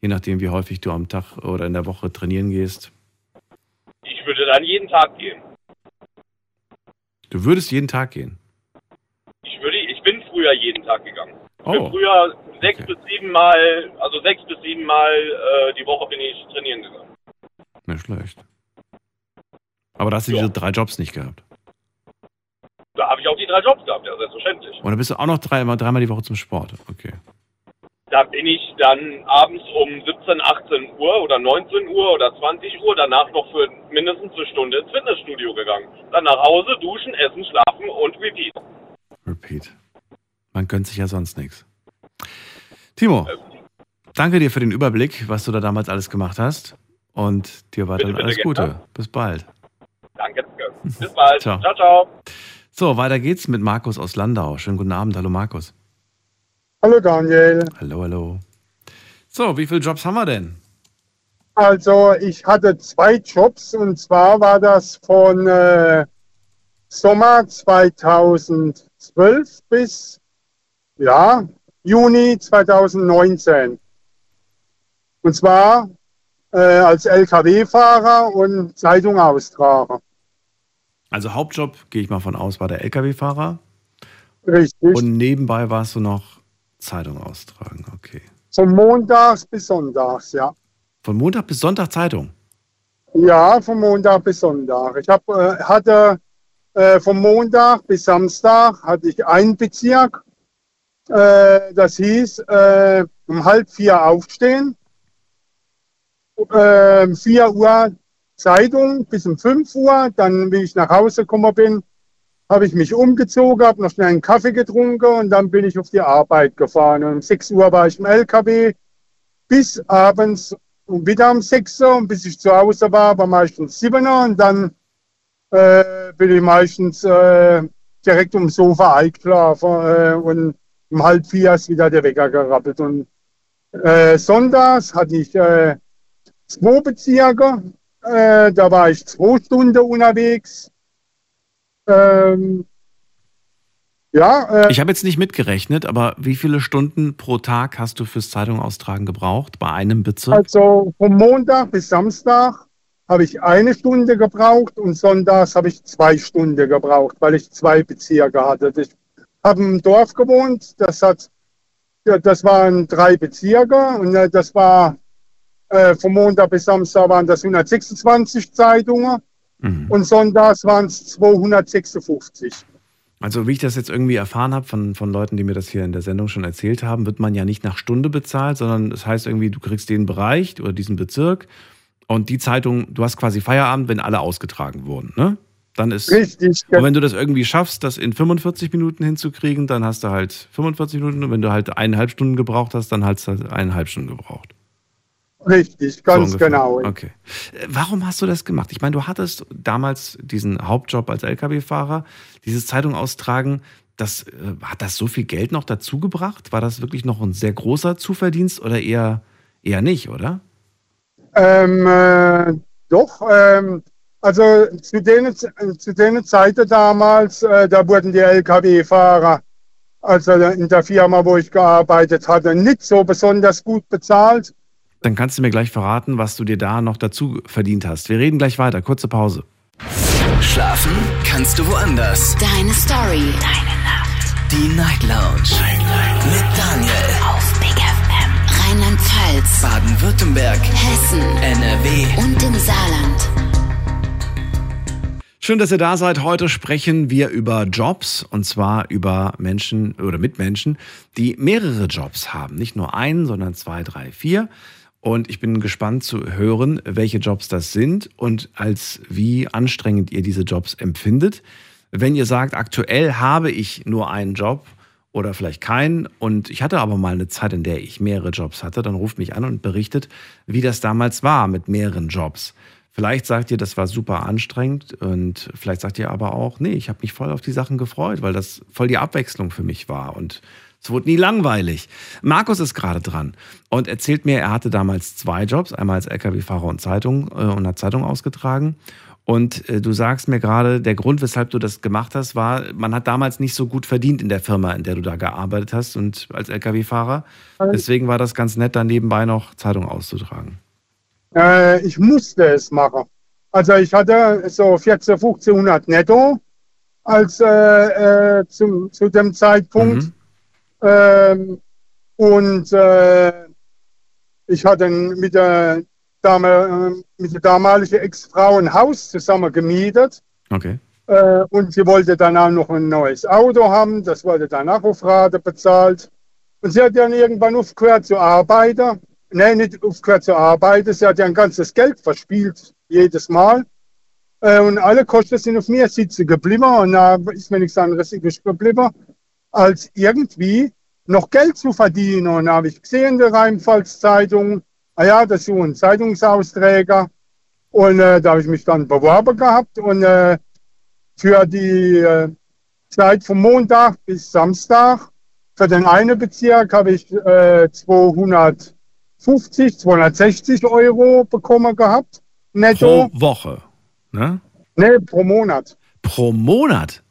Je nachdem, wie häufig du am Tag oder in der Woche trainieren gehst. Ich würde dann jeden Tag gehen. Du würdest jeden Tag gehen. Ich würde, ich bin früher jeden Tag gegangen. Ich Oh. bin früher sechs Okay. bis sieben Mal, also sechs bis sieben Mal äh, die Woche bin ich trainieren gegangen. Nicht schlecht. Aber da hast du Ja. diese drei Jobs nicht gehabt. Da habe ich auch die drei Jobs gehabt, ja, selbstverständlich. Und dann bist du auch noch dreimal, dreimal die Woche zum Sport. Okay. Da bin ich dann abends um 17, 18 Uhr oder 19 Uhr oder 20 Uhr danach noch für mindestens eine Stunde ins Fitnessstudio gegangen. Dann nach Hause, duschen, essen, schlafen und repeat. Repeat. Man gönnt sich ja sonst nichts. Timo, danke dir für den Überblick, was du da damals alles gemacht hast. Und dir weiterhin bitte, alles gerne. Gute. Bis bald. Danke. danke. Bis bald. Ciao. ciao. ciao. So, weiter geht's mit Markus aus Landau. Schönen guten Abend. Hallo Markus. Hallo Daniel. Hallo, hallo. So, wie viele Jobs haben wir denn? Also ich hatte zwei Jobs und zwar war das von äh, Sommer 2012 bis ja, Juni 2019. Und zwar äh, als Lkw-Fahrer und Zeitung austrager. Also Hauptjob, gehe ich mal von aus, war der Lkw-Fahrer. Richtig. Und nebenbei warst du noch Zeitung austragen. Okay. Von Montags bis Sonntags, ja. Von Montag bis Sonntag Zeitung. Ja, von Montag bis Sonntag. Ich hab, äh, hatte äh, vom Montag bis Samstag hatte ich einen Bezirk. Äh, das hieß äh, um halb vier aufstehen, äh, vier Uhr Zeitung bis um fünf Uhr. Dann, wie ich nach Hause gekommen bin, habe ich mich umgezogen, habe noch schnell einen Kaffee getrunken und dann bin ich auf die Arbeit gefahren. Und um sechs Uhr war ich im LKW bis abends und wieder um 6 Uhr und bis ich zu Hause war, war meistens 7 Uhr und dann äh, bin ich meistens äh, direkt ums Sofa eingeschlafen äh, und um halb vier ist wieder der Wecker gerappelt. Und äh, sonntags hatte ich äh, zwei Bezirke, äh, da war ich zwei Stunden unterwegs. Ähm, ja, äh, Ich habe jetzt nicht mitgerechnet, aber wie viele Stunden pro Tag hast du fürs Zeitung austragen gebraucht bei einem Bezirk? Also vom Montag bis Samstag habe ich eine Stunde gebraucht und sonntags habe ich zwei Stunden gebraucht, weil ich zwei Bezirke hatte. Ich habe im Dorf gewohnt, das hat, das waren drei Bezirke und äh, das war äh, vom Montag bis Samstag waren das 126 Zeitungen Mhm. und sonntags waren es 256. Also wie ich das jetzt irgendwie erfahren habe von, von Leuten, die mir das hier in der Sendung schon erzählt haben, wird man ja nicht nach Stunde bezahlt, sondern das heißt irgendwie, du kriegst den Bereich oder diesen Bezirk und die Zeitung, du hast quasi Feierabend, wenn alle ausgetragen wurden. Ne? Dann ist, Richtig. und wenn du das irgendwie schaffst, das in 45 Minuten hinzukriegen, dann hast du halt 45 Minuten und wenn du halt eineinhalb Stunden gebraucht hast, dann hast du halt eineinhalb Stunden gebraucht. Richtig, ganz so genau. Okay. Äh, warum hast du das gemacht? Ich meine, du hattest damals diesen Hauptjob als Lkw-Fahrer, dieses Zeitung austragen. Das, äh, hat das so viel Geld noch dazu gebracht? War das wirklich noch ein sehr großer Zuverdienst oder eher, eher nicht, oder? Ähm, äh, doch, ähm, also zu den, zu den Zeiten damals, äh, da wurden die Lkw-Fahrer, also in der Firma, wo ich gearbeitet hatte, nicht so besonders gut bezahlt. Dann kannst du mir gleich verraten, was du dir da noch dazu verdient hast. Wir reden gleich weiter. Kurze Pause. Schlafen kannst du woanders. Deine Story. Deine Nacht. Die Night Lounge. Night, Night. Mit Daniel. Auf Big FM. Rheinland-Pfalz. Baden-Württemberg. Hessen. NRW. Und im Saarland. Schön, dass ihr da seid. Heute sprechen wir über Jobs und zwar über Menschen oder mit Menschen, die mehrere Jobs haben. Nicht nur einen, sondern zwei, drei, vier. Und ich bin gespannt zu hören, welche Jobs das sind und als wie anstrengend ihr diese Jobs empfindet. Wenn ihr sagt, aktuell habe ich nur einen Job oder vielleicht keinen und ich hatte aber mal eine Zeit, in der ich mehrere Jobs hatte, dann ruft mich an und berichtet, wie das damals war mit mehreren Jobs. Vielleicht sagt ihr, das war super anstrengend und vielleicht sagt ihr aber auch, nee, ich habe mich voll auf die Sachen gefreut, weil das voll die Abwechslung für mich war und es wurde nie langweilig. Markus ist gerade dran und erzählt mir, er hatte damals zwei Jobs, einmal als LKW-Fahrer und Zeitung äh, und hat Zeitung ausgetragen. Und äh, du sagst mir gerade, der Grund, weshalb du das gemacht hast, war, man hat damals nicht so gut verdient in der Firma, in der du da gearbeitet hast und als LKW-Fahrer. Deswegen war das ganz nett, da nebenbei noch Zeitung auszutragen. Äh, ich musste es machen. Also ich hatte so 14, 1500 netto als äh, äh, zum, zu dem Zeitpunkt. Mhm. Ähm, und äh, ich hatte mit der, Dame, äh, mit der damaligen Ex-Frau ein Haus zusammen gemietet. Okay. Äh, und sie wollte dann auch noch ein neues Auto haben. Das wurde dann auch auf Rate bezahlt. Und sie hat dann irgendwann aufgehört zu arbeiten. Nein, nicht aufgehört zu arbeiten. Sie hat ja ein ganzes Geld verspielt, jedes Mal. Äh, und alle Kosten sind auf mir sitzen geblieben. Und da ist mir nichts anderes übrig geblieben, als irgendwie noch Geld zu verdienen. Und da habe ich gesehen, der Rheinpfalz-Zeitung, ah ja, das ist so ein Zeitungsausträger. Und äh, da habe ich mich dann beworben gehabt. Und äh, für die äh, Zeit vom Montag bis Samstag, für den einen Bezirk habe ich äh, 200 250, 260 Euro bekommen gehabt. Netto. Pro Woche. Ne? Nee, pro Monat. Pro Monat?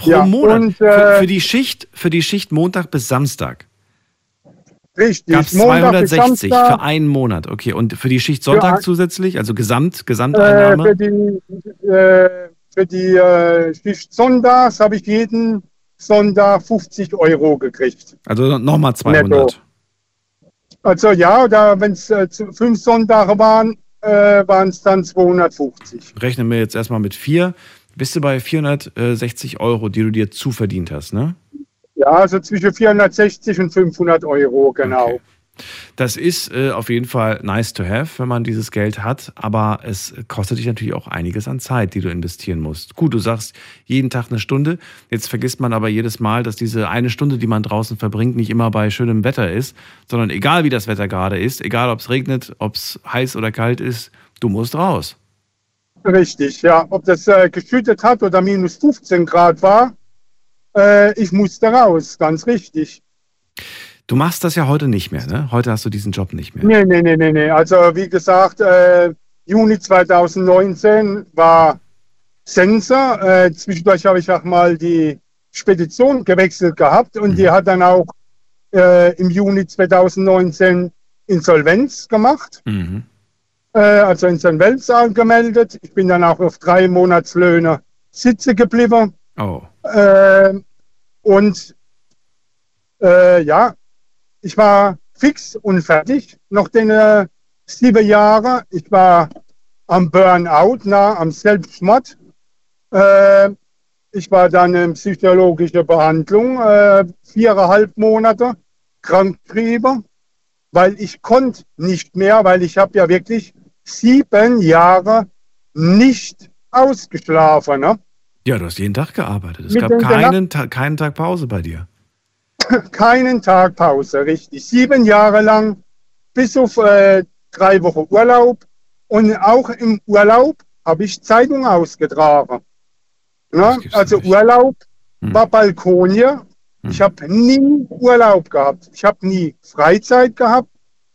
Pro Ja, Monat? und, für, äh, für, die Schicht, für die Schicht Montag bis Samstag. Richtig. Gab es Montag bis 260 Samstag, für einen Monat. Okay. Und für die Schicht Sonntag Ja. zusätzlich, also Gesamt, äh, Gesamteinnahme? für die, äh, für die äh, Schicht Sonntags habe ich jeden Sonntag 50 Euro gekriegt. also nochmal 200. Netto. Also ja, da wenn es äh, fünf Sonntage waren, äh, waren es dann 250. Rechnen wir jetzt erstmal mit vier. Bist du bei 460 Euro, die du dir zuverdient hast, ne? Ja, also zwischen 460 und 500 Euro, genau. Okay. Das ist äh, auf jeden Fall nice to have, wenn man dieses Geld hat, aber es kostet dich natürlich auch einiges an Zeit, die du investieren musst. Gut, du sagst jeden Tag eine Stunde, jetzt vergisst man aber jedes Mal, dass diese eine Stunde, die man draußen verbringt, nicht immer bei schönem Wetter ist, sondern egal wie das Wetter gerade ist, egal ob es regnet, ob es heiß oder kalt ist, du musst raus. Richtig, ja. Ob das äh, geschüttet hat oder minus 15 Grad war, äh, ich musste raus, ganz richtig. Du machst das ja heute nicht mehr, ne? Heute hast du diesen Job nicht mehr. Nee, nee, nee, nee, nee. Also wie gesagt, äh, Juni 2019 war Sensor. Äh, zwischendurch habe ich auch mal die Spedition gewechselt gehabt und die hat dann auch äh, im Juni 2019 Insolvenz gemacht. Mhm. Äh, also Insolvenz angemeldet. Ich bin dann auch auf drei Monatslöhne sitzen geblieben. Oh. Äh, und äh, ja, ich war fix und fertig noch den äh, sieben Jahre. Ich war am Burnout, nah am Selbstmord. Äh, ich war dann in psychologischer Behandlung, äh, viereinhalb Monate krankgeschrieben, weil ich konnte nicht mehr, weil ich habe ja wirklich sieben Jahre nicht ausgeschlafen. Ne? Ja, du hast jeden Tag gearbeitet. Es Mit gab keinen, Ta keinen Tag Pause bei dir. [LAUGHS] Keinen Tag Pause, richtig. Sieben Jahre lang, bis auf äh, drei Wochen Urlaub und auch im Urlaub habe ich Zeitung ausgetragen. Ne? Also Urlaub Hm. war Balkon hier. Ich habe nie Urlaub gehabt. Ich habe nie Freizeit gehabt.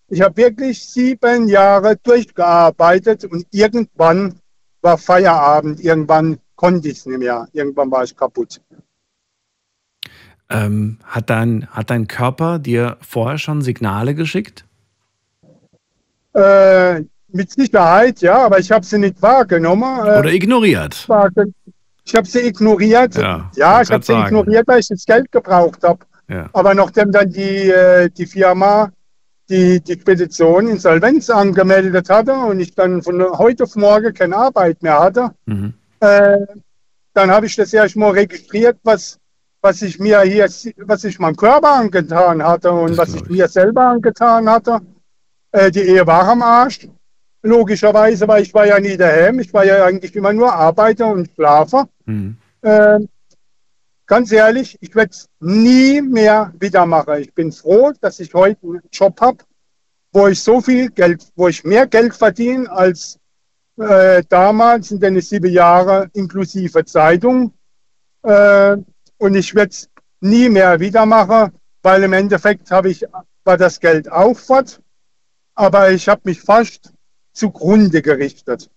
Ich habe wirklich sieben Jahre durchgearbeitet und irgendwann war Feierabend. Irgendwann konnte ich es nicht mehr. Irgendwann war ich kaputt. Ähm, hat, dein, hat dein Körper dir vorher schon Signale geschickt? Äh, mit Sicherheit, ja, aber ich habe sie nicht wahrgenommen. Äh, Oder ignoriert? Ich habe sie ignoriert. Ja, Ja, ich habe sie sagen. ignoriert, weil ich das Geld gebraucht habe. Ja. Aber nachdem dann die, äh, die Firma die, die Spedition Insolvenz angemeldet hatte und ich dann von heute auf morgen keine Arbeit mehr hatte, Mhm. äh, dann habe ich das erstmal registriert, was, was ich mir hier, was ich meinem Körper angetan hatte und was ich mir selber angetan hatte. Äh, die Ehe war am Arsch. Logischerweise, weil ich war ja nie daheim. Ich war ja eigentlich immer nur Arbeiter und Schlafer. Mhm. Äh, ganz ehrlich, ich werde es nie mehr wieder machen. Ich bin froh, dass ich heute einen Job habe, wo ich so viel Geld, wo ich mehr Geld verdiene als äh, damals in den sieben Jahren inklusive Zeitung. Äh, und ich werde es nie mehr wieder machen, weil im Endeffekt habe ich, war das Geld auch fort, aber ich habe mich fast zugrunde gerichtet.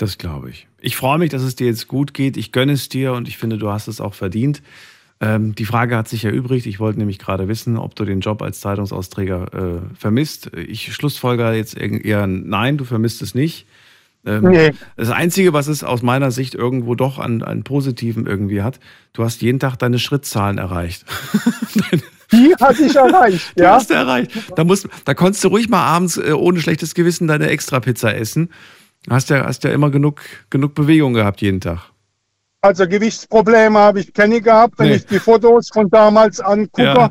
Das glaube ich. Ich freue mich, dass es dir jetzt gut geht. Ich gönne es dir und ich finde, du hast es auch verdient. Ähm, die Frage hat sich erübrigt. Ich wollte nämlich gerade wissen, ob du den Job als Zeitungsausträger äh, vermisst. Ich schlussfolger jetzt eher nein, du vermisst es nicht. Ähm, Nee. Das Einzige, was es aus meiner Sicht irgendwo doch an, an Positiven irgendwie hat, du hast jeden Tag deine Schrittzahlen erreicht. [LAUGHS] Die hatte ich erreicht, Du ja. hast erreicht. Da, musst, da konntest du ruhig mal abends äh, ohne schlechtes Gewissen deine Extra-Pizza essen. Hast ja, hast ja immer genug, genug Bewegung gehabt jeden Tag. Also Gewichtsprobleme habe ich keine gehabt. Wenn Nee. ich die Fotos von damals angucke,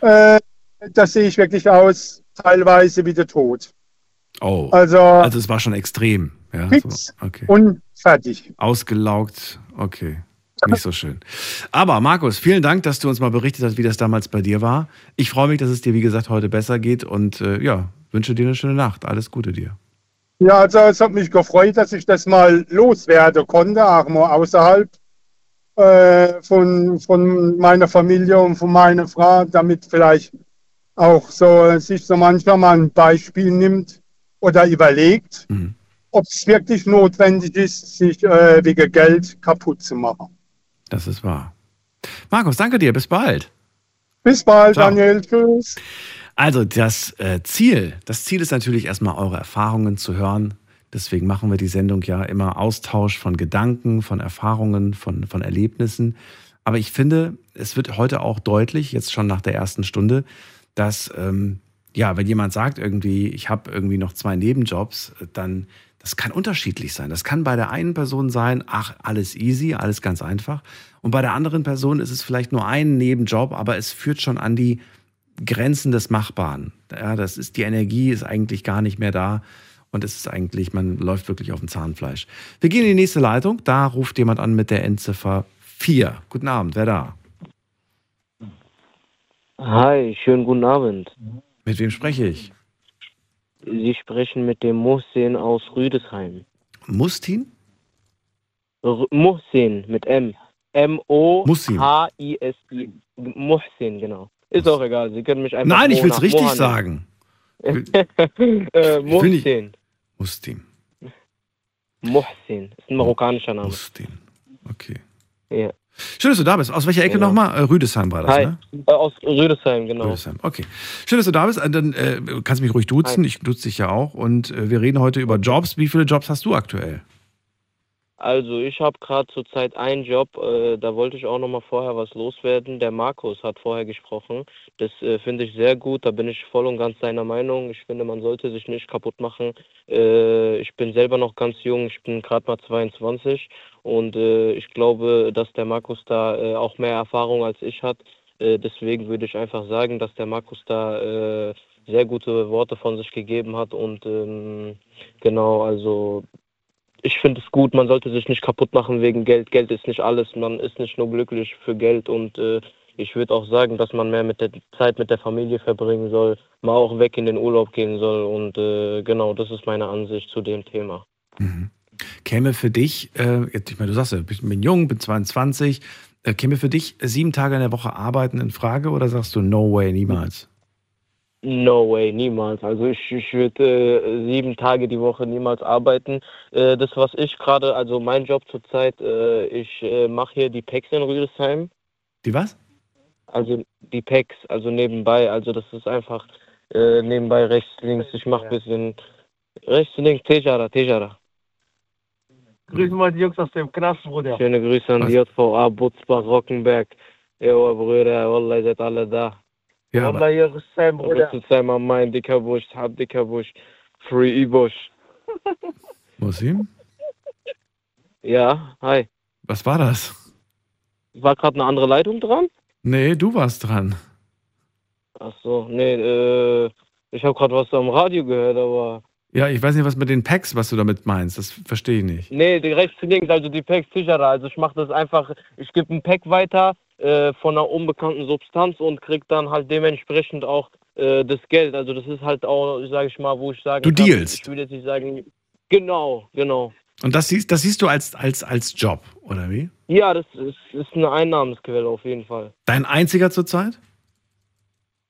äh, da sehe ich wirklich aus, teilweise wie der Tod. Oh. Also, Also es war schon extrem. Ja, fix so, okay. und fertig. Ausgelaugt. Okay. Nicht so schön. Aber Markus, vielen Dank, dass du uns mal berichtet hast, wie das damals bei dir war. Ich freue mich, dass es dir, wie gesagt, heute besser geht und äh, ja, wünsche dir eine schöne Nacht. Alles Gute dir. Ja, also es hat mich gefreut, dass ich das mal loswerden konnte, auch mal außerhalb äh, von, von meiner Familie und von meiner Frau, damit vielleicht auch so sich so manchmal mal ein Beispiel nimmt oder überlegt, Mhm. ob es wirklich notwendig ist, sich äh, wegen Geld kaputt zu machen. Das ist wahr. Markus, danke dir. Bis bald. Bis bald, Ciao. Daniel. Tschüss. Also das äh, Ziel, das Ziel ist natürlich erstmal eure Erfahrungen zu hören. Deswegen machen wir die Sendung ja immer Austausch von Gedanken, von Erfahrungen, von, von Erlebnissen. Aber ich finde, es wird heute auch deutlich, jetzt schon nach der ersten Stunde, dass, ähm, ja, wenn jemand sagt irgendwie, ich habe irgendwie noch zwei Nebenjobs, dann, das kann unterschiedlich sein. Das kann bei der einen Person sein, ach, alles easy, alles ganz einfach. Und bei der anderen Person ist es vielleicht nur ein Nebenjob, aber es führt schon an die Grenzen des Machbaren. Ja, das ist, die Energie ist eigentlich gar nicht mehr da. Und es ist eigentlich, man läuft wirklich auf dem Zahnfleisch. Wir gehen in die nächste Leitung. Da ruft jemand an mit der Endziffer 4. Guten Abend, wer da? Hi, schönen guten Abend. Mit wem spreche ich? Sie sprechen mit dem Muhsin aus Rüdesheim. Mustin? R Muhsin mit M. M-O-H-I-S-I. Muhsin, genau. Ist auch egal, Sie können mich einfach Nein, ich will es richtig Moha sagen. [LAUGHS] äh, will nicht- Muhsin. Mustin. Muhsin. Ist ein marokkanischer Name. Mustin. Okay. Ja. Schön, dass du da bist. Aus welcher Ecke Genau. nochmal? Äh, Rüdesheim war das, Hi. ne? Äh, aus Rüdesheim, genau. Rüdesheim. Okay. Schön, dass du da bist. Äh, Dann äh, kannst du mich ruhig duzen. Ich duze dich ja auch. Und äh, wir reden heute über Jobs. Wie viele Jobs hast du aktuell? Also ich habe gerade zurzeit einen Job, äh, da wollte ich auch noch mal vorher was loswerden. Der Markus hat vorher gesprochen. Das äh, finde ich sehr gut, da bin ich voll und ganz seiner Meinung. Ich finde, man sollte sich nicht kaputt machen. Äh, ich bin selber noch ganz jung, ich bin gerade mal 22 und äh, ich glaube, dass der Markus da äh, auch mehr Erfahrung als ich hat. Äh, deswegen würde ich einfach sagen, dass der Markus da sehr gute Worte von sich gegeben hat und ähm, genau, also ich finde es gut, man sollte sich nicht kaputt machen wegen Geld. Geld ist nicht alles, man ist nicht nur glücklich für Geld und äh, ich würde auch sagen, dass man mehr mit der Zeit mit der Familie verbringen soll, mal auch weg in den Urlaub gehen soll. Und äh, genau, das ist meine Ansicht zu dem Thema. Mhm. Käme für dich, äh, jetzt, ich meine, du sagst ja, ich bin jung, bin 22, äh, käme für dich sieben Tage in der Woche arbeiten in Frage oder sagst du no way, niemals? No way, niemals. Also ich, ich würde äh, sieben Tage die Woche niemals arbeiten. Äh, das, was ich gerade, also mein Job zurzeit, äh, ich äh, mache hier die Packs in Rüdesheim. Die was? Also die Packs, also nebenbei. Also das ist einfach äh, nebenbei rechts, links. Ich mache ein bisschen rechts, links, Tejara, Tejara. Grüßen mal die Jungs aus dem Knast, Bruder. Schöne Grüße an die JVA, Butzbach, Rockenberg. Jo, Brüder, Wallah, ihr seid alle da. Ja, Wallah, hier ist sein Bruder. Rüsselsheim am Main, dicker Busch, hab dicker Busch, Free E-Busch. Muslim? Ja, hi. Was war das? War gerade eine andere Leitung dran? Nee, du warst dran. Ach so, nee, äh, ich habe gerade was am Radio gehört, aber Ja, ich weiß nicht, was mit den Packs, was du damit meinst. Das verstehe ich nicht. nee, die rechts links, also die Packs Tijara. Also ich mache das einfach, ich gebe ein Pack weiter äh, von einer unbekannten Substanz und krieg dann halt dementsprechend auch äh, das Geld. Also das ist halt auch, sage ich mal, wo ich sage, Du dealst. Ich will jetzt nicht sagen, genau, genau. Und das siehst, das siehst du als, als, als Job, oder wie? Ja, das ist, ist eine Einnahmensquelle auf jeden Fall. Dein einziger zurzeit?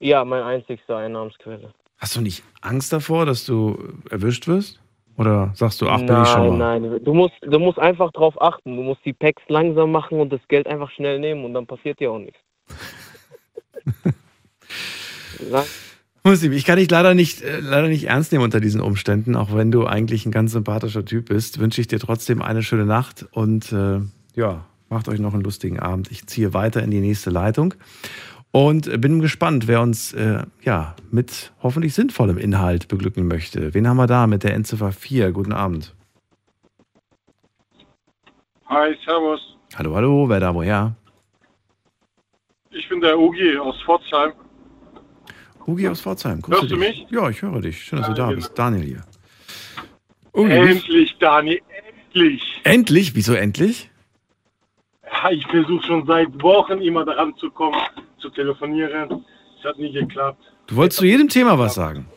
Ja, meine einzigste Einnahmensquelle. Hast du nicht Angst davor, dass du erwischt wirst? Oder sagst du, ach, bin ich schon mal? Nein, nein. Du musst, du musst einfach drauf achten. Du musst die Packs langsam machen und das Geld einfach schnell nehmen und dann passiert dir auch nichts. [LAUGHS] Muslim, ich kann dich leider nicht, äh, leider nicht ernst nehmen unter diesen Umständen, auch wenn du eigentlich ein ganz sympathischer Typ bist. Wünsche ich dir trotzdem eine schöne Nacht und äh, ja, macht euch noch einen lustigen Abend. Ich ziehe weiter in die nächste Leitung und bin gespannt, wer uns äh, ja mit hoffentlich sinnvollem Inhalt beglücken möchte. Wen haben wir da mit der Endziffer 4? Guten Abend. Hi, servus. Hallo, hallo, wer da woher? Ich bin der Ugi aus Pforzheim. Hugi aus Pforzheim. grüße Hörst du dich. mich? Ja, ich höre dich. Schön, dass du da Daniel. bist. Daniel hier. Ugi, endlich, Dani, endlich. endlich? Wieso endlich? Ich versuche schon seit Wochen immer daran zu kommen, zu telefonieren. Es hat nie geklappt. Du wolltest zu jedem Thema was sagen.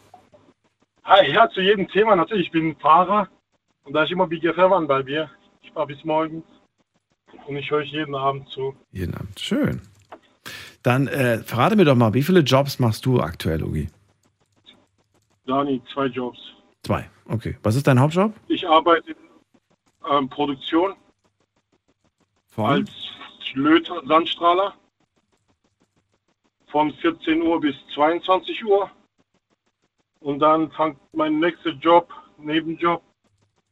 Ja, zu jedem Thema natürlich. Ich bin Fahrer und da ist immer Big FM an bei mir. Ich fahre bis morgens und ich höre euch jeden Abend zu. Jeden Abend. Schön. Dann äh, verrate mir doch mal, wie viele Jobs machst du aktuell, Ugi? Dani, zwei Jobs. Zwei. Okay. Was ist dein Hauptjob? Ich arbeite in ähm, Produktion Von? als Löt- und Sandstrahler von 14 Uhr bis 22 Uhr. Und dann fängt mein nächster Job, Nebenjob,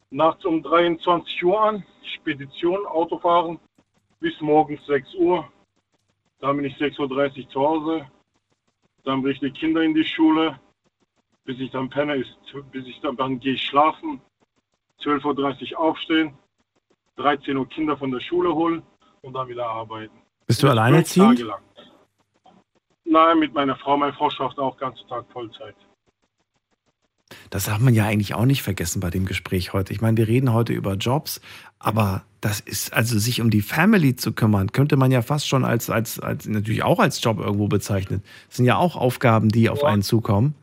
nachts um 23 Uhr an. Spedition, Autofahren bis morgens 6 Uhr. Dann bin ich 6.30 Uhr zu Hause. Dann bringe ich die Kinder in die Schule. Bis ich dann penne, ist, bis ich dann, dann gehe ich schlafen. 12.30 Uhr aufstehen. 13 Uhr Kinder von der Schule holen und dann wieder arbeiten. Bist du alleinerziehend? Tage lang. Nein, mit meiner Frau. Meine Frau schafft auch ganzen Tag Vollzeit. Das darf man ja eigentlich auch nicht vergessen bei dem Gespräch heute. Ich meine, wir reden heute über Jobs, aber das ist, also sich um die Family zu kümmern, könnte man ja fast schon als, als, als natürlich auch als Job irgendwo bezeichnen. Das sind ja auch Aufgaben, die auf einen zukommen,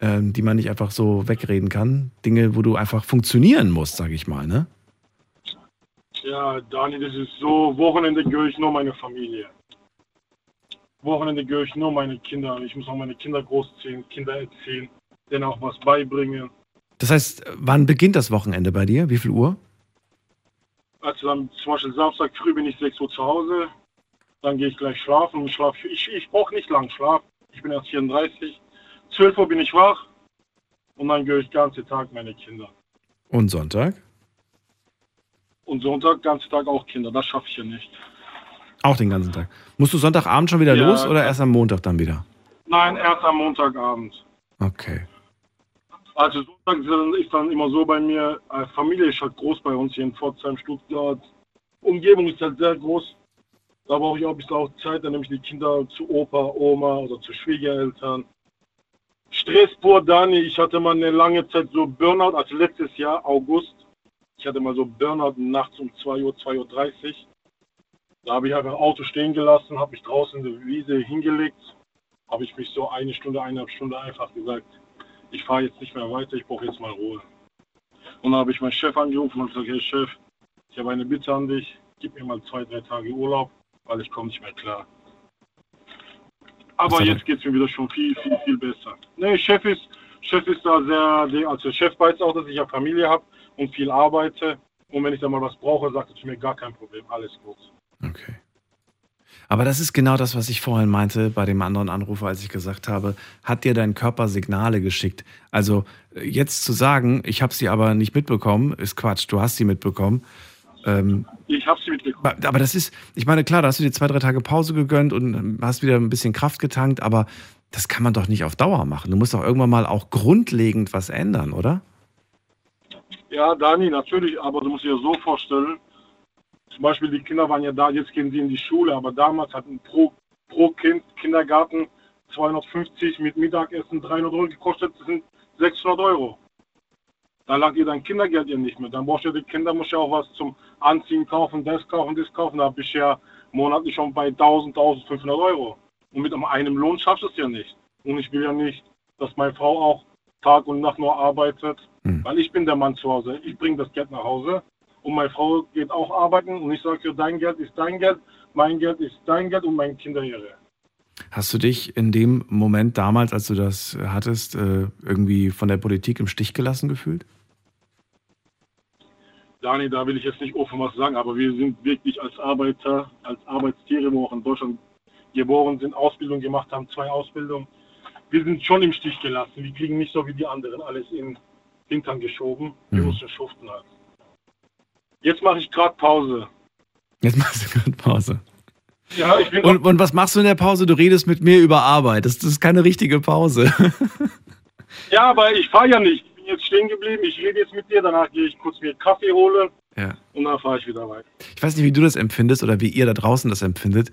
ähm, die man nicht einfach so wegreden kann. Dinge, wo du einfach funktionieren musst, sage ich mal, ne? Ja, Dani, das ist so. Wochenende gehöre ich nur meine Familie. Wochenende gehöre ich nur meine Kinder. Ich muss auch meine Kinder großziehen, Kinder erziehen, denen auch was beibringen. Das heißt, wann beginnt das Wochenende bei dir? Wie viel Uhr? Also dann zum Beispiel Samstag früh bin ich 6 Uhr zu Hause. Dann gehe ich gleich schlafen. Ich, schlaf, ich, ich brauche nicht lang Schlaf. Ich bin erst 34. 12 Uhr bin ich wach. Und dann gehöre ich den ganzen Tag meine Kinder. Und Sonntag? Und Sonntag, ganzen Tag auch Kinder. Das schaffe ich ja nicht. Auch den ganzen Tag. Musst du Sonntagabend schon wieder Ja, los oder erst am Montag dann wieder? Nein, erst am Montagabend. Okay. Also Sonntag ist dann- ist dann immer so bei mir, äh, Familie ist halt groß bei uns hier in Pforzheim, Stuttgart. Umgebung ist halt sehr groß. Da brauche ich auch ein bisschen auch Zeit, dann nehme ich die Kinder zu Opa, Oma oder zu Schwiegereltern. Stress pur, Dani. Ich hatte mal eine lange Zeit so Burnout, also letztes Jahr, August. Ich hatte mal so Burnout nachts um 2 Uhr, 2.30 Uhr. Da habe ich einfach Auto stehen gelassen, habe mich draußen in der Wiese hingelegt, habe ich mich so eine Stunde, eineinhalb Stunde einfach gesagt, ich fahre jetzt nicht mehr weiter, ich brauche jetzt mal Ruhe. Und dann habe ich meinen Chef angerufen und gesagt, hey Chef, ich habe eine Bitte an dich, gib mir mal zwei, drei Tage Urlaub, weil ich komme nicht mehr klar. Aber jetzt geht es mir wieder schon viel, viel, viel besser. Nee, Chef ist, Chef ist da sehr, also Chef weiß auch, dass ich ja Familie habe und viel arbeite. Und wenn ich da mal was brauche, sagt zu mir gar kein Problem, alles gut. Okay. Aber das ist genau das, was ich vorhin meinte bei dem anderen Anrufer, als ich gesagt habe, hat dir dein Körper Signale geschickt? Also äh, jetzt zu sagen, ich habe sie aber nicht mitbekommen, ist Quatsch. Du hast sie mitbekommen. Ähm, ich habe sie mitbekommen. Aber das ist, ich meine, klar, da hast du dir zwei, drei Tage Pause gegönnt und hast wieder ein bisschen Kraft getankt, aber das kann man doch nicht auf Dauer machen. Du musst doch irgendwann mal auch grundlegend was ändern, oder? Ja, Dani, natürlich, aber du musst dir so vorstellen, zum Beispiel die Kinder waren ja da, jetzt gehen sie in die Schule, aber damals hatten pro, pro Kind Kindergarten 250 mit Mittagessen 300 Euro gekostet, das sind 600 Euro. Da lag ihr dein Kindergeld ja nicht mehr. Dann brauchst du die Kinder, musst ja auch was zum Anziehen kaufen, das kaufen, das kaufen. Da bist du ja monatlich schon bei 1000, 1500 Euro. Und mit einem Lohn schaffst du es ja nicht. Und ich will ja nicht, dass meine Frau auch Tag und Nacht nur arbeitet, mhm. weil ich bin der Mann zu Hause. Ich bringe das Geld nach Hause und meine Frau geht auch arbeiten und ich sage, dein Geld ist dein Geld, mein Geld ist dein Geld und meine Kinder ihre. Hast du dich in dem Moment damals, als du das hattest, äh, irgendwie von der Politik im Stich gelassen gefühlt? Dani, da will ich jetzt nicht offen was sagen, aber wir sind wirklich als Arbeiter, als Arbeitstiere, wo auch in Deutschland geboren sind, Ausbildung gemacht haben, zwei Ausbildungen. Wir sind schon im Stich gelassen. Wir kriegen nicht so wie die anderen alles in Hintern geschoben. Wir mhm. müssen schuften halt. Jetzt mache ich gerade Pause. Jetzt machst du gerade Pause. Ja, ich bin und, und, was machst du in der Pause? Du redest mit mir über Arbeit. Das, das ist keine richtige Pause. [LAUGHS] ja, aber ich fahre ja nicht. Ich bin jetzt stehen geblieben. Ich rede jetzt mit dir. Danach gehe ich kurz mir Kaffee holen. Ja. Und dann fahre ich wieder weiter. Ich weiß nicht, wie du das empfindest oder wie ihr da draußen das empfindet.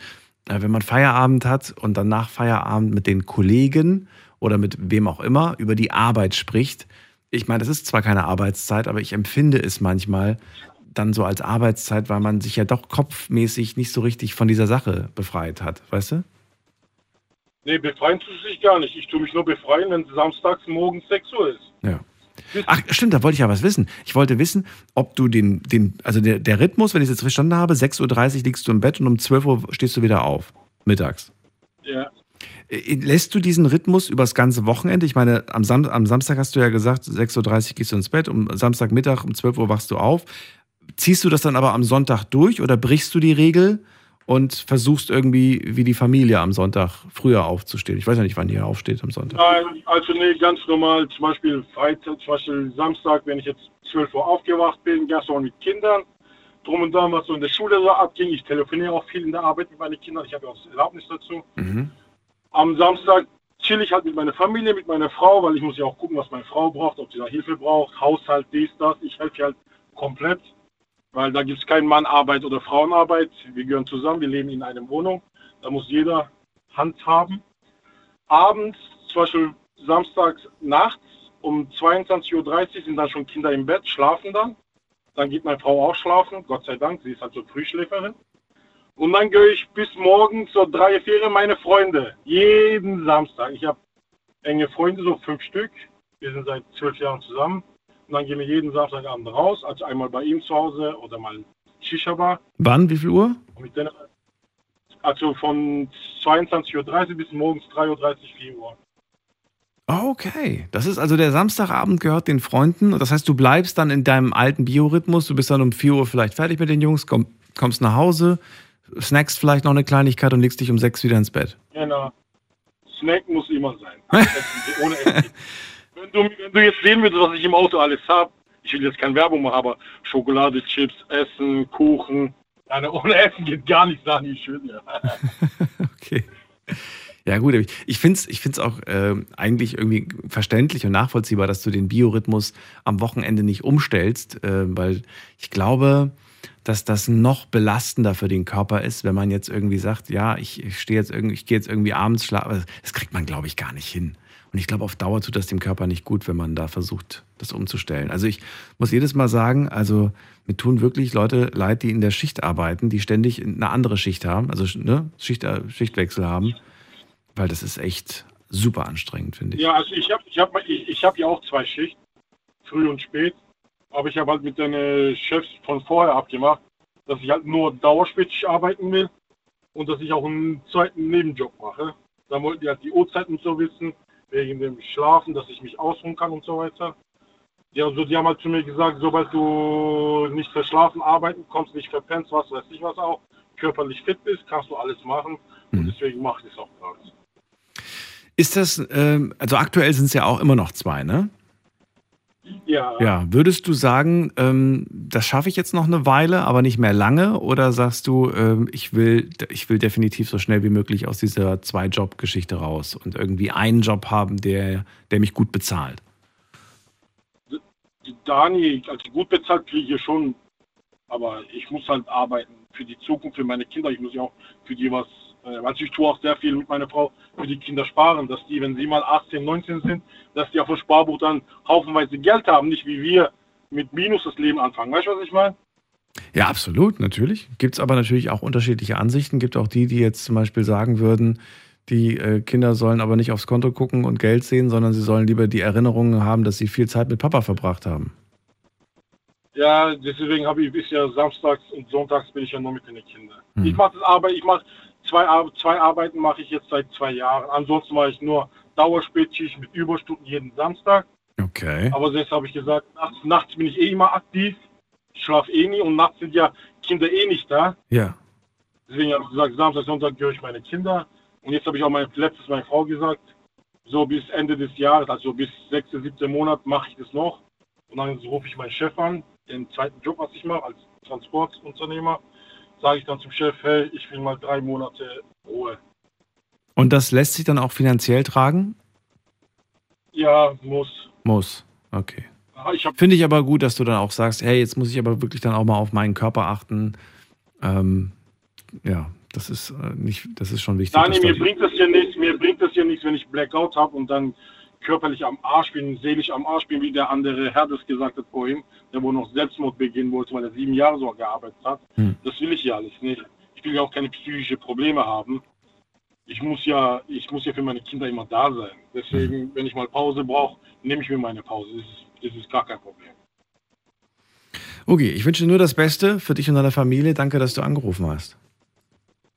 Äh, wenn man Feierabend hat und dann nach Feierabend mit den Kollegen oder mit wem auch immer über die Arbeit spricht. Ich meine, das ist zwar keine Arbeitszeit, aber ich empfinde es manchmal dann so als Arbeitszeit, weil man sich ja doch kopfmäßig nicht so richtig von dieser Sache befreit hat, weißt du? Nee, befreien tust du dich gar nicht. Ich tue mich nur befreien, wenn es samstags morgens 6 Uhr ist. Ja. Ach, stimmt, da wollte ich ja was wissen. Ich wollte wissen, ob du den, den also der, der Rhythmus, wenn ich es jetzt verstanden habe, 6.30 Uhr liegst du im Bett und um 12 Uhr stehst du wieder auf, mittags. Ja. Äh, lässt du diesen Rhythmus übers ganze Wochenende? Ich meine, am, Sam am Samstag hast du ja gesagt, 6.30 Uhr gehst du ins Bett, um Samstagmittag um 12 Uhr wachst du auf. Ziehst du das dann aber am Sonntag durch oder brichst du die Regel und versuchst irgendwie wie die Familie am Sonntag früher aufzustehen? Ich weiß ja nicht, wann ihr aufsteht am Sonntag. Nein, also nee, ganz normal. Zum Beispiel Freitag, zum Beispiel Samstag, wenn ich jetzt 12 Uhr aufgewacht bin, gestern mit Kindern, drum und dran, was so in der Schule so abging. Ich telefoniere auch viel in der Arbeit mit meinen Kindern. Ich habe ja auch das Erlaubnis dazu. Mhm. Am Samstag chill ich halt mit meiner Familie, mit meiner Frau, weil ich muss ja auch gucken, was meine Frau braucht, ob sie da Hilfe braucht, Haushalt, dies, das. Ich helfe halt komplett weil da gibt es keinen Mannarbeit oder Frauenarbeit. Wir gehören zusammen, wir leben in einer Wohnung. Da muss jeder Hand haben. Abends, zum Beispiel samstags nachts um 22.30 Uhr sind dann schon Kinder im Bett, schlafen dann. Dann geht meine Frau auch schlafen, Gott sei Dank, sie ist halt so Frühschläferin. Und dann gehe ich bis morgens so drei, vier meine Freunde. Jeden Samstag. Ich habe enge Freunde, so fünf Stück. Wir sind seit zwölf Jahren zusammen. Und dann gehen wir jeden Samstagabend raus, also einmal bei ihm zu Hause oder mal Shisha-Bar. Wann, wie viel Uhr? also von 22.30 Uhr bis morgens 3.30 Uhr, 4 Uhr. Okay, das ist also der Samstagabend gehört den Freunden. Das heißt, du bleibst dann in deinem alten Biorhythmus. Du bist dann um 4 Uhr vielleicht fertig mit den Jungs, komm, kommst nach Hause, snackst vielleicht noch eine Kleinigkeit und legst dich um 6 wieder ins Bett. Genau. Snack muss immer sein. Ohne Essen. [LAUGHS] Wenn du, wenn du jetzt sehen würdest, was ich im Auto alles habe, ich will jetzt keine Werbung machen, aber Schokolade, Chips, Essen, Kuchen. Eine, ohne Essen geht gar nichts, sagen die schön. Ja. [LAUGHS] okay. Ja, gut, ich finde es ich find's auch äh, eigentlich irgendwie verständlich und nachvollziehbar, dass du den Biorhythmus am Wochenende nicht umstellst, äh, weil ich glaube, dass das noch belastender für den Körper ist, wenn man jetzt irgendwie sagt, ja, ich stehe jetzt irgendwie, ich gehe jetzt irgendwie abends schlafen. Das kriegt man, glaube ich, gar nicht hin. Und ich glaube, auf Dauer tut das dem Körper nicht gut, wenn man da versucht, das umzustellen. Also ich muss jedes Mal sagen, also mir tun wirklich Leute leid, die in der Schicht arbeiten, die ständig eine andere Schicht haben, also ne, Schicht, äh, Schichtwechsel haben, weil das ist echt super anstrengend, finde ich. Ja, also ich habe ich hab, ich, ich hab ja auch zwei Schichten, früh und spät. Aber ich habe halt mit den äh, Chefs von vorher abgemacht, dass ich halt nur dauerspätig arbeiten will und dass ich auch einen zweiten Nebenjob mache. Da wollten die halt die Uhrzeiten so wissen, wegen dem Schlafen, dass ich mich ausruhen kann und so weiter. Ja, also die haben halt zu mir gesagt, sobald du nicht verschlafen arbeiten kommst, nicht verpennst, was weiß ich was auch, körperlich fit bist, kannst du alles machen. Und Mhm. deswegen mache ich es auch gerade. Ist das, ähm, also aktuell sind es ja auch immer noch zwei, ne? Ja, Ja, würdest du sagen, ähm, das schaffe ich jetzt noch eine Weile, aber nicht mehr lange? Oder sagst du, ähm, ich, will, ich will definitiv so schnell wie möglich aus dieser Zwei-Job-Geschichte raus und irgendwie einen Job haben, der, der mich gut bezahlt? Dani, also gut bezahlt kriege ich schon, aber ich muss halt arbeiten für die Zukunft, für meine Kinder. Ich muss ja auch für die was, äh, also ich tue auch sehr viel mit meiner Frau für die Kinder sparen, dass die, wenn sie mal 18, 19 sind, dass die auf dem Sparbuch dann haufenweise Geld haben, nicht wie wir mit Minus das Leben anfangen. Weißt du, was ich meine? Ja, absolut, natürlich. Gibt es aber natürlich auch unterschiedliche Ansichten. Gibt auch die, die jetzt zum Beispiel sagen würden, die äh, Kinder sollen aber nicht aufs Konto gucken und Geld sehen, sondern sie sollen lieber die Erinnerungen haben, dass sie viel Zeit mit Papa verbracht haben. Ja, deswegen habe ich bis ja samstags und sonntags bin ich ja nur mit den Kindern. Hm. Ich mache das Arbeit, ich mache zwei, Ar- zwei Arbeiten mache ich jetzt seit zwei Jahren. Ansonsten mache ich nur Dauerspätschicht mit Überstunden jeden Samstag. Okay. Aber jetzt habe ich gesagt, nachts, nachts bin ich eh immer aktiv. Ich schlafe eh nie und nachts sind ja Kinder eh nicht da. Ja. Deswegen habe ich gesagt, Samstag, Sonntag gehöre ich meine Kinder. Und jetzt habe ich auch mein, letztes meiner Frau gesagt, so bis Ende des Jahres, also bis 6., 7. Monat mache ich das noch. Und dann rufe ich meinen Chef an, den zweiten Job, was ich mache, als Transportunternehmer. Sage ich dann zum Chef, hey, ich will mal drei Monate Ruhe. Und das lässt sich dann auch finanziell tragen? Ja, muss. Muss. Okay. Ah, Ich Finde ich aber gut, dass du dann auch sagst, hey, jetzt muss ich aber wirklich dann auch mal auf meinen Körper achten. Ähm, ja, das ist äh, nicht, das ist schon wichtig. Dass mir bringt das ja nichts, mir bringt das ja nichts, wenn ich Blackout habe und dann körperlich am Arsch bin, seelisch am Arsch bin, wie der andere Herr das gesagt hat vorhin, der wohl noch Selbstmord begehen wollte, weil er sieben Jahre so gearbeitet hat. Hm. Das will ich ja alles nicht. Ich will ja auch keine psychische Probleme haben. Ich muss ja, ich muss ja für meine Kinder immer da sein. Deswegen, wenn ich mal Pause brauche, nehme ich mir meine Pause. Das ist, das ist gar kein Problem. Okay, ich wünsche dir nur das Beste für dich und deine Familie. Danke, dass du angerufen hast.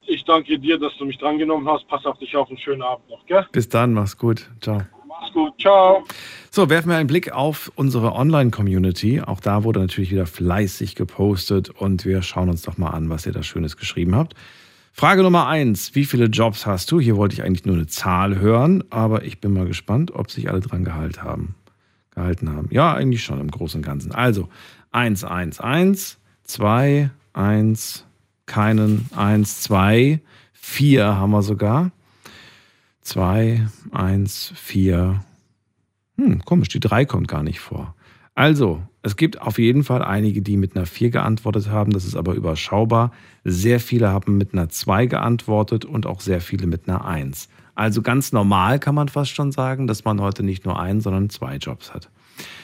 Ich danke dir, dass du mich drangenommen hast. Pass auf dich auf. Einen schönen Abend noch, gell? Bis dann, mach's gut. Ciao. Mach's gut. Ciao. So, werfen wir einen Blick auf unsere Online-Community. Auch da wurde natürlich wieder fleißig gepostet und wir schauen uns doch mal an, was ihr da Schönes geschrieben habt. Frage Nummer eins: Wie viele Jobs hast du? Hier wollte ich eigentlich nur eine Zahl hören, aber ich bin mal gespannt, ob sich alle dran gehalten haben. Gehalten haben. Ja, eigentlich schon im Großen und Ganzen. Also 1, 1, 1, 2, 1, keinen, 1, 2, 4 haben wir sogar. 2, 1, 4. Hm, komisch, die 3 kommt gar nicht vor. Also, es gibt auf jeden Fall einige, die mit einer 4 geantwortet haben. Das ist aber überschaubar. Sehr viele haben mit einer 2 geantwortet und auch sehr viele mit einer 1. Also ganz normal kann man fast schon sagen, dass man heute nicht nur einen, sondern zwei Jobs hat.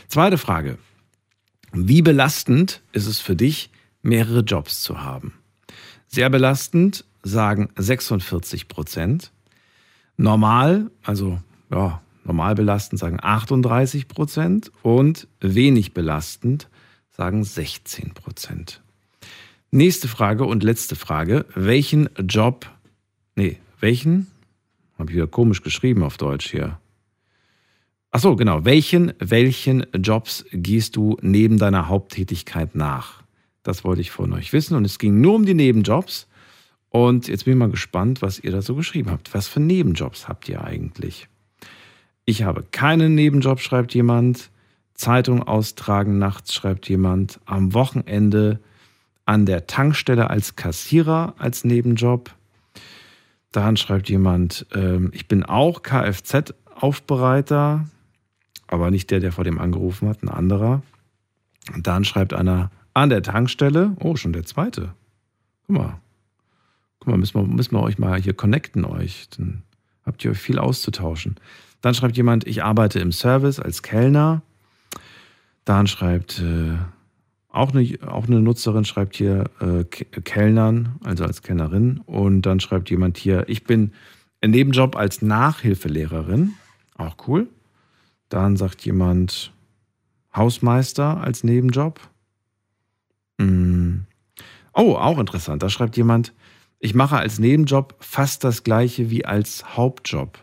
Zweite Frage. Wie belastend ist es für dich, mehrere Jobs zu haben? Sehr belastend, sagen 46 Prozent. Normal, also ja, normal belastend, sagen 38 Prozent. Und wenig belastend, sagen 16 Prozent. Nächste Frage und letzte Frage. Welchen Job, nee, welchen? Habe ich wieder komisch geschrieben auf Deutsch hier. Ach so, genau. Welchen, welchen Jobs gehst du neben deiner Haupttätigkeit nach? Das wollte ich von euch wissen. Und es ging nur um die Nebenjobs. Und jetzt bin ich mal gespannt, was ihr da so geschrieben habt. Was für Nebenjobs habt ihr eigentlich? Ich habe keinen Nebenjob, schreibt jemand. Zeitung austragen nachts, schreibt jemand. Am Wochenende an der Tankstelle als Kassierer als Nebenjob. Dann schreibt jemand, ähm, ich bin auch Kfz-Aufbereiter, aber nicht der, der vor dem angerufen hat, ein anderer. Und dann schreibt einer an der Tankstelle, oh, schon der zweite. Guck mal. Mal, müssen wir, müssen wir euch mal hier connecten euch. Dann habt ihr euch viel auszutauschen. Dann schreibt jemand, ich arbeite im Service als Kellner. Dann schreibt äh, auch, eine, auch eine Nutzerin, schreibt hier äh, Kellnern, also als Kellnerin. Und dann schreibt jemand hier, ich bin im Nebenjob als Nachhilfelehrerin. Auch cool. Dann sagt jemand Hausmeister als Nebenjob. Mm. Oh, auch interessant. Da schreibt jemand, ich mache als Nebenjob fast das gleiche wie als Hauptjob.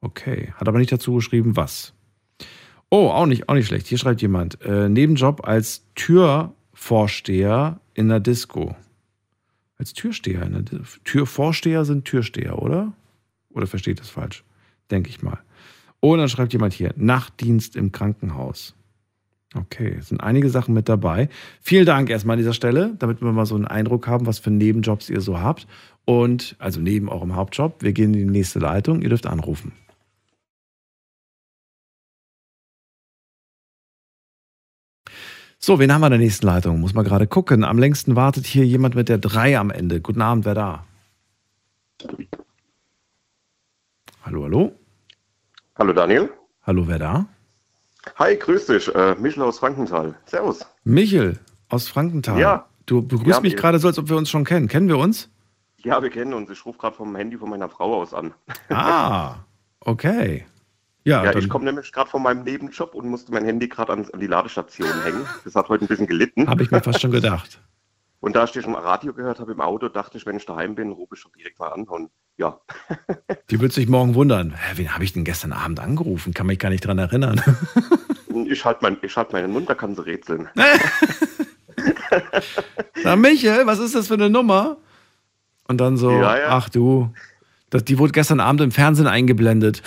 Okay, hat aber nicht dazu geschrieben, was. Oh, auch nicht, auch nicht schlecht. Hier schreibt jemand, äh, Nebenjob als Türvorsteher in der Disco. Als Türsteher in der Disco. Türvorsteher sind Türsteher, oder? Oder versteht das falsch? Denke ich mal. Und dann schreibt jemand hier, Nachtdienst im Krankenhaus. Okay, es sind einige Sachen mit dabei. Vielen Dank erstmal an dieser Stelle, damit wir mal so einen Eindruck haben, was für Nebenjobs ihr so habt. Und also neben eurem Hauptjob, wir gehen in die nächste Leitung. Ihr dürft anrufen. So, wen haben wir in der nächsten Leitung? Muss man gerade gucken. Am längsten wartet hier jemand mit der 3 am Ende. Guten Abend, wer da? Hallo, hallo? Hallo Daniel. Hallo, wer da? Hi, grüß dich. Äh, Michel aus Frankenthal. Servus. Michel aus Frankenthal. Ja. Du begrüßt Ja, mich gerade so, als ob wir uns schon kennen. Kennen wir uns? Ja, wir kennen uns. Ich rufe gerade vom Handy von meiner Frau aus an. [LAUGHS] Ah, okay. Ja, Ja, ich komme nämlich gerade von meinem Nebenjob und musste mein Handy gerade an, an die Ladestation hängen. Das hat heute ein bisschen gelitten. Habe ich mir fast schon [LAUGHS] gedacht. Und da ich dich im Radio gehört habe im Auto, dachte ich, wenn ich daheim bin, rufe ich schon direkt mal an. Und ja, [LAUGHS] Die wird sich morgen wundern. Hä, wen habe ich denn gestern Abend angerufen? Kann mich gar nicht dran erinnern. [LAUGHS] ich halte mein, ich halt meinen Mund, da kann sie rätseln. [LAUGHS] Na, Michel, was ist das für eine Nummer? Und dann so, Ja, ja. ach du, das, die wurde gestern Abend im Fernsehen eingeblendet.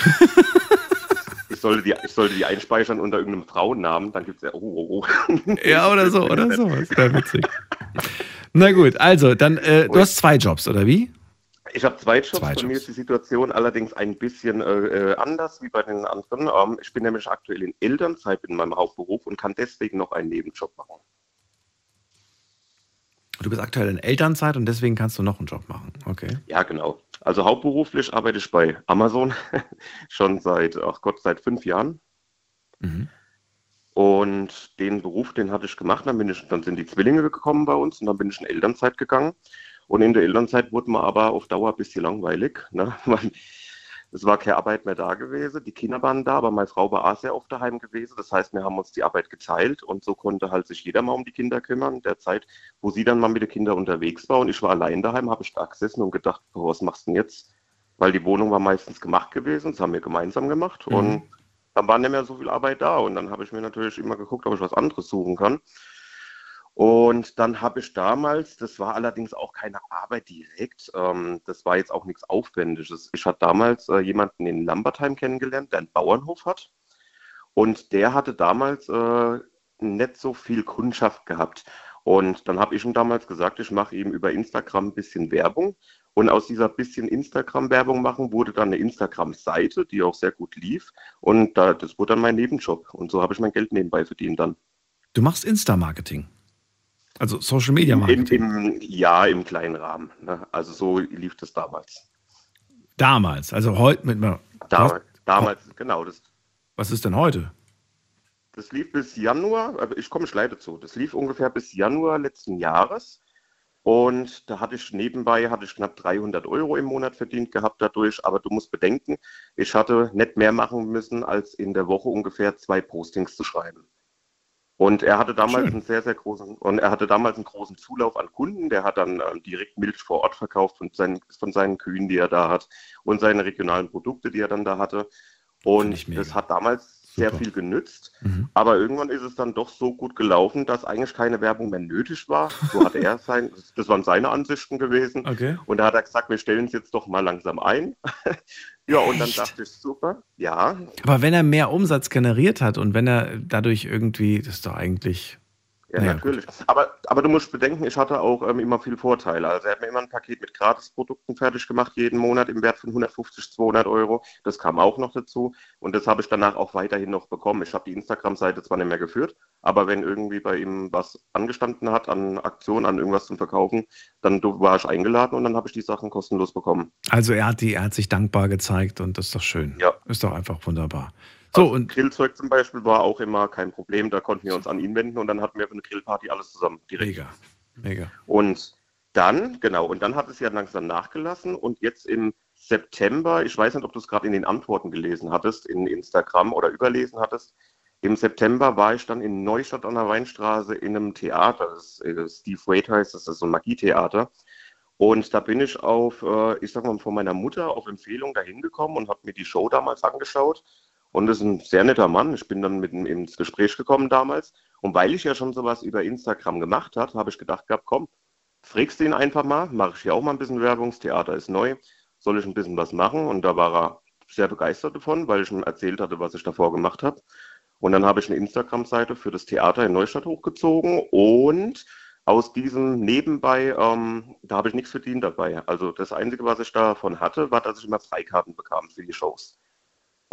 Ich sollte die, ich sollte die einspeichern unter irgendeinem Frauennamen, dann gibt es ja, oh, oh, oh. ja, oder so, oder so. Das wäre witzig. Na gut, also, dann, äh, du hast zwei Jobs, oder wie? Ich habe zwei Jobs. Zwei Bei mir ist die Situation allerdings ein bisschen äh, äh, anders wie bei den anderen. Ähm, ich bin nämlich aktuell in Elternzeit in meinem Hauptberuf und kann deswegen noch einen Nebenjob machen. Du bist aktuell in Elternzeit und deswegen kannst du noch einen Job machen. Okay. Ja, genau. Also hauptberuflich arbeite ich bei Amazon [LAUGHS] schon seit, ach Gott, seit fünf Jahren. Mhm. Und den Beruf, den hatte ich gemacht. Dann, bin ich, dann sind die Zwillinge gekommen bei uns und dann bin ich in Elternzeit gegangen. Und in der Elternzeit wurde mir aber auf Dauer ein bisschen langweilig. [LAUGHS] Ne? Es war keine Arbeit mehr da gewesen. Die Kinder waren da, aber meine Frau war auch sehr oft daheim gewesen. Das heißt, wir haben uns die Arbeit geteilt und so konnte halt sich jeder mal um die Kinder kümmern. Der Zeit, wo sie dann mal mit den Kindern unterwegs war und ich war allein daheim, habe ich da gesessen und gedacht, was machst du denn jetzt? Weil die Wohnung war meistens gemacht gewesen, das haben wir gemeinsam gemacht. Mhm. Und dann war nicht mehr so viel Arbeit da und dann habe ich mir natürlich immer geguckt, ob ich was anderes suchen kann. Und dann habe ich damals, das war allerdings auch keine Arbeit direkt, ähm, das war jetzt auch nichts Aufwendiges. Ich hatte damals äh, jemanden in Lambertheim kennengelernt, der einen Bauernhof hat. Und der hatte damals äh, nicht so viel Kundschaft gehabt. Und dann habe ich ihm damals gesagt, ich mache ihm über Instagram ein bisschen Werbung. Und aus dieser bisschen Instagram-Werbung machen wurde dann eine Instagram-Seite, die auch sehr gut lief. Und da, das wurde dann mein Nebenjob. Und so habe ich mein Geld nebenbei verdient dann. Du machst Insta-Marketing. Also Social Media Im, Marketing. im, ja, im kleinen Rahmen. Ne? Also so lief das damals. Damals, also heute mit mir. Damals, damals genau. Das, Was ist denn heute? das lief bis Januar, aber ich komme schleide zu. Das lief ungefähr bis Januar letzten Jahres. Und da hatte ich nebenbei hatte ich knapp 300 Euro im Monat verdient gehabt dadurch. Aber du musst bedenken, ich hatte nicht mehr machen müssen, als in der Woche ungefähr zwei Postings zu schreiben. Und er hatte damals Schön. einen sehr, sehr großen, und er hatte damals einen großen Zulauf an Kunden. Der hat dann ähm, direkt Milch vor Ort verkauft von seinen, von seinen Kühen, die er da hat, und seine regionalen Produkte, die er dann da hatte. Und das hat damals sehr Super. viel genützt. Mhm. Aber irgendwann ist es dann doch so gut gelaufen, dass eigentlich keine Werbung mehr nötig war. So hat er [LAUGHS] sein, das waren seine Ansichten gewesen. Okay. Und da hat er gesagt, wir stellen es jetzt doch mal langsam ein. [LAUGHS] ja, und dann dachte ich, super, ja, Aber wenn er mehr Umsatz generiert hat und wenn er dadurch irgendwie, das ist doch eigentlich. Ja, Naja, natürlich. Aber, aber du musst bedenken, ich hatte auch ähm, immer viel Vorteile. Also er hat mir immer ein Paket mit Gratisprodukten fertig gemacht, jeden Monat im Wert von 150, 200 Euro. Das kam auch noch dazu. Und das habe ich danach auch weiterhin noch bekommen. Ich habe die Instagram-Seite zwar nicht mehr geführt, aber wenn irgendwie bei ihm was angestanden hat an Aktionen, an irgendwas zum Verkaufen, dann war ich eingeladen und dann habe ich die Sachen kostenlos bekommen. Also er hat, die, er hat sich dankbar gezeigt und das ist doch schön. Ja. Ist doch einfach wunderbar. So, und Grillzeug zum Beispiel war auch immer kein Problem. Da konnten wir uns an ihn wenden und dann hatten wir für eine Grillparty alles zusammen. Direkt. Mega. Mega. Und dann, genau, und dann hat es ja langsam nachgelassen und jetzt im September, ich weiß nicht, ob du es gerade in den Antworten gelesen hattest, in Instagram oder überlesen hattest, im September war ich dann in Neustadt an der Weinstraße in einem Theater, das, ist, äh, Steve Wade heißt, das ist so ein Magietheater. Und da bin ich auf, äh, ich sag mal, von meiner Mutter auf Empfehlung dahin gekommen und habe mir die Show damals angeschaut. Und das ist ein sehr netter Mann. Ich bin dann mit ihm ins Gespräch gekommen damals. Und weil ich ja schon sowas über Instagram gemacht habe, habe ich gedacht gehabt, komm, fragst ihn einfach mal, mache ich hier auch mal ein bisschen Werbung, das Theater ist neu, soll ich ein bisschen was machen? Und da war er sehr begeistert davon, weil ich ihm erzählt hatte, was ich davor gemacht habe. Und dann habe ich eine Instagram-Seite für das Theater in Neustadt hochgezogen und aus diesem nebenbei, ähm, da habe ich nichts verdient dabei. Also das Einzige, was ich davon hatte, war, dass ich immer Freikarten bekam für die Shows.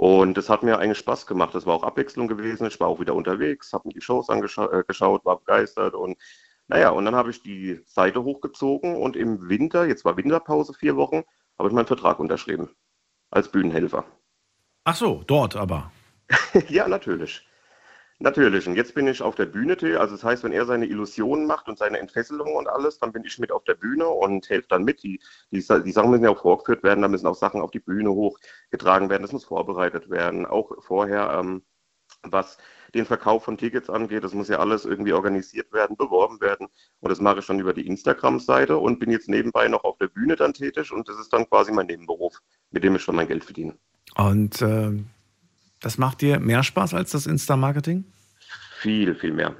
Und das hat mir eigentlich Spaß gemacht. Das war auch Abwechslung gewesen. Ich war auch wieder unterwegs, habe mir die Shows angeschaut, äh, war begeistert und naja, und dann habe ich die Seite hochgezogen und im Winter, jetzt war Winterpause vier Wochen, habe ich meinen Vertrag unterschrieben. Als Bühnenhelfer. ach so, dort aber. [LAUGHS] ja, natürlich. Natürlich. Und jetzt bin ich auf der Bühne. Till. Also das heißt, wenn er seine Illusionen macht und seine Entfesselung und alles, dann bin ich mit auf der Bühne und helfe dann mit. Die, die, die Sachen müssen ja auch vorgeführt werden, da müssen auch Sachen auf die Bühne hochgetragen werden, das muss vorbereitet werden. Auch vorher, ähm, was den Verkauf von Tickets angeht, das muss ja alles irgendwie organisiert werden, beworben werden. Und das mache ich dann über die Instagram-Seite und bin jetzt nebenbei noch auf der Bühne dann tätig und das ist dann quasi mein Nebenberuf, mit dem ich schon mein Geld verdiene. Und äh, das macht dir mehr Spaß als das Insta-Marketing? Viel, viel mehr.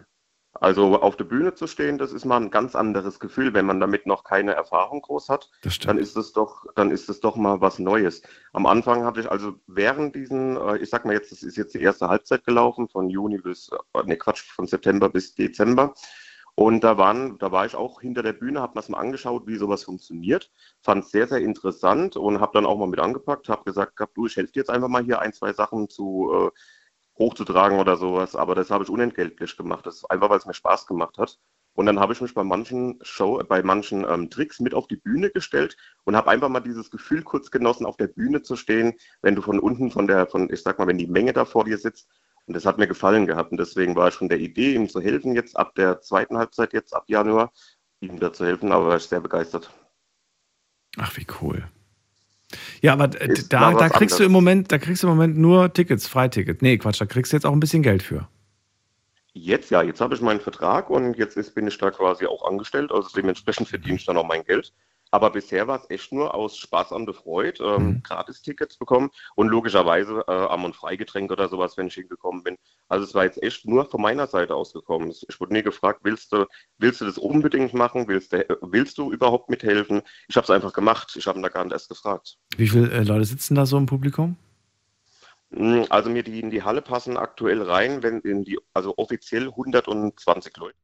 Also auf der Bühne zu stehen, das ist mal ein ganz anderes Gefühl, wenn man damit noch keine Erfahrung groß hat. Dann ist es doch, dann ist es doch mal was Neues. Am Anfang hatte ich also während diesen, äh, ich sag mal jetzt, das ist jetzt die erste Halbzeit gelaufen, von Juni bis, ne Quatsch, von September bis Dezember. Und da waren, da war ich auch hinter der Bühne, habe mir das mal angeschaut, wie sowas funktioniert, fand es sehr, sehr interessant und habe dann auch mal mit angepackt, habe gesagt, gehabt, du, ich helfe dir jetzt einfach mal hier ein, zwei Sachen zu äh, hochzutragen oder sowas, aber das habe ich unentgeltlich gemacht, das ist einfach, weil es mir Spaß gemacht hat. Und dann habe ich mich bei manchen Show, bei manchen ähm, Tricks mit auf die Bühne gestellt und habe einfach mal dieses Gefühl kurz genossen, auf der Bühne zu stehen, wenn du von unten von der, von, ich sag mal, wenn die Menge da vor dir sitzt. Und das hat mir gefallen gehabt. Und deswegen war ich von der Idee, ihm zu helfen, jetzt ab der zweiten Halbzeit, jetzt ab Januar, ihm da zu helfen, aber war ich sehr begeistert. Ach, wie cool. Ja, aber Ist da, da kriegst du anderes. im Moment, da kriegst du im Moment nur Tickets, Freitickets. Nee, Quatsch, da kriegst du jetzt auch ein bisschen Geld für. Jetzt ja, jetzt habe ich meinen Vertrag und jetzt bin ich da quasi auch angestellt, also dementsprechend verdiene ich dann auch mein Geld. Aber bisher war es echt nur aus Spaß an der Freude, ähm, Gratis-Tickets bekommen und logischerweise äh, Am- und Freigetränk oder sowas, wenn ich hingekommen bin. Also es war jetzt echt nur von meiner Seite aus gekommen. Ich wurde nie gefragt, willst du, willst du das unbedingt machen? Willst du, willst du überhaupt mithelfen? Ich habe es einfach gemacht. Ich habe ihn da gar nicht erst gefragt. Wie viele äh, Leute sitzen da so im Publikum? Mm, Also mir die in die Halle passen aktuell rein, wenn in die, also offiziell 120 Leute.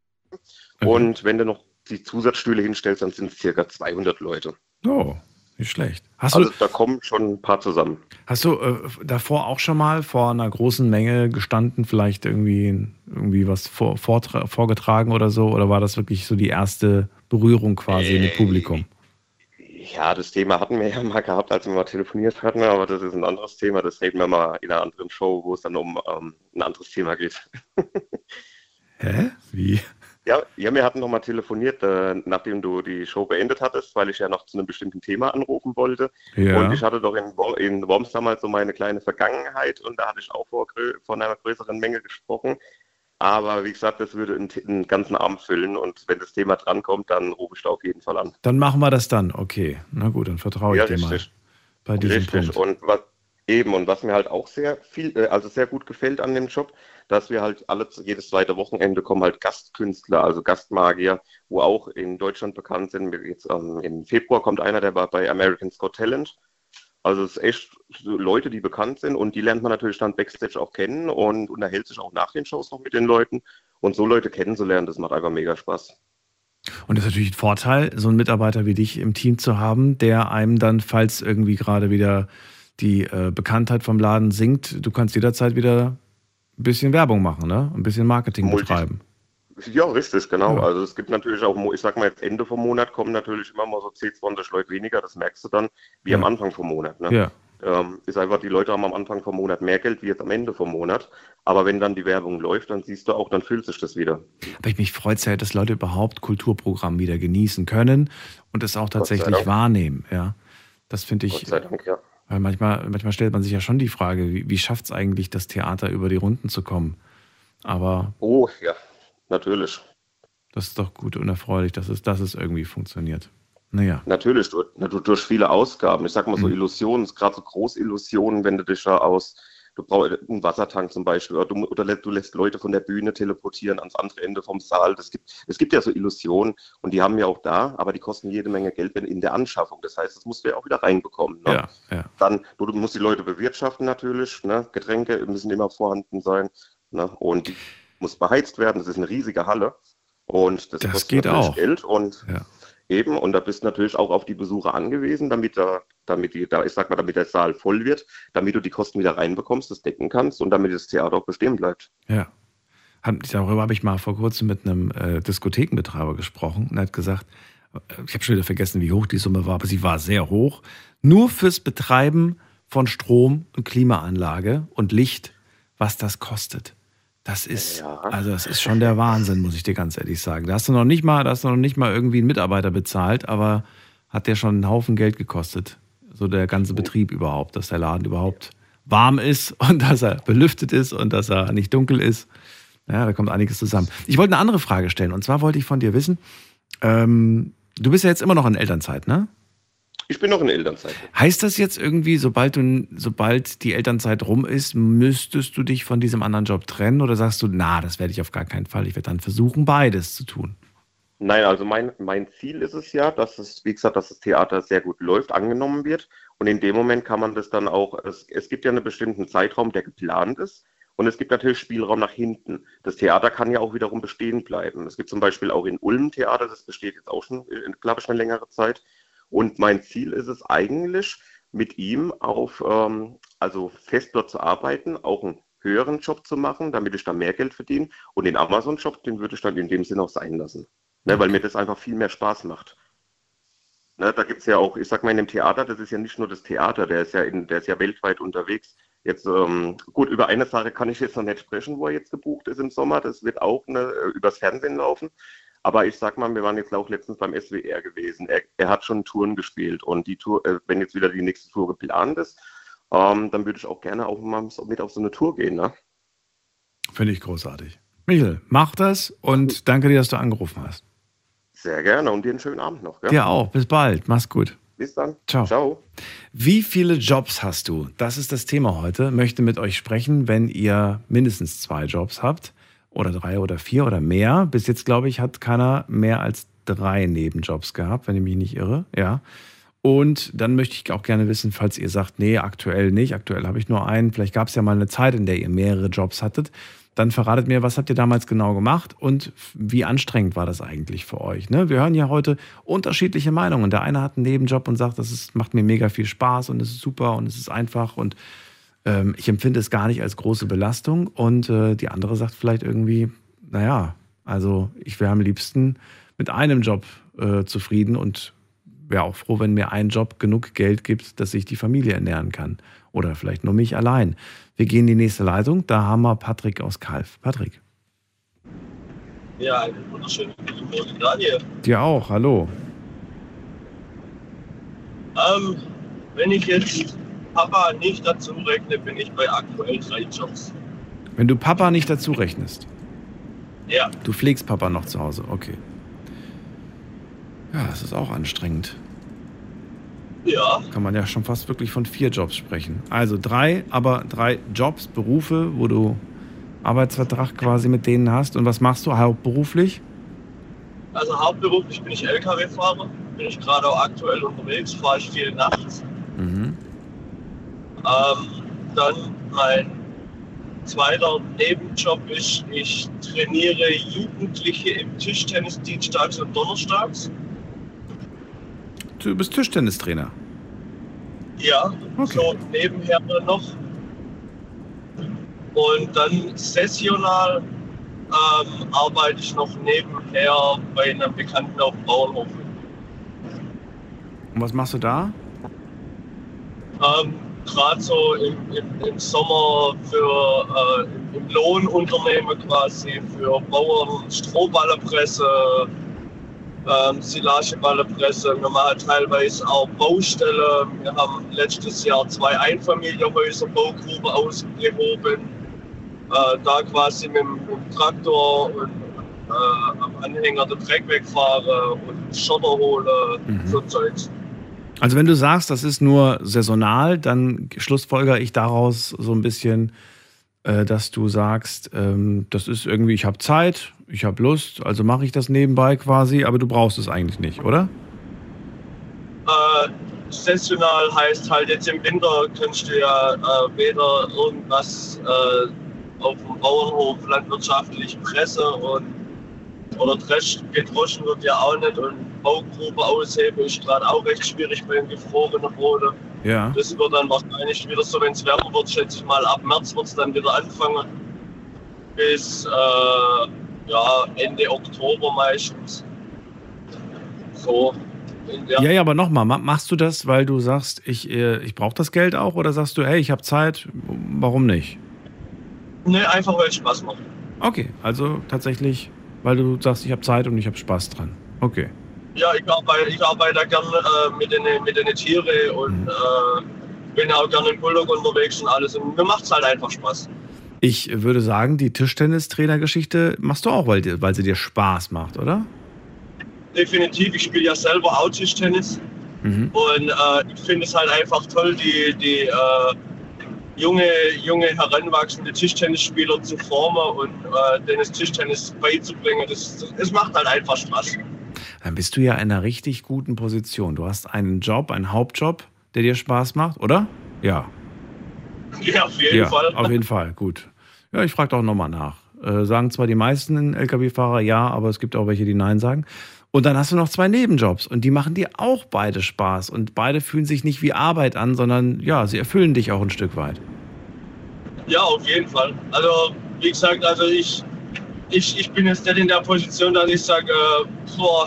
Und wenn du noch die Zusatzstühle hinstellst, dann sind es circa 200 Leute. Oh, nicht schlecht. Hast also du, da kommen schon ein paar zusammen. hast du äh, davor auch schon mal vor einer großen Menge gestanden, vielleicht irgendwie, irgendwie was vor, vorgetragen oder so? Oder war das wirklich so die erste Berührung quasi mit Publikum? Ja, das Thema hatten wir ja mal gehabt, als wir mal telefoniert hatten, aber das ist ein anderes Thema. Das reden wir mal in einer anderen Show, wo es dann um ähm, ein anderes Thema geht. [LAUGHS] Hä? Wie? Ja, ja, wir hatten noch mal telefoniert, äh, nachdem du die Show beendet hattest, weil ich ja noch zu einem bestimmten Thema anrufen wollte. Ja. Und ich hatte doch in, in Worms damals so meine kleine Vergangenheit und da hatte ich auch vor, von einer größeren Menge gesprochen. Aber wie gesagt, das würde einen, einen ganzen Abend füllen und wenn das Thema drankommt, dann rufe ich da auf jeden Fall an. Dann machen wir das dann. Okay, na gut, dann vertraue ich Ja, dir mal richtig. bei diesem Richtig. Punkt. Und was eben und was mir halt auch sehr viel, äh, also sehr gut gefällt an dem Job, dass wir halt alle jedes zweite Wochenende kommen halt Gastkünstler, also Gastmagier, wo auch in Deutschland bekannt sind. Jetzt ähm, im Februar kommt einer, der war bei American's Got Talent. Also es ist echt Leute, die bekannt sind und die lernt man natürlich dann Backstage auch kennen und unterhält sich auch nach den Shows noch mit den Leuten. Und so Leute kennenzulernen, das macht einfach mega Spaß. Und das ist natürlich ein Vorteil, so einen Mitarbeiter wie dich im Team zu haben, der einem dann, falls irgendwie gerade wieder die äh, Bekanntheit vom Laden sinkt, du kannst jederzeit wieder ein bisschen Werbung machen, ne? Ein bisschen Marketing Multi- betreiben. Ja, richtig, genau. Ja. Also es gibt natürlich auch, ich sag mal jetzt Ende vom Monat kommen natürlich immer mal so 10, 20 Leute weniger, das merkst du dann, wie Ja. am Anfang vom Monat. Ne? Ja. Ähm, ist einfach, die Leute haben am Anfang vom Monat mehr Geld wie jetzt am Ende vom Monat. Aber wenn dann die Werbung läuft, dann siehst du auch, dann füllt sich das wieder. Aber ich mich freut sehr, dass Leute überhaupt Kulturprogramm wieder genießen können und es auch tatsächlich wahrnehmen. Ja, das finde ich. Gott sei Dank, ja. Weil manchmal, manchmal stellt man sich ja schon die Frage, wie, wie schafft es eigentlich, das Theater über die Runden zu kommen? Aber Oh, ja, natürlich. das ist doch gut und erfreulich, dass es, dass es irgendwie funktioniert. Naja. Natürlich, durch, durch viele Ausgaben. Ich sag mal so Mhm. Illusionen, gerade so Großillusionen, wenn du dich da aus, du brauchst einen Wassertank zum Beispiel, oder, du, oder du lässt Leute von der Bühne teleportieren ans andere Ende vom Saal. Das gibt, es gibt ja so Illusionen und die haben wir auch da, aber die kosten jede Menge Geld in der Anschaffung. Das heißt, das musst du ja auch wieder reinbekommen. Ne? Ja, ja. Dann, du, du musst die Leute bewirtschaften natürlich, ne? Getränke müssen immer vorhanden sein ne? und die muss beheizt werden. Das ist eine riesige Halle und das, Das kostet geht auch. Geld und Ja. Eben, und da bist du natürlich auch auf die Besucher angewiesen, damit da, damit die, da, ich sag mal, damit der Saal voll wird, damit du die Kosten wieder reinbekommst, das decken kannst und damit das Theater auch bestehen bleibt. Ja. Darüber habe ich mal vor kurzem mit einem äh, Diskothekenbetreiber gesprochen und er hat gesagt, äh, ich habe schon wieder vergessen, wie hoch die Summe war, aber sie war sehr hoch. Nur fürs Betreiben von Strom und Klimaanlage und Licht, was das kostet. Das ist, also das ist schon der Wahnsinn, muss ich dir ganz ehrlich sagen. Da hast du noch nicht mal, da hast du noch nicht mal irgendwie einen Mitarbeiter bezahlt, aber hat der schon einen Haufen Geld gekostet. So der ganze Betrieb überhaupt, dass der Laden überhaupt warm ist [LAUGHS] und dass er belüftet ist und dass er nicht dunkel ist. Ja, da kommt einiges zusammen. Ich wollte eine andere Frage stellen. Und zwar wollte ich von dir wissen, ähm, du bist ja jetzt immer noch in Elternzeit, ne? Ich bin noch in Elternzeit. Heißt das jetzt irgendwie, sobald, du, sobald die Elternzeit rum ist, müsstest du dich von diesem anderen Job trennen? Oder sagst du, na, das werde ich auf gar keinen Fall. Ich werde dann versuchen, beides zu tun. Nein, also mein, mein Ziel ist es ja, dass es, wie gesagt, dass das Theater sehr gut läuft, angenommen wird. Und in dem Moment kann man das dann auch, es, es gibt ja einen bestimmten Zeitraum, der geplant ist. Und es gibt natürlich Spielraum nach hinten. Das Theater kann ja auch wiederum bestehen bleiben. Es gibt zum Beispiel auch in Ulm Theater, das besteht jetzt auch schon, äh, glaube ich, eine längere Zeit. Und mein Ziel ist es eigentlich, mit ihm auf, ähm, also fest dort zu arbeiten, auch einen höheren Job zu machen, damit ich da mehr Geld verdiene. Und den Amazon-Job, den würde ich dann in dem Sinne auch sein lassen. Ne, weil mir das einfach viel mehr Spaß macht. Ne, da gibt es ja auch, ich sag mal, in dem Theater, das ist ja nicht nur das Theater, der ist ja, in, der ist ja weltweit unterwegs. Jetzt, ähm, gut, über eine Sache kann ich jetzt noch nicht sprechen, wo er jetzt gebucht ist im Sommer. Das wird auch eine, übers Fernsehen laufen. Aber ich sag mal, wir waren jetzt auch letztens beim SWR gewesen. Er, er hat schon Touren gespielt und die Tour, äh, wenn jetzt wieder die nächste Tour geplant ist, ähm, dann würde ich auch gerne auch mal mit auf so eine Tour gehen. Ne? Finde ich großartig. Michel, mach das und danke dir, dass du angerufen hast. Sehr gerne und dir einen schönen Abend noch. Gell? Dir auch. Bis bald. Mach's gut. Bis dann. Ciao. Ciao. Wie viele Jobs hast du? Das ist das Thema heute. Möchte mit euch sprechen, wenn ihr mindestens zwei Jobs habt oder drei oder vier oder mehr. Bis jetzt, glaube ich, hat keiner mehr als drei Nebenjobs gehabt, wenn ich mich nicht irre. Ja. Und dann möchte ich auch gerne wissen, falls ihr sagt, nee, aktuell nicht, aktuell habe ich nur einen. Vielleicht gab es ja mal eine Zeit, in der ihr mehrere Jobs hattet. Dann verratet mir, was habt ihr damals genau gemacht und wie anstrengend war das eigentlich für euch? Ne? Wir hören ja heute unterschiedliche Meinungen. Der eine hat einen Nebenjob und sagt, das ist, macht mir mega viel Spaß und es ist super und es ist einfach und ähm, ich empfinde es gar nicht als große Belastung. Und äh, die andere sagt vielleicht irgendwie, naja, also ich wäre am liebsten mit einem Job äh, zufrieden und wäre auch froh, wenn mir ein Job genug Geld gibt, dass ich die Familie ernähren kann. Oder vielleicht nur mich allein. Wir gehen in die nächste Leitung. Da haben wir Patrick aus Kalf. Patrick. Ja, einen wunderschönen guten Morgen, Daniel. Dir auch. Hallo. Ähm, wenn ich jetzt Papa nicht dazu rechne, bin ich bei aktuell drei Jobs. Wenn du Papa nicht dazu rechnest. Ja. Du pflegst Papa noch zu Hause. Okay. Ja, das ist auch anstrengend. Ja. Kann man ja schon fast wirklich von vier Jobs sprechen. Also drei, aber drei Jobs, Berufe, wo du Arbeitsvertrag quasi mit denen hast. Und was machst du hauptberuflich? Also hauptberuflich bin ich LKW-Fahrer, bin ich gerade auch aktuell unterwegs, fahre ich viel nachts. Mhm. Ähm, dann mein zweiter Nebenjob ist, ich trainiere Jugendliche im Tischtennis dienstags und donnerstags. Du bist Tischtennistrainer. Ja, so nebenher noch. Und dann sessional ähm, arbeite ich noch nebenher bei einem Bekannten auf Bauernhof. Und was machst du da? Ähm, Gerade so im, im, im Sommer für äh, im Lohnunternehmen quasi für Bauern Strohballerpresse, ähm, Silageballerpresse. Wir machen teilweise auch Baustelle. Wir haben letztes Jahr zwei Einfamilienhäuser Baugruben ausgehoben. Äh, da quasi mit, dem- mit dem Traktor und äh, am Anhänger den Dreck wegfahren und Schotter holen, so Zeugs. Also wenn du sagst, das ist nur saisonal, dann schlussfolgere ich daraus so ein bisschen, äh, dass du sagst, ähm, das ist irgendwie, ich habe Zeit, ich habe Lust, also mache ich das nebenbei quasi, aber du brauchst es eigentlich nicht, oder? Äh, saisonal heißt halt jetzt im Winter kannst du ja äh, weder irgendwas äh, auf dem Bauernhof landwirtschaftlich pressen und oder gedroschen wird ja auch nicht und Baugrube ausheben ist gerade auch recht schwierig bei den gefrorenen Boden. Ja. Das wird dann wahrscheinlich wieder so, wenn es wärmer wird, schätze ich mal, ab März wird es dann wieder anfangen. Bis äh, ja, Ende Oktober meistens. So. Ja, ja, aber nochmal, machst du das, weil du sagst, ich, äh, ich brauche das Geld auch oder sagst du, hey, ich habe Zeit, warum nicht? Nee, einfach weil es Spaß macht. Okay, also tatsächlich, weil du sagst, ich habe Zeit und ich habe Spaß dran. Okay. Ja, ich arbeite, ich arbeite gerne äh, mit den mit den Tieren und äh, bin auch gerne in Bulldog unterwegs und alles. Und mir macht es halt einfach Spaß. Ich würde sagen, die Tischtennistrainer-Geschichte machst du auch, weil, weil sie dir Spaß macht, oder? Definitiv, ich spiele ja selber auch Tischtennis. Mhm. Und äh, ich finde es halt einfach toll, die, die äh, junge, junge heranwachsende Tischtennisspieler zu formen und äh, denen Tischtennis beizubringen. Das, das, es macht halt einfach Spaß. Dann bist du ja in einer richtig guten Position. Du hast einen Job, einen Hauptjob, der dir Spaß macht, oder? Ja. Ja, auf jeden ja, Fall. Auf jeden Fall, gut. Ja, ich frage doch nochmal nach. Äh, sagen zwar die meisten Lkw-Fahrer ja, aber es gibt auch welche, die Nein sagen. Und dann hast du noch zwei Nebenjobs und die machen dir auch beide Spaß und beide fühlen sich nicht wie Arbeit an, sondern ja, sie erfüllen dich auch ein Stück weit. Ja, auf jeden Fall. Also, wie gesagt, also ich, ich, ich bin jetzt nicht in der Position, dass ich sage, äh, boah,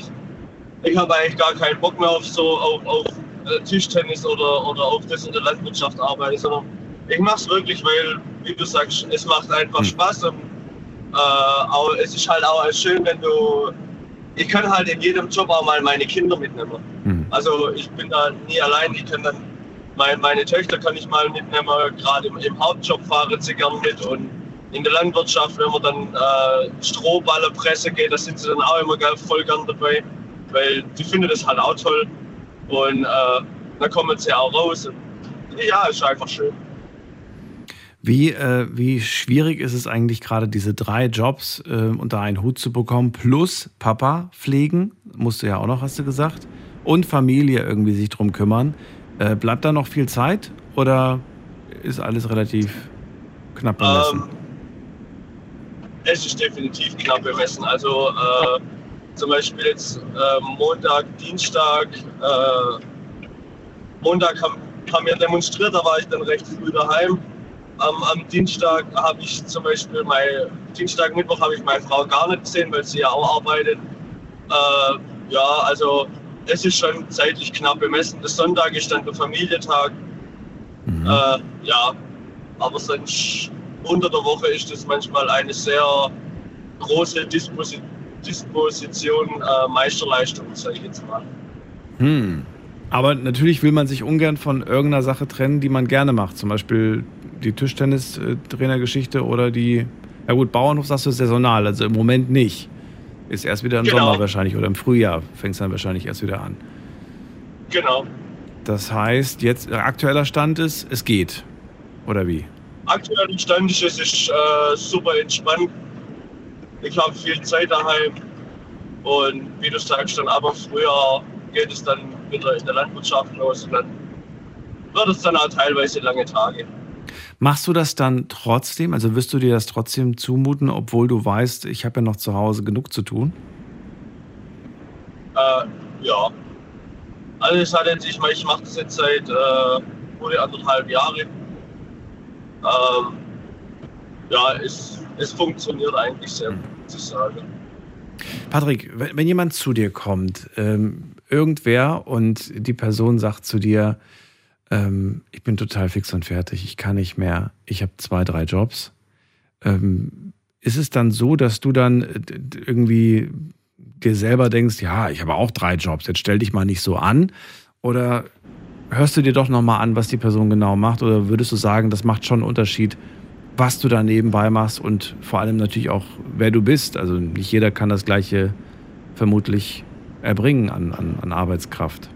ich habe eigentlich gar keinen Bock mehr auf so auf, auf äh, Tischtennis oder, oder auf das in der Landwirtschaft arbeiten, sondern ich mache es wirklich, weil, wie du sagst, es macht einfach Spaß und äh, auch, es ist halt auch schön, wenn du, ich kann halt in jedem Job auch mal meine Kinder mitnehmen. Also ich bin da nie allein, ich kann dann meine, meine Töchter kann ich mal mitnehmen, gerade im, im Hauptjob fahren sie gern mit. Und in der Landwirtschaft, wenn man dann äh, Strohballerpresse geht, da sind sie dann auch immer voll gern dabei, weil die finden das halt auch toll. Und äh, dann kommen sie auch raus. Und ja, ist einfach schön. Wie, äh, wie schwierig ist es eigentlich gerade, diese drei Jobs äh, unter einen Hut zu bekommen, plus Papa pflegen, musst du ja auch noch, hast du gesagt, und Familie irgendwie sich drum kümmern. Äh, bleibt da noch viel Zeit oder ist alles relativ knapp bemessen? Ähm, es ist definitiv knapp bemessen. Also äh, zum Beispiel jetzt äh, Montag, Dienstag, äh, Montag haben, haben wir demonstriert, da war ich dann recht früh daheim. Am, am Dienstag habe ich zum Beispiel mein Dienstag, Mittwoch habe ich meine Frau gar nicht gesehen, weil sie ja auch arbeitet. Äh, ja, also es ist schon zeitlich knapp bemessen. Der Sonntag ist dann der Familientag. Äh, ja, aber sonst unter der Woche ist es manchmal eine sehr große Disposi Disposition, äh, Meisterleistung, sage ich jetzt mal. Hm. Aber natürlich will man sich ungern von irgendeiner Sache trennen, die man gerne macht. Zum Beispiel die Tischtennistrainergeschichte oder die, ja gut, Bauernhof sagst du saisonal, also im Moment nicht. Ist erst wieder im Genau. Sommer wahrscheinlich oder im Frühjahr fängt es dann wahrscheinlich erst wieder an. Genau. Das heißt, jetzt äh, aktueller Stand ist, es geht. Oder wie? Aktueller Stand ist, es ist äh, super entspannt. Ich habe viel Zeit daheim. Und wie du sagst, dann aber früher geht es dann wieder in der Landwirtschaft los. Und dann wird es dann auch teilweise lange Tage. Machst du das dann trotzdem? Also wirst du dir das trotzdem zumuten, obwohl du weißt, ich habe ja noch zu Hause genug zu tun? Äh, ja. Also es hat jetzt, ich meine, ich mache das jetzt seit äh, gute anderthalb Jahre. Ähm, ja, es, es funktioniert eigentlich sehr gut, muss ich sagen. Patrick, wenn, wenn jemand zu dir kommt, ähm, irgendwer und die Person sagt zu dir, ähm, ich bin total fix und fertig, ich kann nicht mehr, ich habe zwei, drei Jobs. Ähm, ist es dann so, dass du dann äh, irgendwie dir selber denkst, ja, ich habe auch drei Jobs, jetzt stell dich mal nicht so an? Oder hörst du dir doch nochmal an, was die Person genau macht? Oder würdest du sagen, das macht schon einen Unterschied, was du da nebenbei machst und vor allem natürlich auch, wer du bist? Also nicht jeder kann das Gleiche vermutlich erbringen an, an, an Arbeitskraft.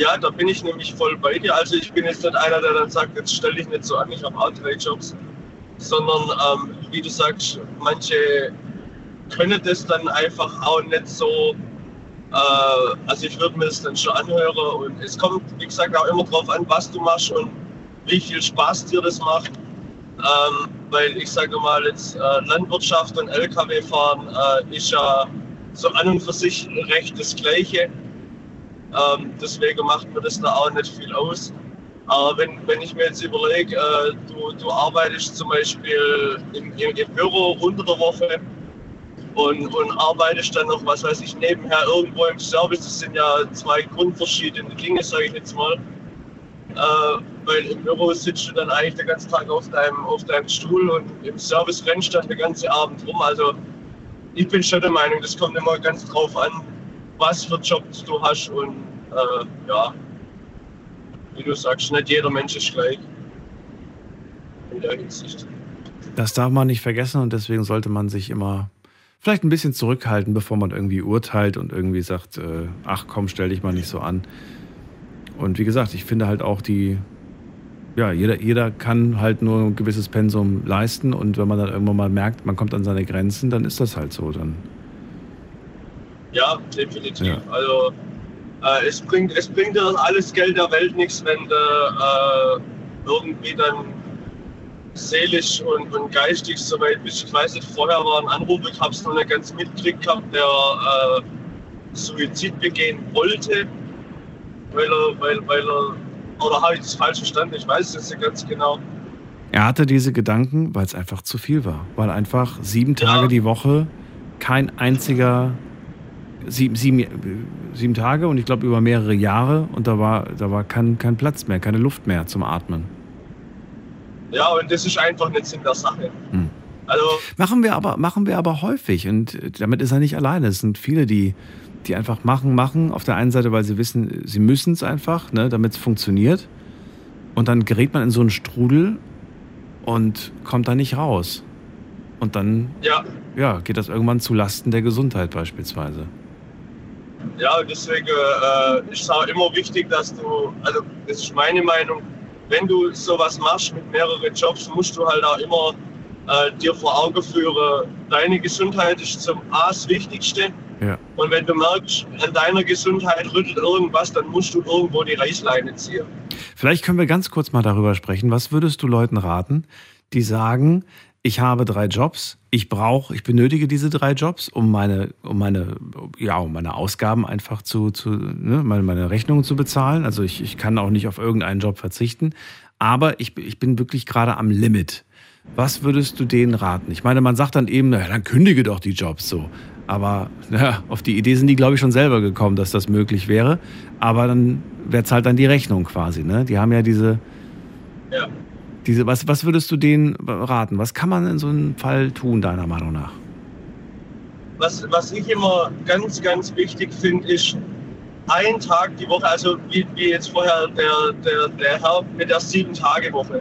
Ja, da bin ich nämlich voll bei dir. Also ich bin jetzt nicht einer, der dann sagt, jetzt stell dich nicht so an, ich habe drei Jobs. Sondern ähm, wie du sagst, manche können das dann einfach auch nicht so. Äh, also ich würde mir das dann schon anhören und es kommt, wie gesagt, auch immer drauf an, was du machst und wie viel Spaß dir das macht. Ähm, weil ich sage mal, jetzt äh, Landwirtschaft und Lkw fahren äh, ist ja so an und für sich recht das Gleiche. Ähm, deswegen macht mir das da auch nicht viel aus. Aber wenn, wenn ich mir jetzt überlege, äh, du, du arbeitest zum Beispiel im, im, im Büro unter der Woche und, und arbeitest dann noch, was weiß ich, nebenher irgendwo im Service, das sind ja zwei grundverschiedene Dinge, sage ich jetzt mal. Äh, weil im Büro sitzt du dann eigentlich den ganzen Tag auf deinem, auf deinem Stuhl und im Service rennst dann den ganzen Abend rum. Also ich bin schon der Meinung, das kommt immer ganz drauf an, was für Jobs du hast und äh, ja, wie du sagst, nicht jeder Mensch ist gleich in der Hinsicht. Das darf man nicht vergessen und deswegen sollte man sich immer vielleicht ein bisschen zurückhalten, bevor man irgendwie urteilt und irgendwie sagt, äh, ach komm, stell dich mal nicht so an. Und wie gesagt, ich finde halt auch die, ja, jeder, jeder kann halt nur ein gewisses Pensum leisten und wenn man dann irgendwann mal merkt, man kommt an seine Grenzen, dann ist das halt so. Dann. Ja, definitiv. Ja. Also äh, es, bringt, es bringt dir alles Geld der Welt nichts, wenn du äh, irgendwie dann seelisch und, und geistig so weit bist. Ich weiß nicht, vorher war ein Anruf, ich habe es noch nicht ganz mitgekriegt gehabt, der äh, Suizid begehen wollte, weil er, weil, weil er oder habe ich das falsch verstanden? Ich weiß es nicht ganz genau. Er hatte diese Gedanken, weil es einfach zu viel war. Weil einfach sieben Tage ja. die Woche kein einziger, sieben, sieben, sieben Tage und ich glaube über mehrere Jahre und da war, da war kein, kein Platz mehr, keine Luft mehr zum Atmen. Ja, und das ist einfach nicht Sinn der Sache. Hm. Also, machen, wir aber, machen wir aber häufig und damit ist er nicht alleine. Es sind viele, die die einfach machen, machen. Auf der einen Seite, weil sie wissen, sie müssen es einfach, ne, damit es funktioniert. Und dann gerät man in so einen Strudel und kommt da nicht raus. Und dann ja. Ja, geht das irgendwann zu Lasten der Gesundheit beispielsweise. Ja, deswegen äh, ist es auch immer wichtig, dass du, also das ist meine Meinung, wenn du sowas machst mit mehreren Jobs, musst du halt auch immer äh, dir vor Augen führen, deine Gesundheit ist zum A das Wichtigste ja. Und wenn du merkst, an deiner Gesundheit rüttelt irgendwas, dann musst du irgendwo die Reißleine ziehen. Vielleicht können wir ganz kurz mal darüber sprechen. Was würdest du Leuten raten, die sagen, ich habe drei Jobs, ich brauche, ich benötige diese drei Jobs, um meine, um meine, ja, um meine Ausgaben einfach zu, zu ne, meine, meine Rechnungen zu bezahlen. Also ich, ich kann auch nicht auf irgendeinen Job verzichten. Aber ich, ich bin wirklich gerade am Limit. Was würdest du denen raten? Ich meine, man sagt dann eben, na, dann kündige doch die Jobs so. Aber ja, auf die Idee sind die, glaube ich, schon selber gekommen, dass das möglich wäre. Aber dann, wer zahlt dann die Rechnung quasi? Ne? Die haben ja diese. Ja. Diese was, was würdest du denen raten? Was kann man in so einem Fall tun, deiner Meinung nach? Was, was ich immer ganz, ganz wichtig finde, ist, ein Tag die Woche, also wie, wie jetzt vorher der, der, der Herr mit der Sieben-Tage-Woche.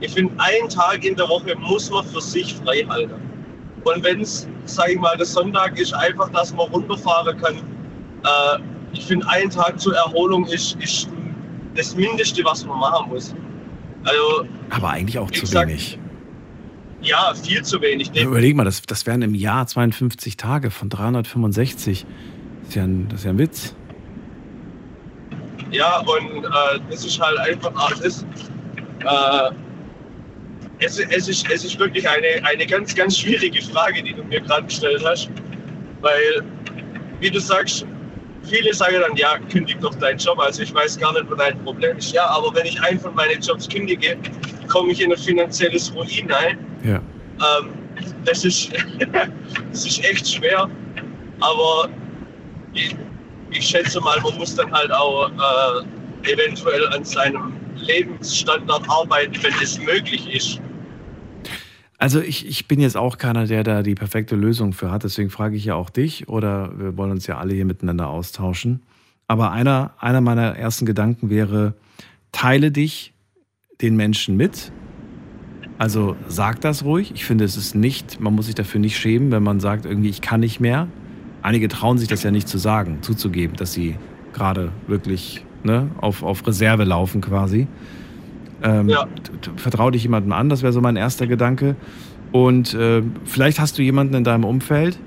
Ich finde, einen Tag in der Woche muss man für sich frei halten. Und wenn es, sage ich mal, der Sonntag ist, einfach, dass man runterfahren kann. Äh, ich finde, ein Tag zur Erholung ist, ist das Mindeste, was man machen muss. Also, Aber eigentlich auch zu wenig. Ja, viel zu wenig. Überleg mal, das, das wären im Jahr 52 Tage von 365. Das ist ja ein, das ist ja ein Witz. Ja, und äh, das ist halt einfach alles. Äh, es, es, ist, es ist wirklich eine, eine ganz, ganz schwierige Frage, die du mir gerade gestellt hast. Weil, wie du sagst, viele sagen dann, ja, kündig doch deinen Job. Also ich weiß gar nicht, wo dein Problem ist. Ja, aber wenn ich einen von meinen Jobs kündige, komme ich in ein finanzielles Ruin ein. Ja. Ähm, das, ist, [LAUGHS] das ist echt schwer. Aber ich, ich schätze mal, man muss dann halt auch äh, eventuell an seinem Lebensstandard arbeiten, wenn es möglich ist. Also ich, ich bin jetzt auch keiner, der da die perfekte Lösung für hat, deswegen frage ich ja auch dich oder wir wollen uns ja alle hier miteinander austauschen. Aber einer, einer meiner ersten Gedanken wäre, teile dich den Menschen mit. Also sag das ruhig. Ich finde, es ist nicht, man muss sich dafür nicht schämen, wenn man sagt, irgendwie, ich kann nicht mehr. Einige trauen sich das ja nicht zu sagen, zuzugeben, dass sie gerade wirklich ne, auf, auf Reserve laufen quasi. Ähm, Ja. Vertrau dich jemandem an, das wäre so mein erster Gedanke. Und äh, vielleicht hast du jemanden in deinem Umfeld,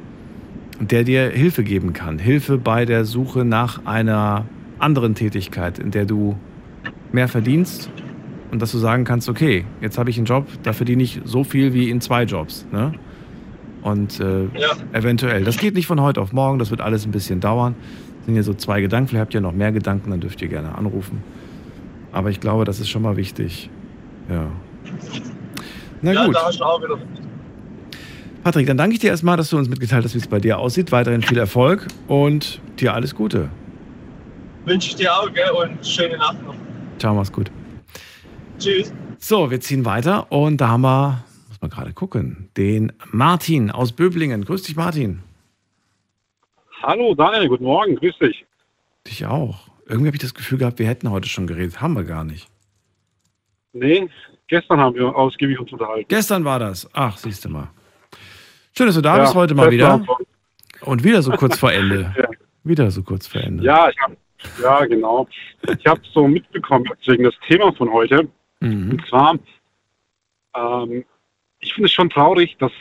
der dir Hilfe geben kann. Hilfe bei der Suche nach einer anderen Tätigkeit, in der du mehr verdienst und dass du sagen kannst, okay, jetzt habe ich einen Job, da verdiene ich so viel wie in zwei Jobs. Ne? Und äh, Ja. eventuell, das geht nicht von heute auf morgen, das wird alles ein bisschen dauern. Das sind hier so zwei Gedanken, vielleicht habt ihr noch mehr Gedanken, dann dürft ihr gerne anrufen. Aber ich glaube, das ist schon mal wichtig. Ja. Na ja, gut. da hast du auch wieder. Patrick, dann danke ich dir erstmal, dass du uns mitgeteilt hast, wie es bei dir aussieht. Weiterhin viel Erfolg und dir alles Gute. Wünsche ich dir auch, gell? Und schöne Nacht noch. Ciao, mach's gut. Tschüss. So, wir ziehen weiter und da haben wir, muss man gerade gucken, den Martin aus Böblingen. Grüß dich, Martin. Hallo Daniel, guten Morgen, grüß dich. Dich auch. Irgendwie habe ich das Gefühl gehabt, wir hätten heute schon geredet. Haben wir gar nicht. Nee, gestern haben wir ausgiebig uns unterhalten. Gestern war das. Ach, siehst du mal. Schön, dass du da Ja, bist heute mal wieder. Und wieder so kurz vor [LAUGHS] Ende. Ja. Wieder so kurz vor Ende. Ja, ich hab, ja genau. Ich habe so mitbekommen, deswegen das Thema von heute. Mhm. Und zwar, ähm, ich finde es schon traurig, dass,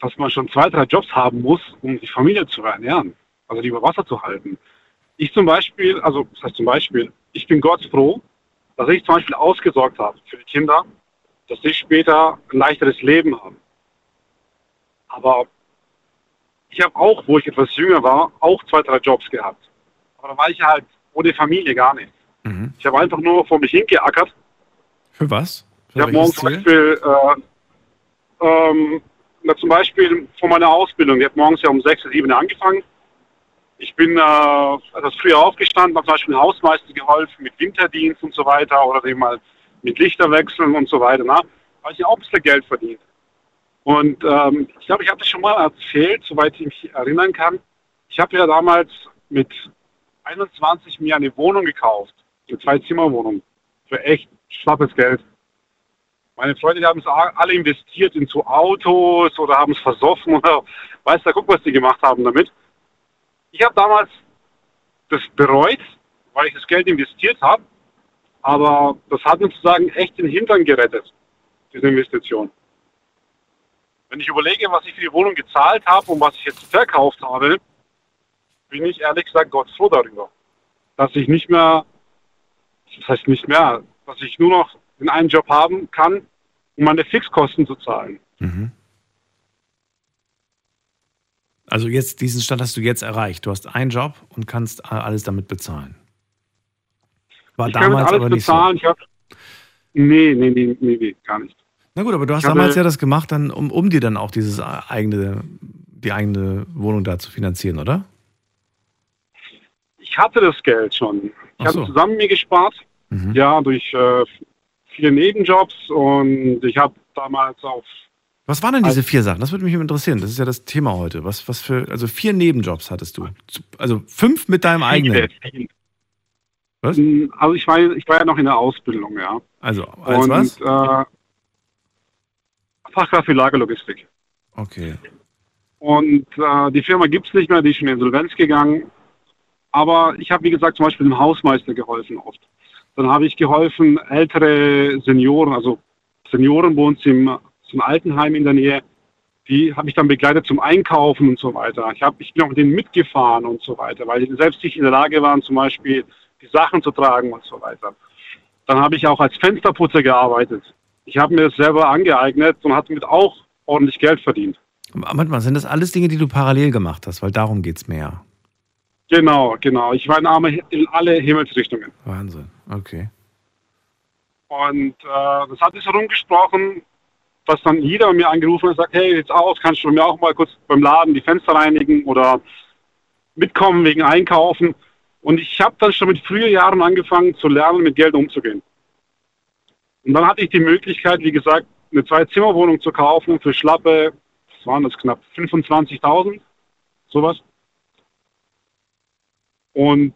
dass man schon zwei, drei Jobs haben muss, um die Familie zu ernähren, also die über Wasser zu halten. Ich zum Beispiel, also das heißt zum Beispiel, ich bin Gott froh, dass ich zum Beispiel ausgesorgt habe für die Kinder, dass sie später ein leichteres Leben haben. Aber ich habe auch, wo ich etwas jünger war, auch zwei, drei Jobs gehabt. Aber da war ich halt ohne Familie gar nicht. Mhm. Ich habe einfach nur vor mich hingeackert Für was? Für ich habe morgens zum? Beispiel, äh, ähm, na, zum Beispiel von meiner Ausbildung, die hat morgens ja um 6, 7 Uhr angefangen. Ich bin äh, etwas früher aufgestanden, habe zum Beispiel Hausmeister geholfen mit Winterdienst und so weiter oder dem mal mit Lichterwechseln und so weiter. Na, habe ich ja auch ein bisschen Geld verdient. Und ähm, ich glaube, ich habe das schon mal erzählt, soweit ich mich erinnern kann. Ich habe ja damals mit 21 mir eine Wohnung gekauft, eine Zwei-Zimmer-Wohnung, für echt schlappes Geld. Meine Freunde die haben es alle investiert in so Autos oder haben es versoffen [LAUGHS] oder weiß der Guck, was die gemacht haben damit. Ich habe damals das bereut, weil ich das Geld investiert habe, aber das hat mir sozusagen echt den Hintern gerettet, diese Investition. Wenn ich überlege, was ich für die Wohnung gezahlt habe und was ich jetzt verkauft habe, bin ich ehrlich gesagt Gott froh darüber, dass ich nicht mehr, das heißt nicht mehr, dass ich nur noch den einen Job haben kann, um meine Fixkosten zu zahlen. Mhm. Also jetzt, diesen Stand hast du jetzt erreicht. Du hast einen Job und kannst äh, alles damit bezahlen. War ich damals alles aber nicht bezahlen. Ich hab, nee, nee, nee, nee, nee, gar nicht. so. Na gut, aber du hast habe- damals ja das gemacht, dann, um, um dir dann auch dieses äh, eigene, die eigene Wohnung da zu finanzieren, oder? Ich hatte das Geld schon. Ich Ach habe so. zusammen mir gespart, Mhm. ja, durch äh, viele Nebenjobs und ich habe damals auf Was waren denn diese vier Sachen? Das würde mich interessieren. Das ist ja das Thema heute. Was, was für, also vier Nebenjobs hattest du. Also fünf mit deinem eigenen. Viele. Was? Also ich war, ich war ja noch in der Ausbildung, ja. Also, als und, was? Äh, Fachkraft für Lagerlogistik. Okay. Und äh, die Firma gibt es nicht mehr, die ist schon in Insolvenz gegangen. Aber ich habe, wie gesagt, zum Beispiel dem Hausmeister geholfen oft. Dann habe ich geholfen, ältere Senioren, also Senioren bei uns im einem Altenheim in der Nähe, die habe ich dann begleitet zum Einkaufen und so weiter. Ich, hab, ich bin auch mit denen mitgefahren und so weiter, weil die selbst nicht in der Lage waren, zum Beispiel die Sachen zu tragen und so weiter. Dann habe ich auch als Fensterputzer gearbeitet. Ich habe mir das selber angeeignet und habe damit auch ordentlich Geld verdient. Manchmal sind das alles Dinge, die du parallel gemacht hast, weil darum geht es mehr. Genau, genau. Ich war in, Arme, in alle Himmelsrichtungen. Wahnsinn, okay. Und äh, das hat sich herumgesprochen, dass dann jeder mir angerufen hat und sagt, hey, jetzt aus, kannst du mir auch mal kurz beim Laden die Fenster reinigen oder mitkommen wegen Einkaufen. Und ich habe dann schon mit frühen Jahren angefangen zu lernen, mit Geld umzugehen. Und dann hatte ich die Möglichkeit, wie gesagt, eine Zwei-Zimmer-Wohnung zu kaufen für schlappe, was waren das, knapp 25.000, sowas. Und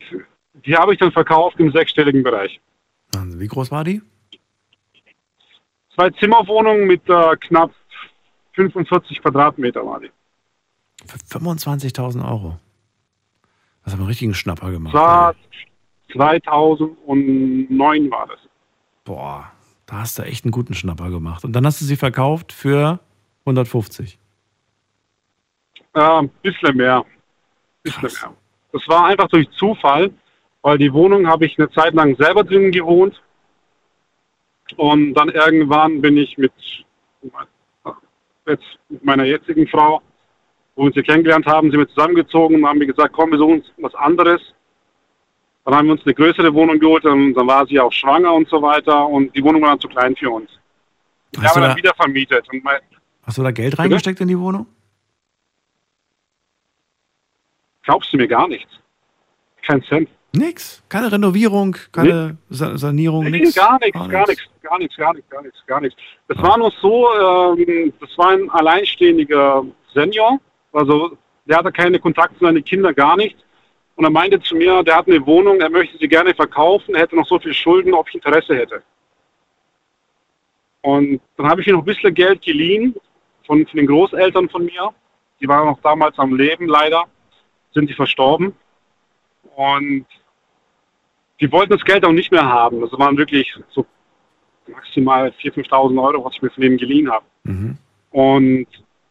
die habe ich dann verkauft im sechsstelligen Bereich. Wie groß war die? Zwei-Zimmer-Wohnung mit äh, knapp 45 Quadratmeter war die. Für 25.000 Euro. Das haben wir einen richtigen Schnapper gemacht. War 2009 war das. Boah, da hast du echt einen guten Schnapper gemacht. Und dann hast du sie verkauft für 150. Äh, ein bisschen mehr. Bisschen mehr. Das war einfach durch Zufall, weil die Wohnung habe ich eine Zeit lang selber drin gewohnt. Und dann irgendwann bin ich mit, jetzt mit meiner jetzigen Frau, wo wir uns hier kennengelernt haben, sind wir zusammengezogen und haben wir gesagt, komm, wir suchen uns was anderes. Dann haben wir uns eine größere Wohnung geholt, und dann war sie auch schwanger und so weiter und die Wohnung war dann zu klein für uns. Die Hast haben wir dann da- wieder vermietet. Mein, Hast du da Geld reingesteckt in die Wohnung? glaubst du mir gar nichts. Kein Cent. Nix. Keine Renovierung, keine Sa Sanierung, Nee, nix. Gar nichts, gar nichts, gar nichts, gar nichts, gar nichts, gar nichts. Das war nur so, ähm, das war ein alleinstehender Senior, also der hatte keine Kontakte zu seinen Kindern, gar nicht. Und er meinte zu mir, der hat eine Wohnung, er möchte sie gerne verkaufen, er hätte noch so viel Schulden, ob ich Interesse hätte. Und dann habe ich ihm noch ein bisschen Geld geliehen von, von den Großeltern von mir. Die waren noch damals am Leben, leider sind die verstorben. Und die wollten das Geld auch nicht mehr haben. Das waren wirklich so maximal 4.000, 5.000 Euro, was ich mir von denen geliehen habe. Und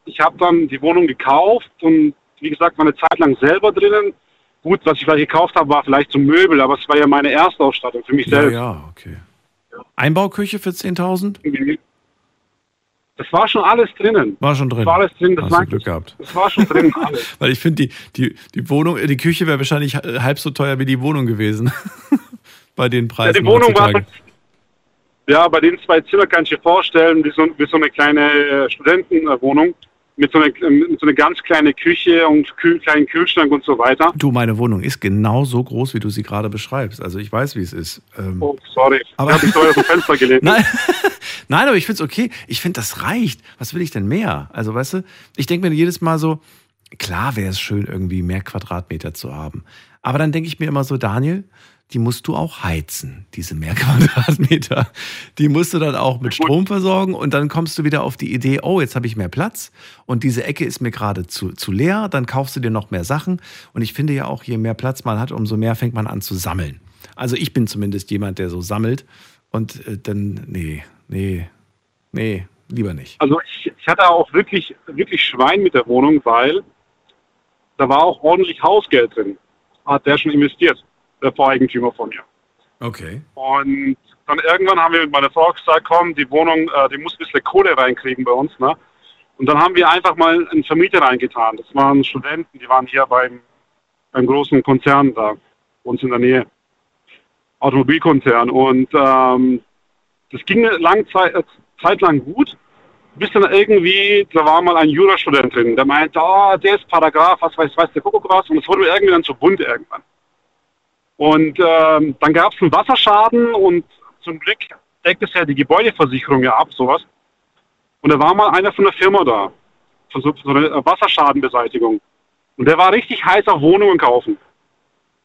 ich habe dann die Wohnung gekauft und wie gesagt, war eine Zeit lang selber drinnen. Gut, was ich vielleicht gekauft habe, war vielleicht zum Möbel, aber es war ja meine erste Ausstattung für mich Ja, selbst. ja, okay. Einbauküche für 10.000? Das war schon alles drinnen. War schon drin. Das war alles drin, das Hast du Glück ich. gehabt. Das war schon drin, alles. [LAUGHS] Weil ich finde, die, die, die Wohnung, die Küche wäre wahrscheinlich halb so teuer wie die Wohnung gewesen. Bei den Ja, Preisen. die Wohnung war, ja, bei den zwei Zimmern kann ich dir vorstellen, wie so, wie so eine kleine äh, Studentenwohnung mit so, einer, mit so einer ganz kleine Küche und kühl, kleinen Kühlschrank und so weiter. Du, meine Wohnung ist genau so groß, wie du sie gerade beschreibst. Also ich weiß, wie es ist. Ähm, Oh, sorry. Aber- ich habe mich so aus dem Fenster gelehnt. [LAUGHS] Nein. [LAUGHS] Nein, aber ich finde es okay. Ich finde, das reicht. Was will ich denn mehr? Also, weißt du, ich denke mir jedes Mal so, klar wäre es schön, irgendwie mehr Quadratmeter zu haben. Aber dann denke ich mir immer so, Daniel, die musst du auch heizen, diese mehr Quadratmeter. Die musst du dann auch mit Strom versorgen und dann kommst du wieder auf die Idee, oh, jetzt habe ich mehr Platz und diese Ecke ist mir gerade zu, zu leer, dann kaufst du dir noch mehr Sachen. Und ich finde ja auch, je mehr Platz man hat, umso mehr fängt man an zu sammeln. Also ich bin zumindest jemand, der so sammelt und äh, dann, nee, nee, nee, lieber nicht. Also ich, ich hatte auch wirklich, wirklich Schwein mit der Wohnung, weil da war auch ordentlich Hausgeld drin. Hat der schon investiert, der Voreigentümer von mir. Okay. Und dann irgendwann haben wir mit meiner Frau gesagt, komm, die Wohnung, äh, die muss ein bisschen Kohle reinkriegen bei uns. Ne? Und dann haben wir einfach mal einen Vermieter reingetan. Das waren Studenten, die waren hier beim, beim großen Konzern da, bei uns in der Nähe. Automobilkonzern. Und ähm, das ging eine lange Zeit, äh, Zeit lang gut, bis dann irgendwie, da war mal ein Jurastudent drin, der meinte, oh, der ist Paragraph, was weiß, weiß der Kuckuck was. Und es wurde irgendwie dann zu bunt irgendwann. Und ähm, dann gab es einen Wasserschaden und zum Glück deckt es ja die Gebäudeversicherung ja ab, sowas. Und da war mal einer von der Firma da, von so, von so einer Wasserschadenbeseitigung. Und der war richtig heiß auf Wohnungen kaufen.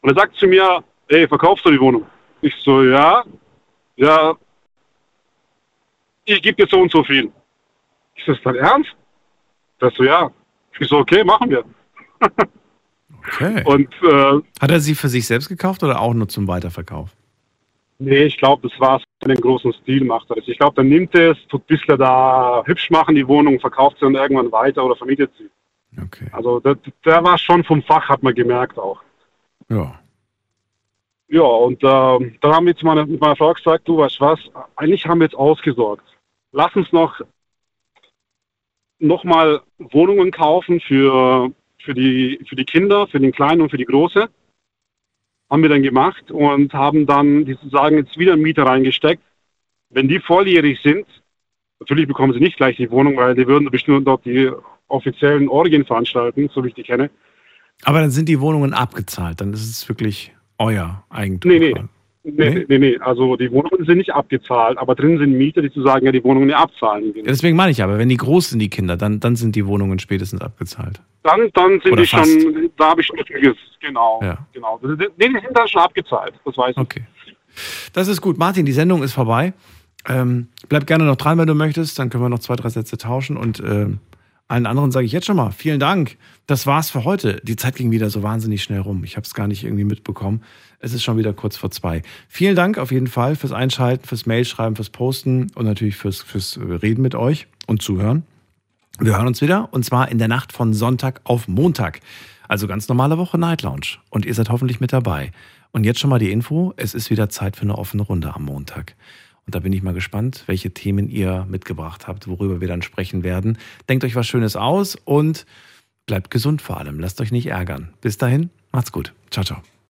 Und er sagt zu mir, ey, verkaufst du die Wohnung? Ich so, ja. Ja, ich gebe dir so und so viel. Ist das dein Ernst? Das so, ja. Ich so, okay, machen wir. [LAUGHS] Okay. Und äh, Hat er sie für sich selbst gekauft oder auch nur zum Weiterverkauf? Nee, ich glaube, das war in dem großen Stil macht er das. Ich glaube, dann nimmt er es, tut ein bisschen da hübsch machen, die Wohnung, verkauft sie dann irgendwann weiter oder vermietet sie. Okay. Also der, war schon vom Fach, hat man gemerkt auch. Ja. Ja, und äh, dann haben wir zu meiner, mit meiner Frau gesagt, du weißt was, eigentlich haben wir jetzt ausgesorgt. Lass uns noch nochmal Wohnungen kaufen für, für, die, für die Kinder, für den Kleinen und für die Große. Haben wir dann gemacht und haben dann sozusagen jetzt wieder Mieter reingesteckt. Wenn die volljährig sind, natürlich bekommen sie nicht gleich die Wohnung, weil die würden bestimmt dort die offiziellen Orgien veranstalten, so wie ich die kenne. Aber dann sind die Wohnungen abgezahlt, dann ist es wirklich euer Eigentum. Nee, nee. Nee, nee, nee. Also die Wohnungen sind nicht abgezahlt, aber drin sind Mieter, die sozusagen ja die Wohnungen nicht abzahlen. Ja, deswegen meine ich aber, wenn die groß sind, die Kinder, dann, dann sind die Wohnungen spätestens abgezahlt. Dann, dann sind Oder die fast. schon, da habe ich gewiss, genau. Ja. genau. Nee, die sind dann schon abgezahlt, das weiß ich. Okay. Das ist gut. Martin, die Sendung ist vorbei. Ähm, bleib gerne noch dran, wenn du möchtest. Dann können wir noch zwei, drei Sätze tauschen. Und ähm, allen anderen sage ich jetzt schon mal vielen Dank. Das war's für heute. Die Zeit ging wieder so wahnsinnig schnell rum. Ich habe es gar nicht irgendwie mitbekommen. Es ist schon wieder kurz vor zwei. Vielen Dank auf jeden Fall fürs Einschalten, fürs Mailschreiben, fürs Posten und natürlich fürs, fürs Reden mit euch und Zuhören. Wir hören uns wieder und zwar in der Nacht von Sonntag auf Montag. Also ganz normale Woche Night Lounge. Und ihr seid hoffentlich mit dabei. Und jetzt schon mal die Info: Es ist wieder Zeit für eine offene Runde am Montag. Und da bin ich mal gespannt, welche Themen ihr mitgebracht habt, worüber wir dann sprechen werden. Denkt euch was Schönes aus und bleibt gesund vor allem. Lasst euch nicht ärgern. Bis dahin, macht's gut. Ciao, ciao.